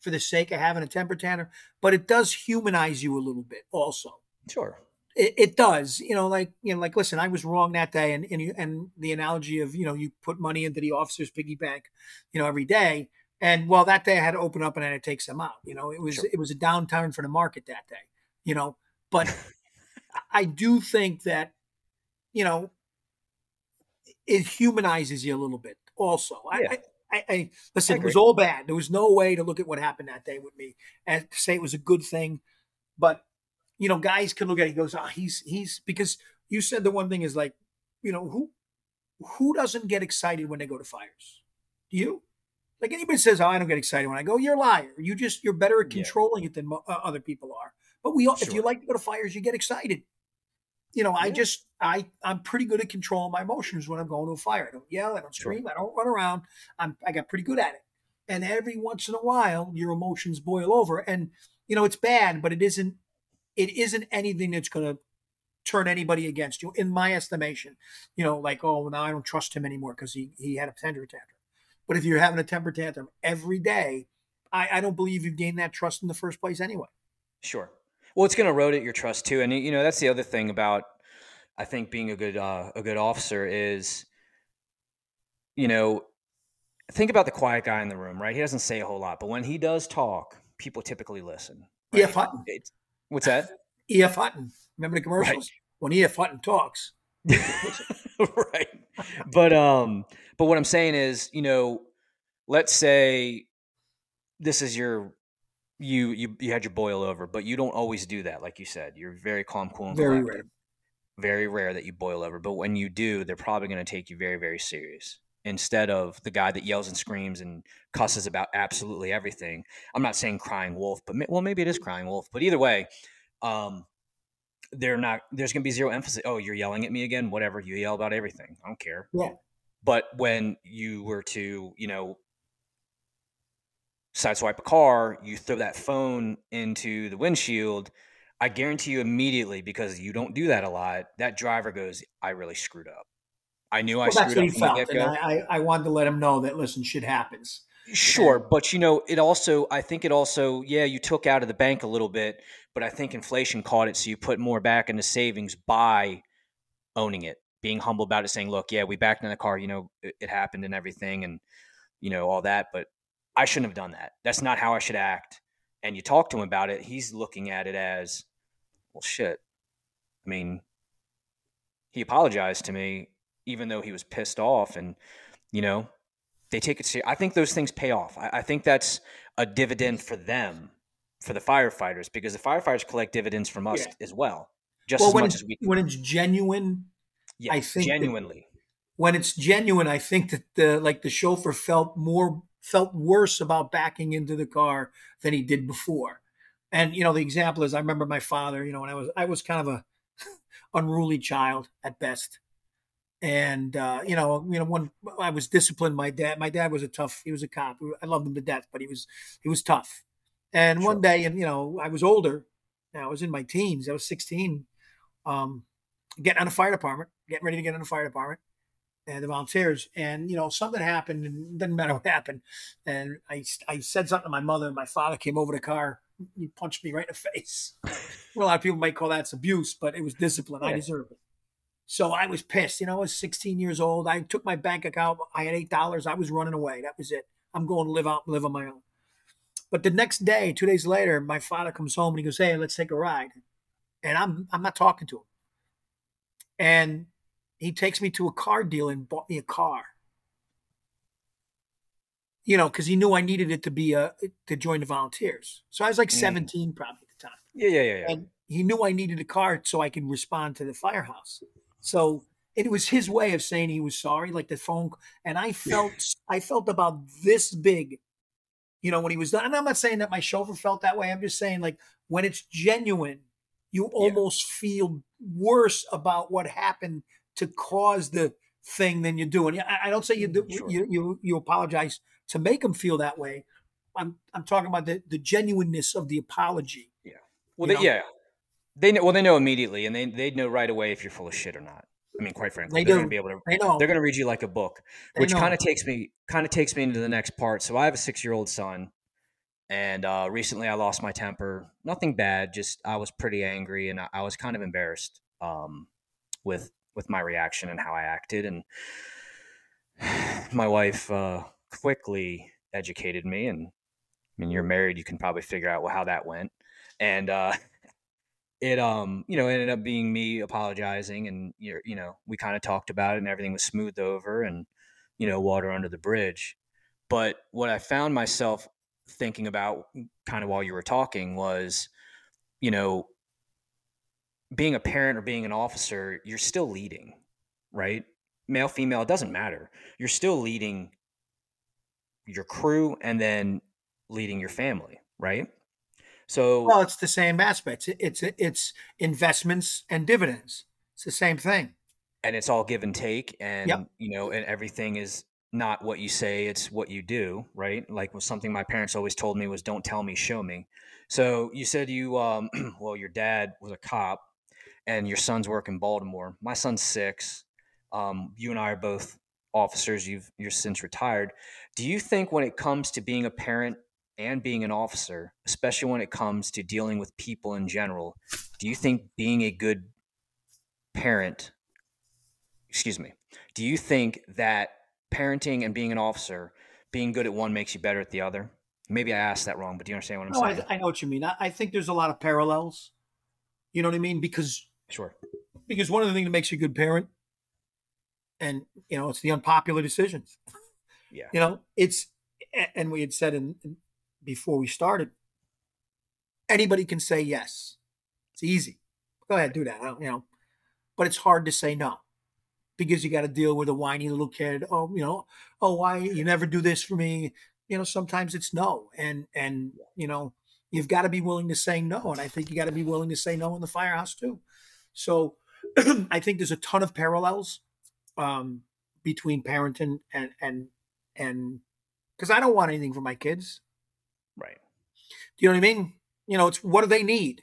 for the sake of having a temper tantrum, but it does humanize you a little bit. Also, Sure. it, it does. You know, like you know, like listen, I was wrong that day, and and, you, and the analogy of you know you put money into the officer's piggy bank, you know, every day. And well, that day I had to open up and I had to take some out. You know, it was Sure. it was a downturn for the market that day. You know, but I do think that, you know, it humanizes you a little bit. Also, Yeah. I, I, I listen. I it was all bad. There was no way to look at what happened that day with me and say it was a good thing. But you know, guys can look at it. He goes, "Ah, he's he's," because you said the one thing is like, you know, who who doesn't get excited when they go to fires? Do you? Like anybody says, "Oh, I don't get excited when I go." You're a liar. You just you're better at Yeah. controlling it than uh, other people are. But we all, if you like to go to fires, you get excited. You know, I just I I'm pretty good at controlling my emotions when I'm going to a fire. I don't yell, I don't Sure. scream, I don't run around. I'm I got pretty good at it. And every once in a while, your emotions boil over, and you know it's bad, but it isn't. It isn't anything that's going to turn anybody against you, in my estimation. You know, like oh, now I don't trust him anymore because he he had a temper tantrum. But if you're having a temper tantrum every day, I, I don't believe you've gained that trust in the first place anyway. Sure. Well, it's going to erode at your trust too, and you know that's the other thing about I think being a good uh, a good officer is, you know, think about the quiet guy in the room, right? He doesn't say a whole lot, but when he does talk, people typically listen. right? E.F. Hutton. What's that? E.F. Hutton. Remember the commercials? When E.F. Hutton talks. right. But um but what I'm saying is, you know, let's say this is your you you you had your boil over, but you don't always do that like you said. You're very calm, cool and Very collected. Very rare that you boil over, but when you do, they're probably going to take you very very serious. Instead of the guy that yells and screams and cusses about absolutely everything. I'm not saying crying wolf, but well maybe it is crying wolf, but either way, um they're not there's going to be zero emphasis oh you're yelling at me again whatever you yell about everything i don't care Yeah. But when you were to you know sideswipe a car you throw that phone into the windshield i guarantee you immediately because you don't do that a lot that driver goes i really screwed up i knew i Well, that's screwed up felt. And I, I, I wanted to let him know that, listen, shit happens. Sure, but you know, it also I think it also yeah, you took out of the bank a little bit, but I think inflation caught it so you put more back into savings by owning it, being humble about it, saying, "Look, yeah, we backed in the car, you know, it, it happened and everything and you know, all that, but I shouldn't have done that. That's not how I should act." And you talk to him about it, he's looking at it as, "Well, shit. I mean, he apologized to me even though he was pissed off and you know, they take it serious. I think those things pay off. I, I think that's a dividend for them, for the firefighters, because the firefighters collect dividends from us Yeah. as well, just well, as when much as we. when it's genuine, Yeah, I think genuinely. when it's genuine, I think that the like the chauffeur felt more felt worse about backing into the car than he did before. And you know, the example is I remember my father, you know, when I was I was kind of a unruly child at best. And uh, you know, you know, when I was disciplined, my dad, my dad was a tough. He was a cop. I loved him to death, but he was he was tough. And Sure. one day, and you know, I was older. I was in my teens. I was sixteen. Um, getting on the fire department, getting ready to get on the fire department, and the volunteers. And you know, something happened, and it doesn't matter what happened. And I I said something to my mother, and my father came over the car. He punched me right in the face. well, a lot of people might call that abuse, but it was discipline. I Yeah. deserved it. So I was pissed. You know, I was 16 years old. I took my bank account. I had eight dollars. I was running away. That was it. I'm going to live out, live on my own. But the next day, two days later, my father comes home and he goes, "Hey, let's take a ride." And I'm I'm not talking to him. And he takes me to a car dealer and bought me a car. You know, because he knew I needed it to be a to join the volunteers. So I was like Mm. 17 probably at the time Yeah, yeah, yeah, yeah. and he knew I needed a car so I could respond to the firehouse. So it was his way of saying he was sorry, like the phone. And I felt, I felt about this big, you know, when he was done. And I'm not saying that my chauffeur felt that way. I'm just saying, like, when it's genuine, you almost feel worse about what happened to cause the thing than you do. And I, I don't say you do, mm, Sure. you, you you apologize to make them feel that way. I'm I'm talking about the, the genuineness of the apology. Yeah. Well, they, yeah, they know. Well, they know immediately, and they they know right away if you're full of shit or not. I mean, quite frankly, They are gonna be able to. They know. They're gonna read you like a book, They which kind of takes me kind of takes me into the next part. So I have a six year old son, and uh, recently I lost my temper. Nothing bad, just I was pretty angry, and I, I was kind of embarrassed um, with with my reaction and how I acted, and my wife uh, quickly educated me and I mean, you're married, you can probably figure out how that went. And uh, it, um, you know, ended up being me apologizing, and you you know, we kind of talked about it, and everything was smoothed over, and you know, water under the bridge. But what I found myself thinking about, kind of while you were talking, was, you know, being a parent or being an officer, you're still leading, right? Male, female, it doesn't matter. You're still leading your crew and then leading your family, right? So Well, it's the same aspects. It's it's investments and dividends. It's the same thing. and it's all give and take and Yep. you know and everything is not what you say it's what you do right? Like was something my parents always told me was don't tell me show me. So you said you um well your dad was a cop and your son's work in baltimore. My son's six. Um you and i are both officers. You've you're since retired. Do you think when it comes to being a parent and being an officer especially when it comes to dealing with people in general do you think being a good parent excuse me do you think that parenting and being an officer being good at one makes you better at the other maybe i asked that wrong but do you understand what i'm No, saying I, I know what you mean. I, I think there's a lot of parallels. You know what I mean? Because sure because one of the things that makes you a good parent, and you know, it's the unpopular decisions. yeah You know, it's and we had said in, in before we started, anybody can say yes. It's easy. Go ahead, do that. I don't- You know, but it's hard to say no because you got to deal with a whiny little kid. Oh, you know, oh, why you never do this for me? You know, sometimes it's no, and and you know, you've got to be willing to say no, and I think you got to be willing to say no in the firehouse too. So, I think there's a ton of parallels um, between parenting and and and because I don't want anything for my kids. right Do you know what I mean? You know, it's what do they need?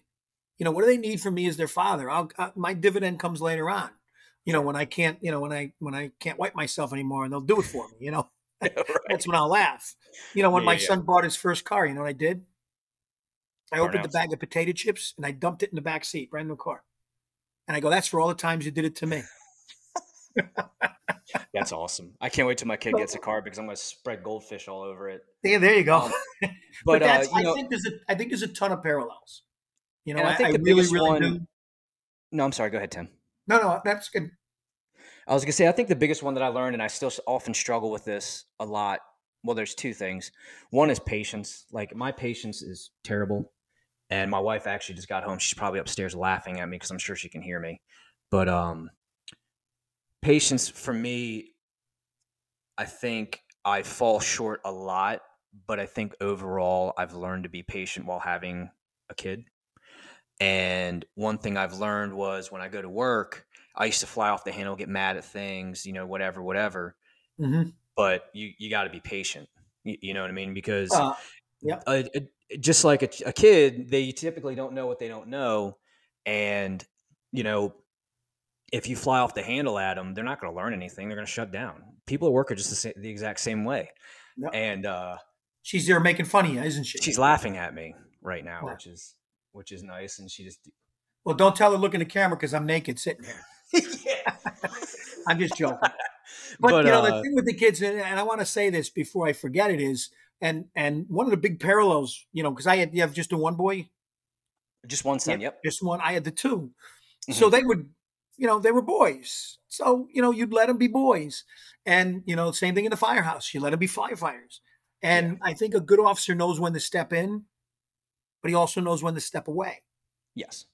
You know, what do they need from me as their father? I'll, I, my dividend comes later on. You know, when I can't, you know, when I when I can't wipe myself anymore, and they'll do it for me. You know, right that's when I'll laugh. You know, when Yeah, my yeah. son bought his first car, you know what I did? I opened the bag of potato chips and I dumped it in the back seat, brand new car. And I go, "That's for all the times you did it to me." that's awesome i can't wait till my kid gets a car because i'm going to spread goldfish all over it Yeah, there you go. Um, but but, uh, that's, know I think there's a I think there's a ton of parallels. You know, I I, think I the really, biggest really one- do. no i'm sorry go ahead tim No, no, that's good. I was gonna say I think the biggest one that I learned, and I still often struggle with this a lot. Well, there's two things. One is patience. Like my patience is terrible, and my wife actually just got home. She's probably upstairs laughing at me because I'm sure she can hear me. But um, patience for me, I think I fall short a lot. But I think overall, I've learned to be patient while having a kid. And one thing I've learned was when I go to work, I used to fly off the handle, get mad at things, you know, whatever, whatever. Mm-hmm. But you you got to be patient. You, you know what I mean? Because Uh, yep. a, a- just like a, a kid, they typically don't know what they don't know, and you know, if you fly off the handle at them, they're not going to learn anything. They're going to shut down. People at work are just the, the exact same way, Yep. and uh, she's there making fun of you, isn't she? she's laughing at me right now, Yeah. which is which is nice, and she just well, don't tell her look in the camera because I'm naked sitting here. yeah. I'm just joking. But, But, you know, the uh, thing with the kids, and and I want to say this before I forget it, is and and one of the big parallels, you know, because I had you have just a one boy, just one son. Yep. just one. I had the 2 so they would, you know, they were boys. So you know, you'd let them be boys, and you know, same thing in the firehouse. You let them be firefighters. And I think a good officer knows when to step in, but he also knows when to step away. Yes.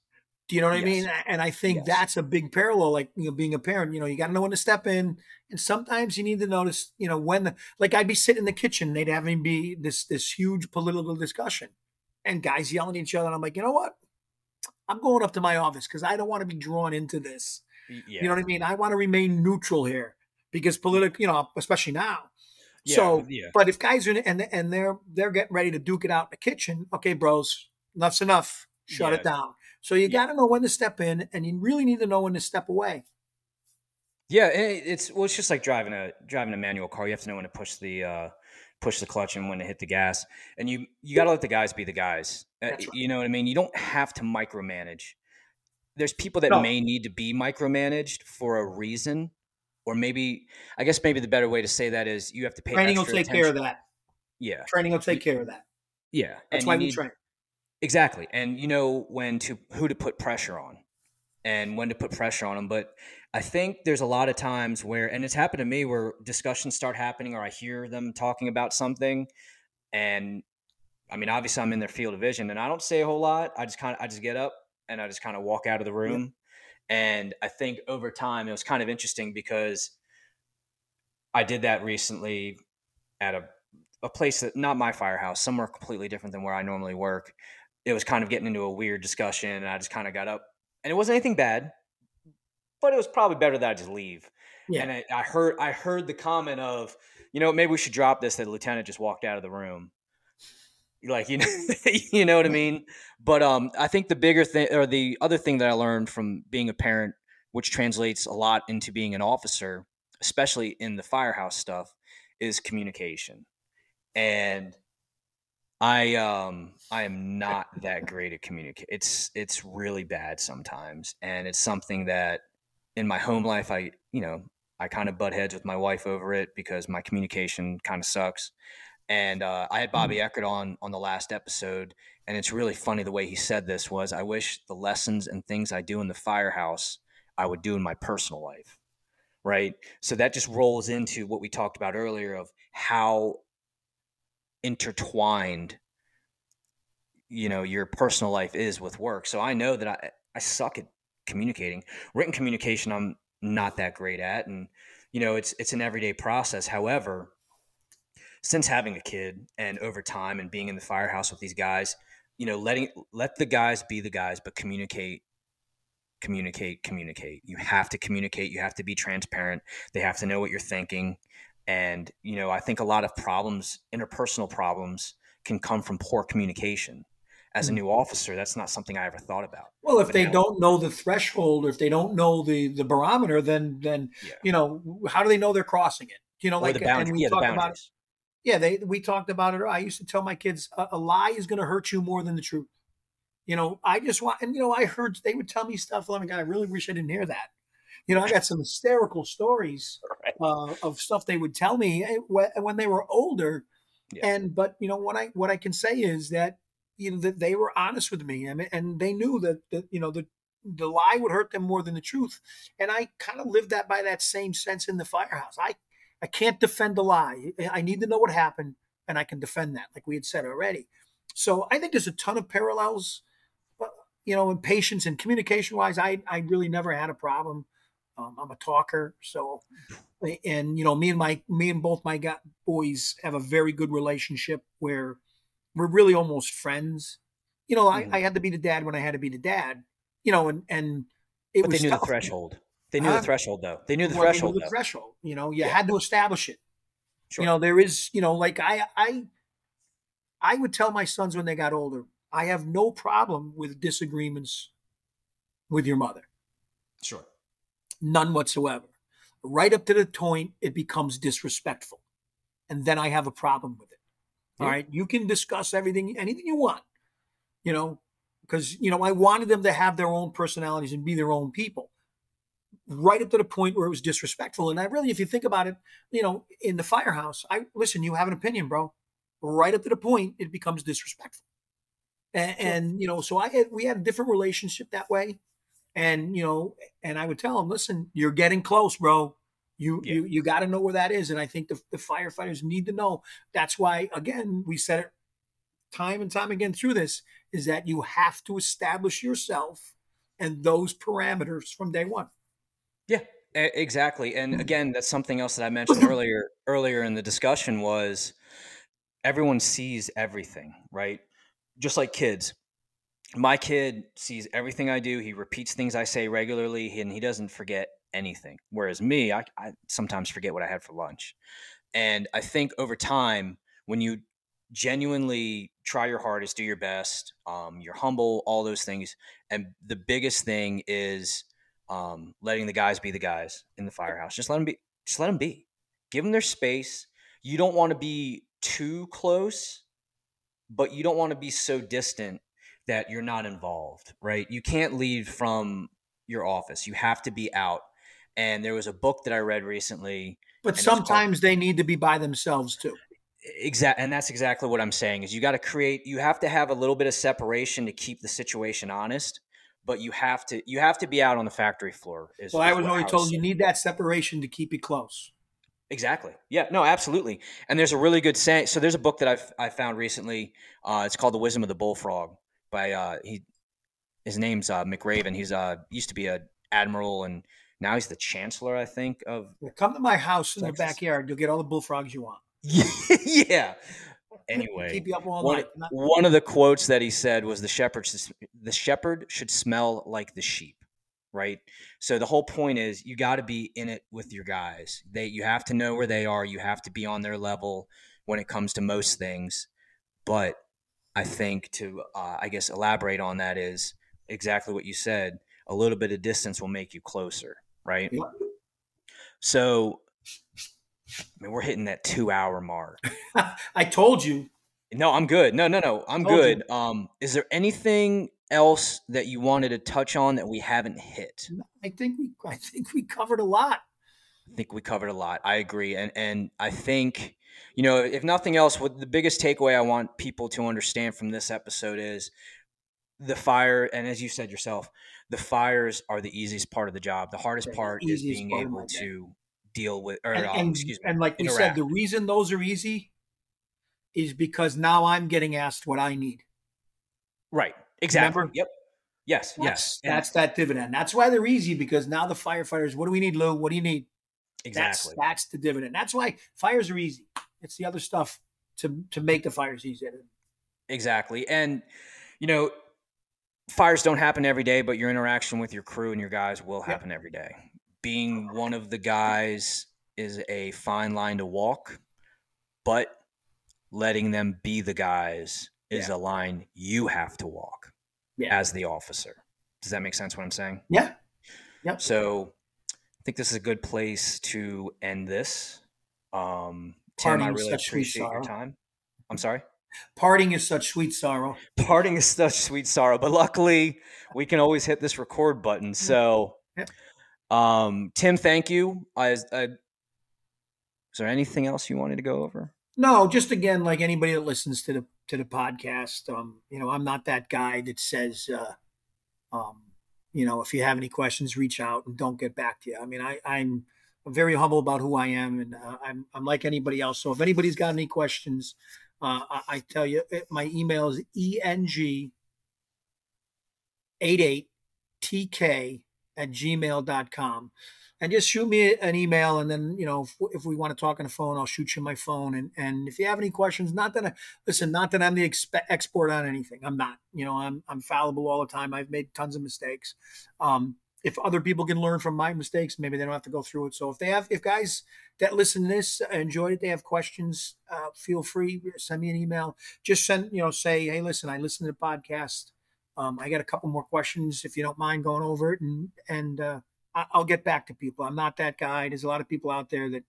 Do you know what I mean? And I think Yes. that's a big parallel. Like you know, being a parent, you know, you got to know when to step in, and sometimes you need to notice, you know, when. The, like I'd be sitting in the kitchen, they'd have me be this this huge political discussion, and guys yelling at each other. And I'm like, you know what? I'm going up to my office because I don't want to be drawn into this. Yeah. You know what I mean? I want to remain neutral here. because political, you know, especially now. Yeah, so, yeah. but if guys are in, and and they're they're getting ready to duke it out in the kitchen, okay, bros, enough's enough. Shut Yeah. it down. So you got to know when to step in, and you really need to know when to step away. Yeah, it's well, it's just like driving a driving a manual car. You have to know when to push the uh, push the clutch and when to hit the gas, and you you got to let the guys be the guys. Uh, right. You know what I mean? You don't have to micromanage. There's people that No. may need to be micromanaged for a reason, or maybe I guess maybe the better way to say that is you have to pay. Training will take care of that. Yeah, Training will take care of that. yeah. That's and why we need- train. Exactly. And you know when to who to put pressure on and when to put pressure on them. But I think there's a lot of times where and it's happened to me where discussions start happening or I hear them talking about something and I mean obviously I'm in their field of vision and I don't say a whole lot. I just kind of I just get up and I just kind of walk out of the room. And I think over time it was kind of interesting because I did that recently at a a place that not my firehouse, somewhere completely different than where I normally work. It was kind of getting into a weird discussion, and I just kind of got up, and it wasn't anything bad, but it was probably better that I just leave. Yeah. And I, I heard I heard the comment of, you know, maybe we should drop this. That the lieutenant just walked out of the room. Like you know, you know what I mean. But um, I think the bigger thing or the other thing that I learned from being a parent, which translates a lot into being an officer, especially in the firehouse stuff, is communication. And I um I am not that great at communicate. It's it's really bad sometimes, and it's something that in my home life I you know I kind of butt heads with my wife over it because my communication kind of sucks. And uh, I had Bobby Eckert on on the last episode, and it's really funny the way he said this was I wish the lessons and things I do in the firehouse I would do in my personal life. Right. So that just rolls into what we talked about earlier of how intertwined you know your personal life is with work. So I know that I I suck at communicating. Written communication I'm not that great at and you know it's it's an everyday process. However, since having a kid and over time and being in the firehouse with these guys, you know, letting let the guys be the guys but communicate communicate communicate. You have to communicate, you have to be transparent. They have to know what you're thinking and you know, I think a lot of problems, interpersonal problems can come from poor communication. As a Mm. new officer, that's not something I ever thought about. Well, if But they now- don't know the threshold, or if they don't know the the barometer, then then Yeah. you know how do they know they're crossing it? You know, Or like the and we Yeah, the about boundaries. Yeah, they we talked about it. I used to tell my kids a, a lie is going to hurt you more than the truth. You know, I just want, and you know, I heard they would tell me stuff. Oh my god, I really wish I didn't hear that. You know, I got some hysterical stories Right. uh, of stuff they would tell me eh, when they were older. Yeah. And but you know what I what I can say is that you know that they were honest with me, and and they knew that that you know the the lie would hurt them more than the truth, and I kind of lived that by that same sense in the firehouse. I I can't defend a lie. I need to know what happened, and I can defend that, like we had said already. So I think there's a ton of parallels, you know, in patience and communication wise. I I really never had a problem. Um, I'm a talker, so and you know, me and my me and both my boys have a very good relationship where we're really almost friends. You know, Mhm. I, I had to be the dad when I had to be the dad. You know, and and it But was they knew tough. the threshold. They knew Huh? the threshold, though. They knew the Well, they knew threshold, the threshold. You know, you Yeah. had to establish it. Sure. You know, there is, you know, like I I I would tell my sons when they got older, I have no problem with disagreements with your mother. sure. None whatsoever. Right up to the point it becomes disrespectful. And then I have a problem with it. All right. You can discuss everything, anything you want, you know, because, you know, I wanted them to have their own personalities and be their own people. Right up to the point where it was disrespectful. And I really, if you think about it, you know, in the firehouse, I listen, you have an opinion, bro. Right up to the point, it becomes disrespectful. And, and you know, so I had we had a different relationship that way and you know and i would tell them listen you're getting close bro you Yeah. you you got to know where that is and i think the, the firefighters need to know that's why again we said it time and time again through this is that you have to establish yourself and those parameters from day one E- Exactly. And again, that's something else that I mentioned earlier earlier in the discussion was everyone sees everything, right? Just like kids. My kid sees everything I do. He repeats things I say regularly and he doesn't forget anything. Whereas me, I, I sometimes forget what I had for lunch. And I think over time, when you genuinely try your hardest, do your best, um, you're humble, all those things. And the biggest thing is um, letting the guys be the guys in the firehouse. Just let them be. Just let them be. Give them their space. You don't want to be too close, but you don't want to be so distant that you're not involved, right? You can't leave from your office. You have to be out. And there was a book that I read recently. But sometimes called, they need to be by themselves too. Exactly, and that's exactly what I'm saying. Is you got to create. You have to have a little bit of separation to keep the situation honest but you have to you have to be out on the factory floor. Is, well, is I was always told you need that separation to keep it close. Exactly. Yeah. No. Absolutely. And there's a really good saying. So there's a book that I've I found recently. Uh, it's called The Wisdom of the Bullfrog by uh, he. His name's uh, McRaven. He's uh used to be a admiral and now he's the chancellor. I think of. Yeah, come to my house in Texas. the backyard. You'll get all the bullfrogs you want. yeah anyway, keep you up all one, one of the quotes that he said was the shepherd the shepherd should smell like the sheep, right? So the whole point is you got to be in it with your guys. They you have to know where they are. You have to be on their level when it comes to most things. But I think to uh, I guess elaborate on that is exactly what you said. A little bit of distance will make you closer, right? So I mean, we're hitting that two hour mark. I told you. No, I'm good. No, no, no, I'm good. You. Um, is there anything else that you wanted to touch on that we haven't hit? I think we, I think we covered a lot. I think we covered a lot. I agree, and and I think you know, if nothing else, what the biggest takeaway I want people to understand from this episode is the fire, and as you said yourself, the fires are the easiest part of the job. The hardest the part is being able to deal with or and, uh, and, excuse me, and like interact. we said the reason those are easy is because now i'm getting asked what i need right exactly Remember? yep yes yes that's that dividend that's why they're easy because now the firefighters what do we need lou what do you need exactly that's, that's the dividend that's why fires are easy it's the other stuff to to make the fires easy exactly and you know fires don't happen every day but your interaction with your crew and your guys will happen yep. every day being one of the guys is a fine line to walk, but letting them be the guys is yeah. a line you have to walk yeah. as the officer. Does that make sense what I'm saying? Yeah. Yep. So I think this is a good place to end this. Um, Tim, I really appreciate your time. I'm sorry? Parting is such sweet sorrow. Parting is such sweet sorrow, but luckily we can always hit this record button. So um, Tim, thank you. I, I, is there anything else you wanted to go over? No, just again, like anybody that listens to the to the podcast, um, you know, I'm not that guy that says, uh, um, you know, if you have any questions, reach out and don't get back to you. I mean, I, I'm very humble about who I am, and uh, I'm I'm like anybody else. So if anybody's got any questions, uh, I, I, tell you, my email is eng eight eight tk at gmail.com and just shoot me an email and then you know if, if, we want to talk on the phone i'll shoot you my phone. And and if you have any questions not that i listen not that i'm the expe- expert on anything. I'm not. You know i'm i'm fallible all the time. I've made tons of mistakes. Um, if other people can learn from my mistakes maybe they don't have to go through it. So if they have if guys that listen to this enjoyed it they have questions uh, feel free send me an email. Just send you know say hey listen i listened to the podcast um, I got a couple more questions if you don't mind going over it, and and uh, I'll get back to people. I'm not that guy. There's a lot of people out there that,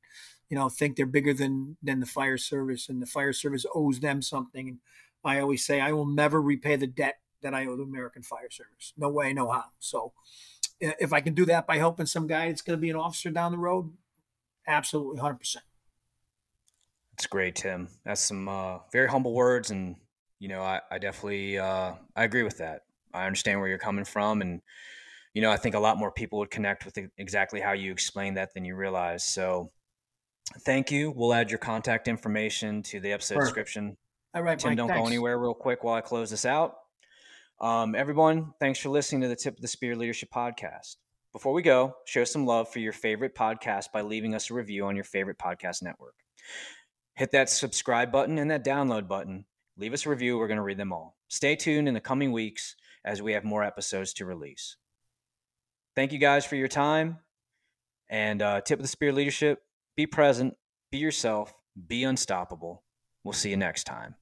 you know, think they're bigger than than the fire service, and the fire service owes them something. And I always say I will never repay the debt that I owe the American Fire Service. No way, no how. So, if I can do that by helping some guy that's going to be an officer down the road, absolutely, hundred percent. That's great, Tim. That's some uh, very humble words, and you know, I, I definitely uh, I agree with that. I understand where you're coming from, and you know, I think a lot more people would connect with exactly how you explain that than you realize. So, thank you. We'll add your contact information to the episode Perfect. description. All right, Tim, Mike, don't thanks. go anywhere real quick while I close this out. Um, everyone, thanks for listening to the Tip of the Spear Leadership Podcast. Before we go, show some love for your favorite podcast by leaving us a review on your favorite podcast network. Hit that subscribe button and that download button Leave us a review. We're going to read them all. Stay tuned in the coming weeks as we have more episodes to release. Thank you guys for your time. And uh, tip of the spear leadership be present, be yourself, be unstoppable. We'll see you next time.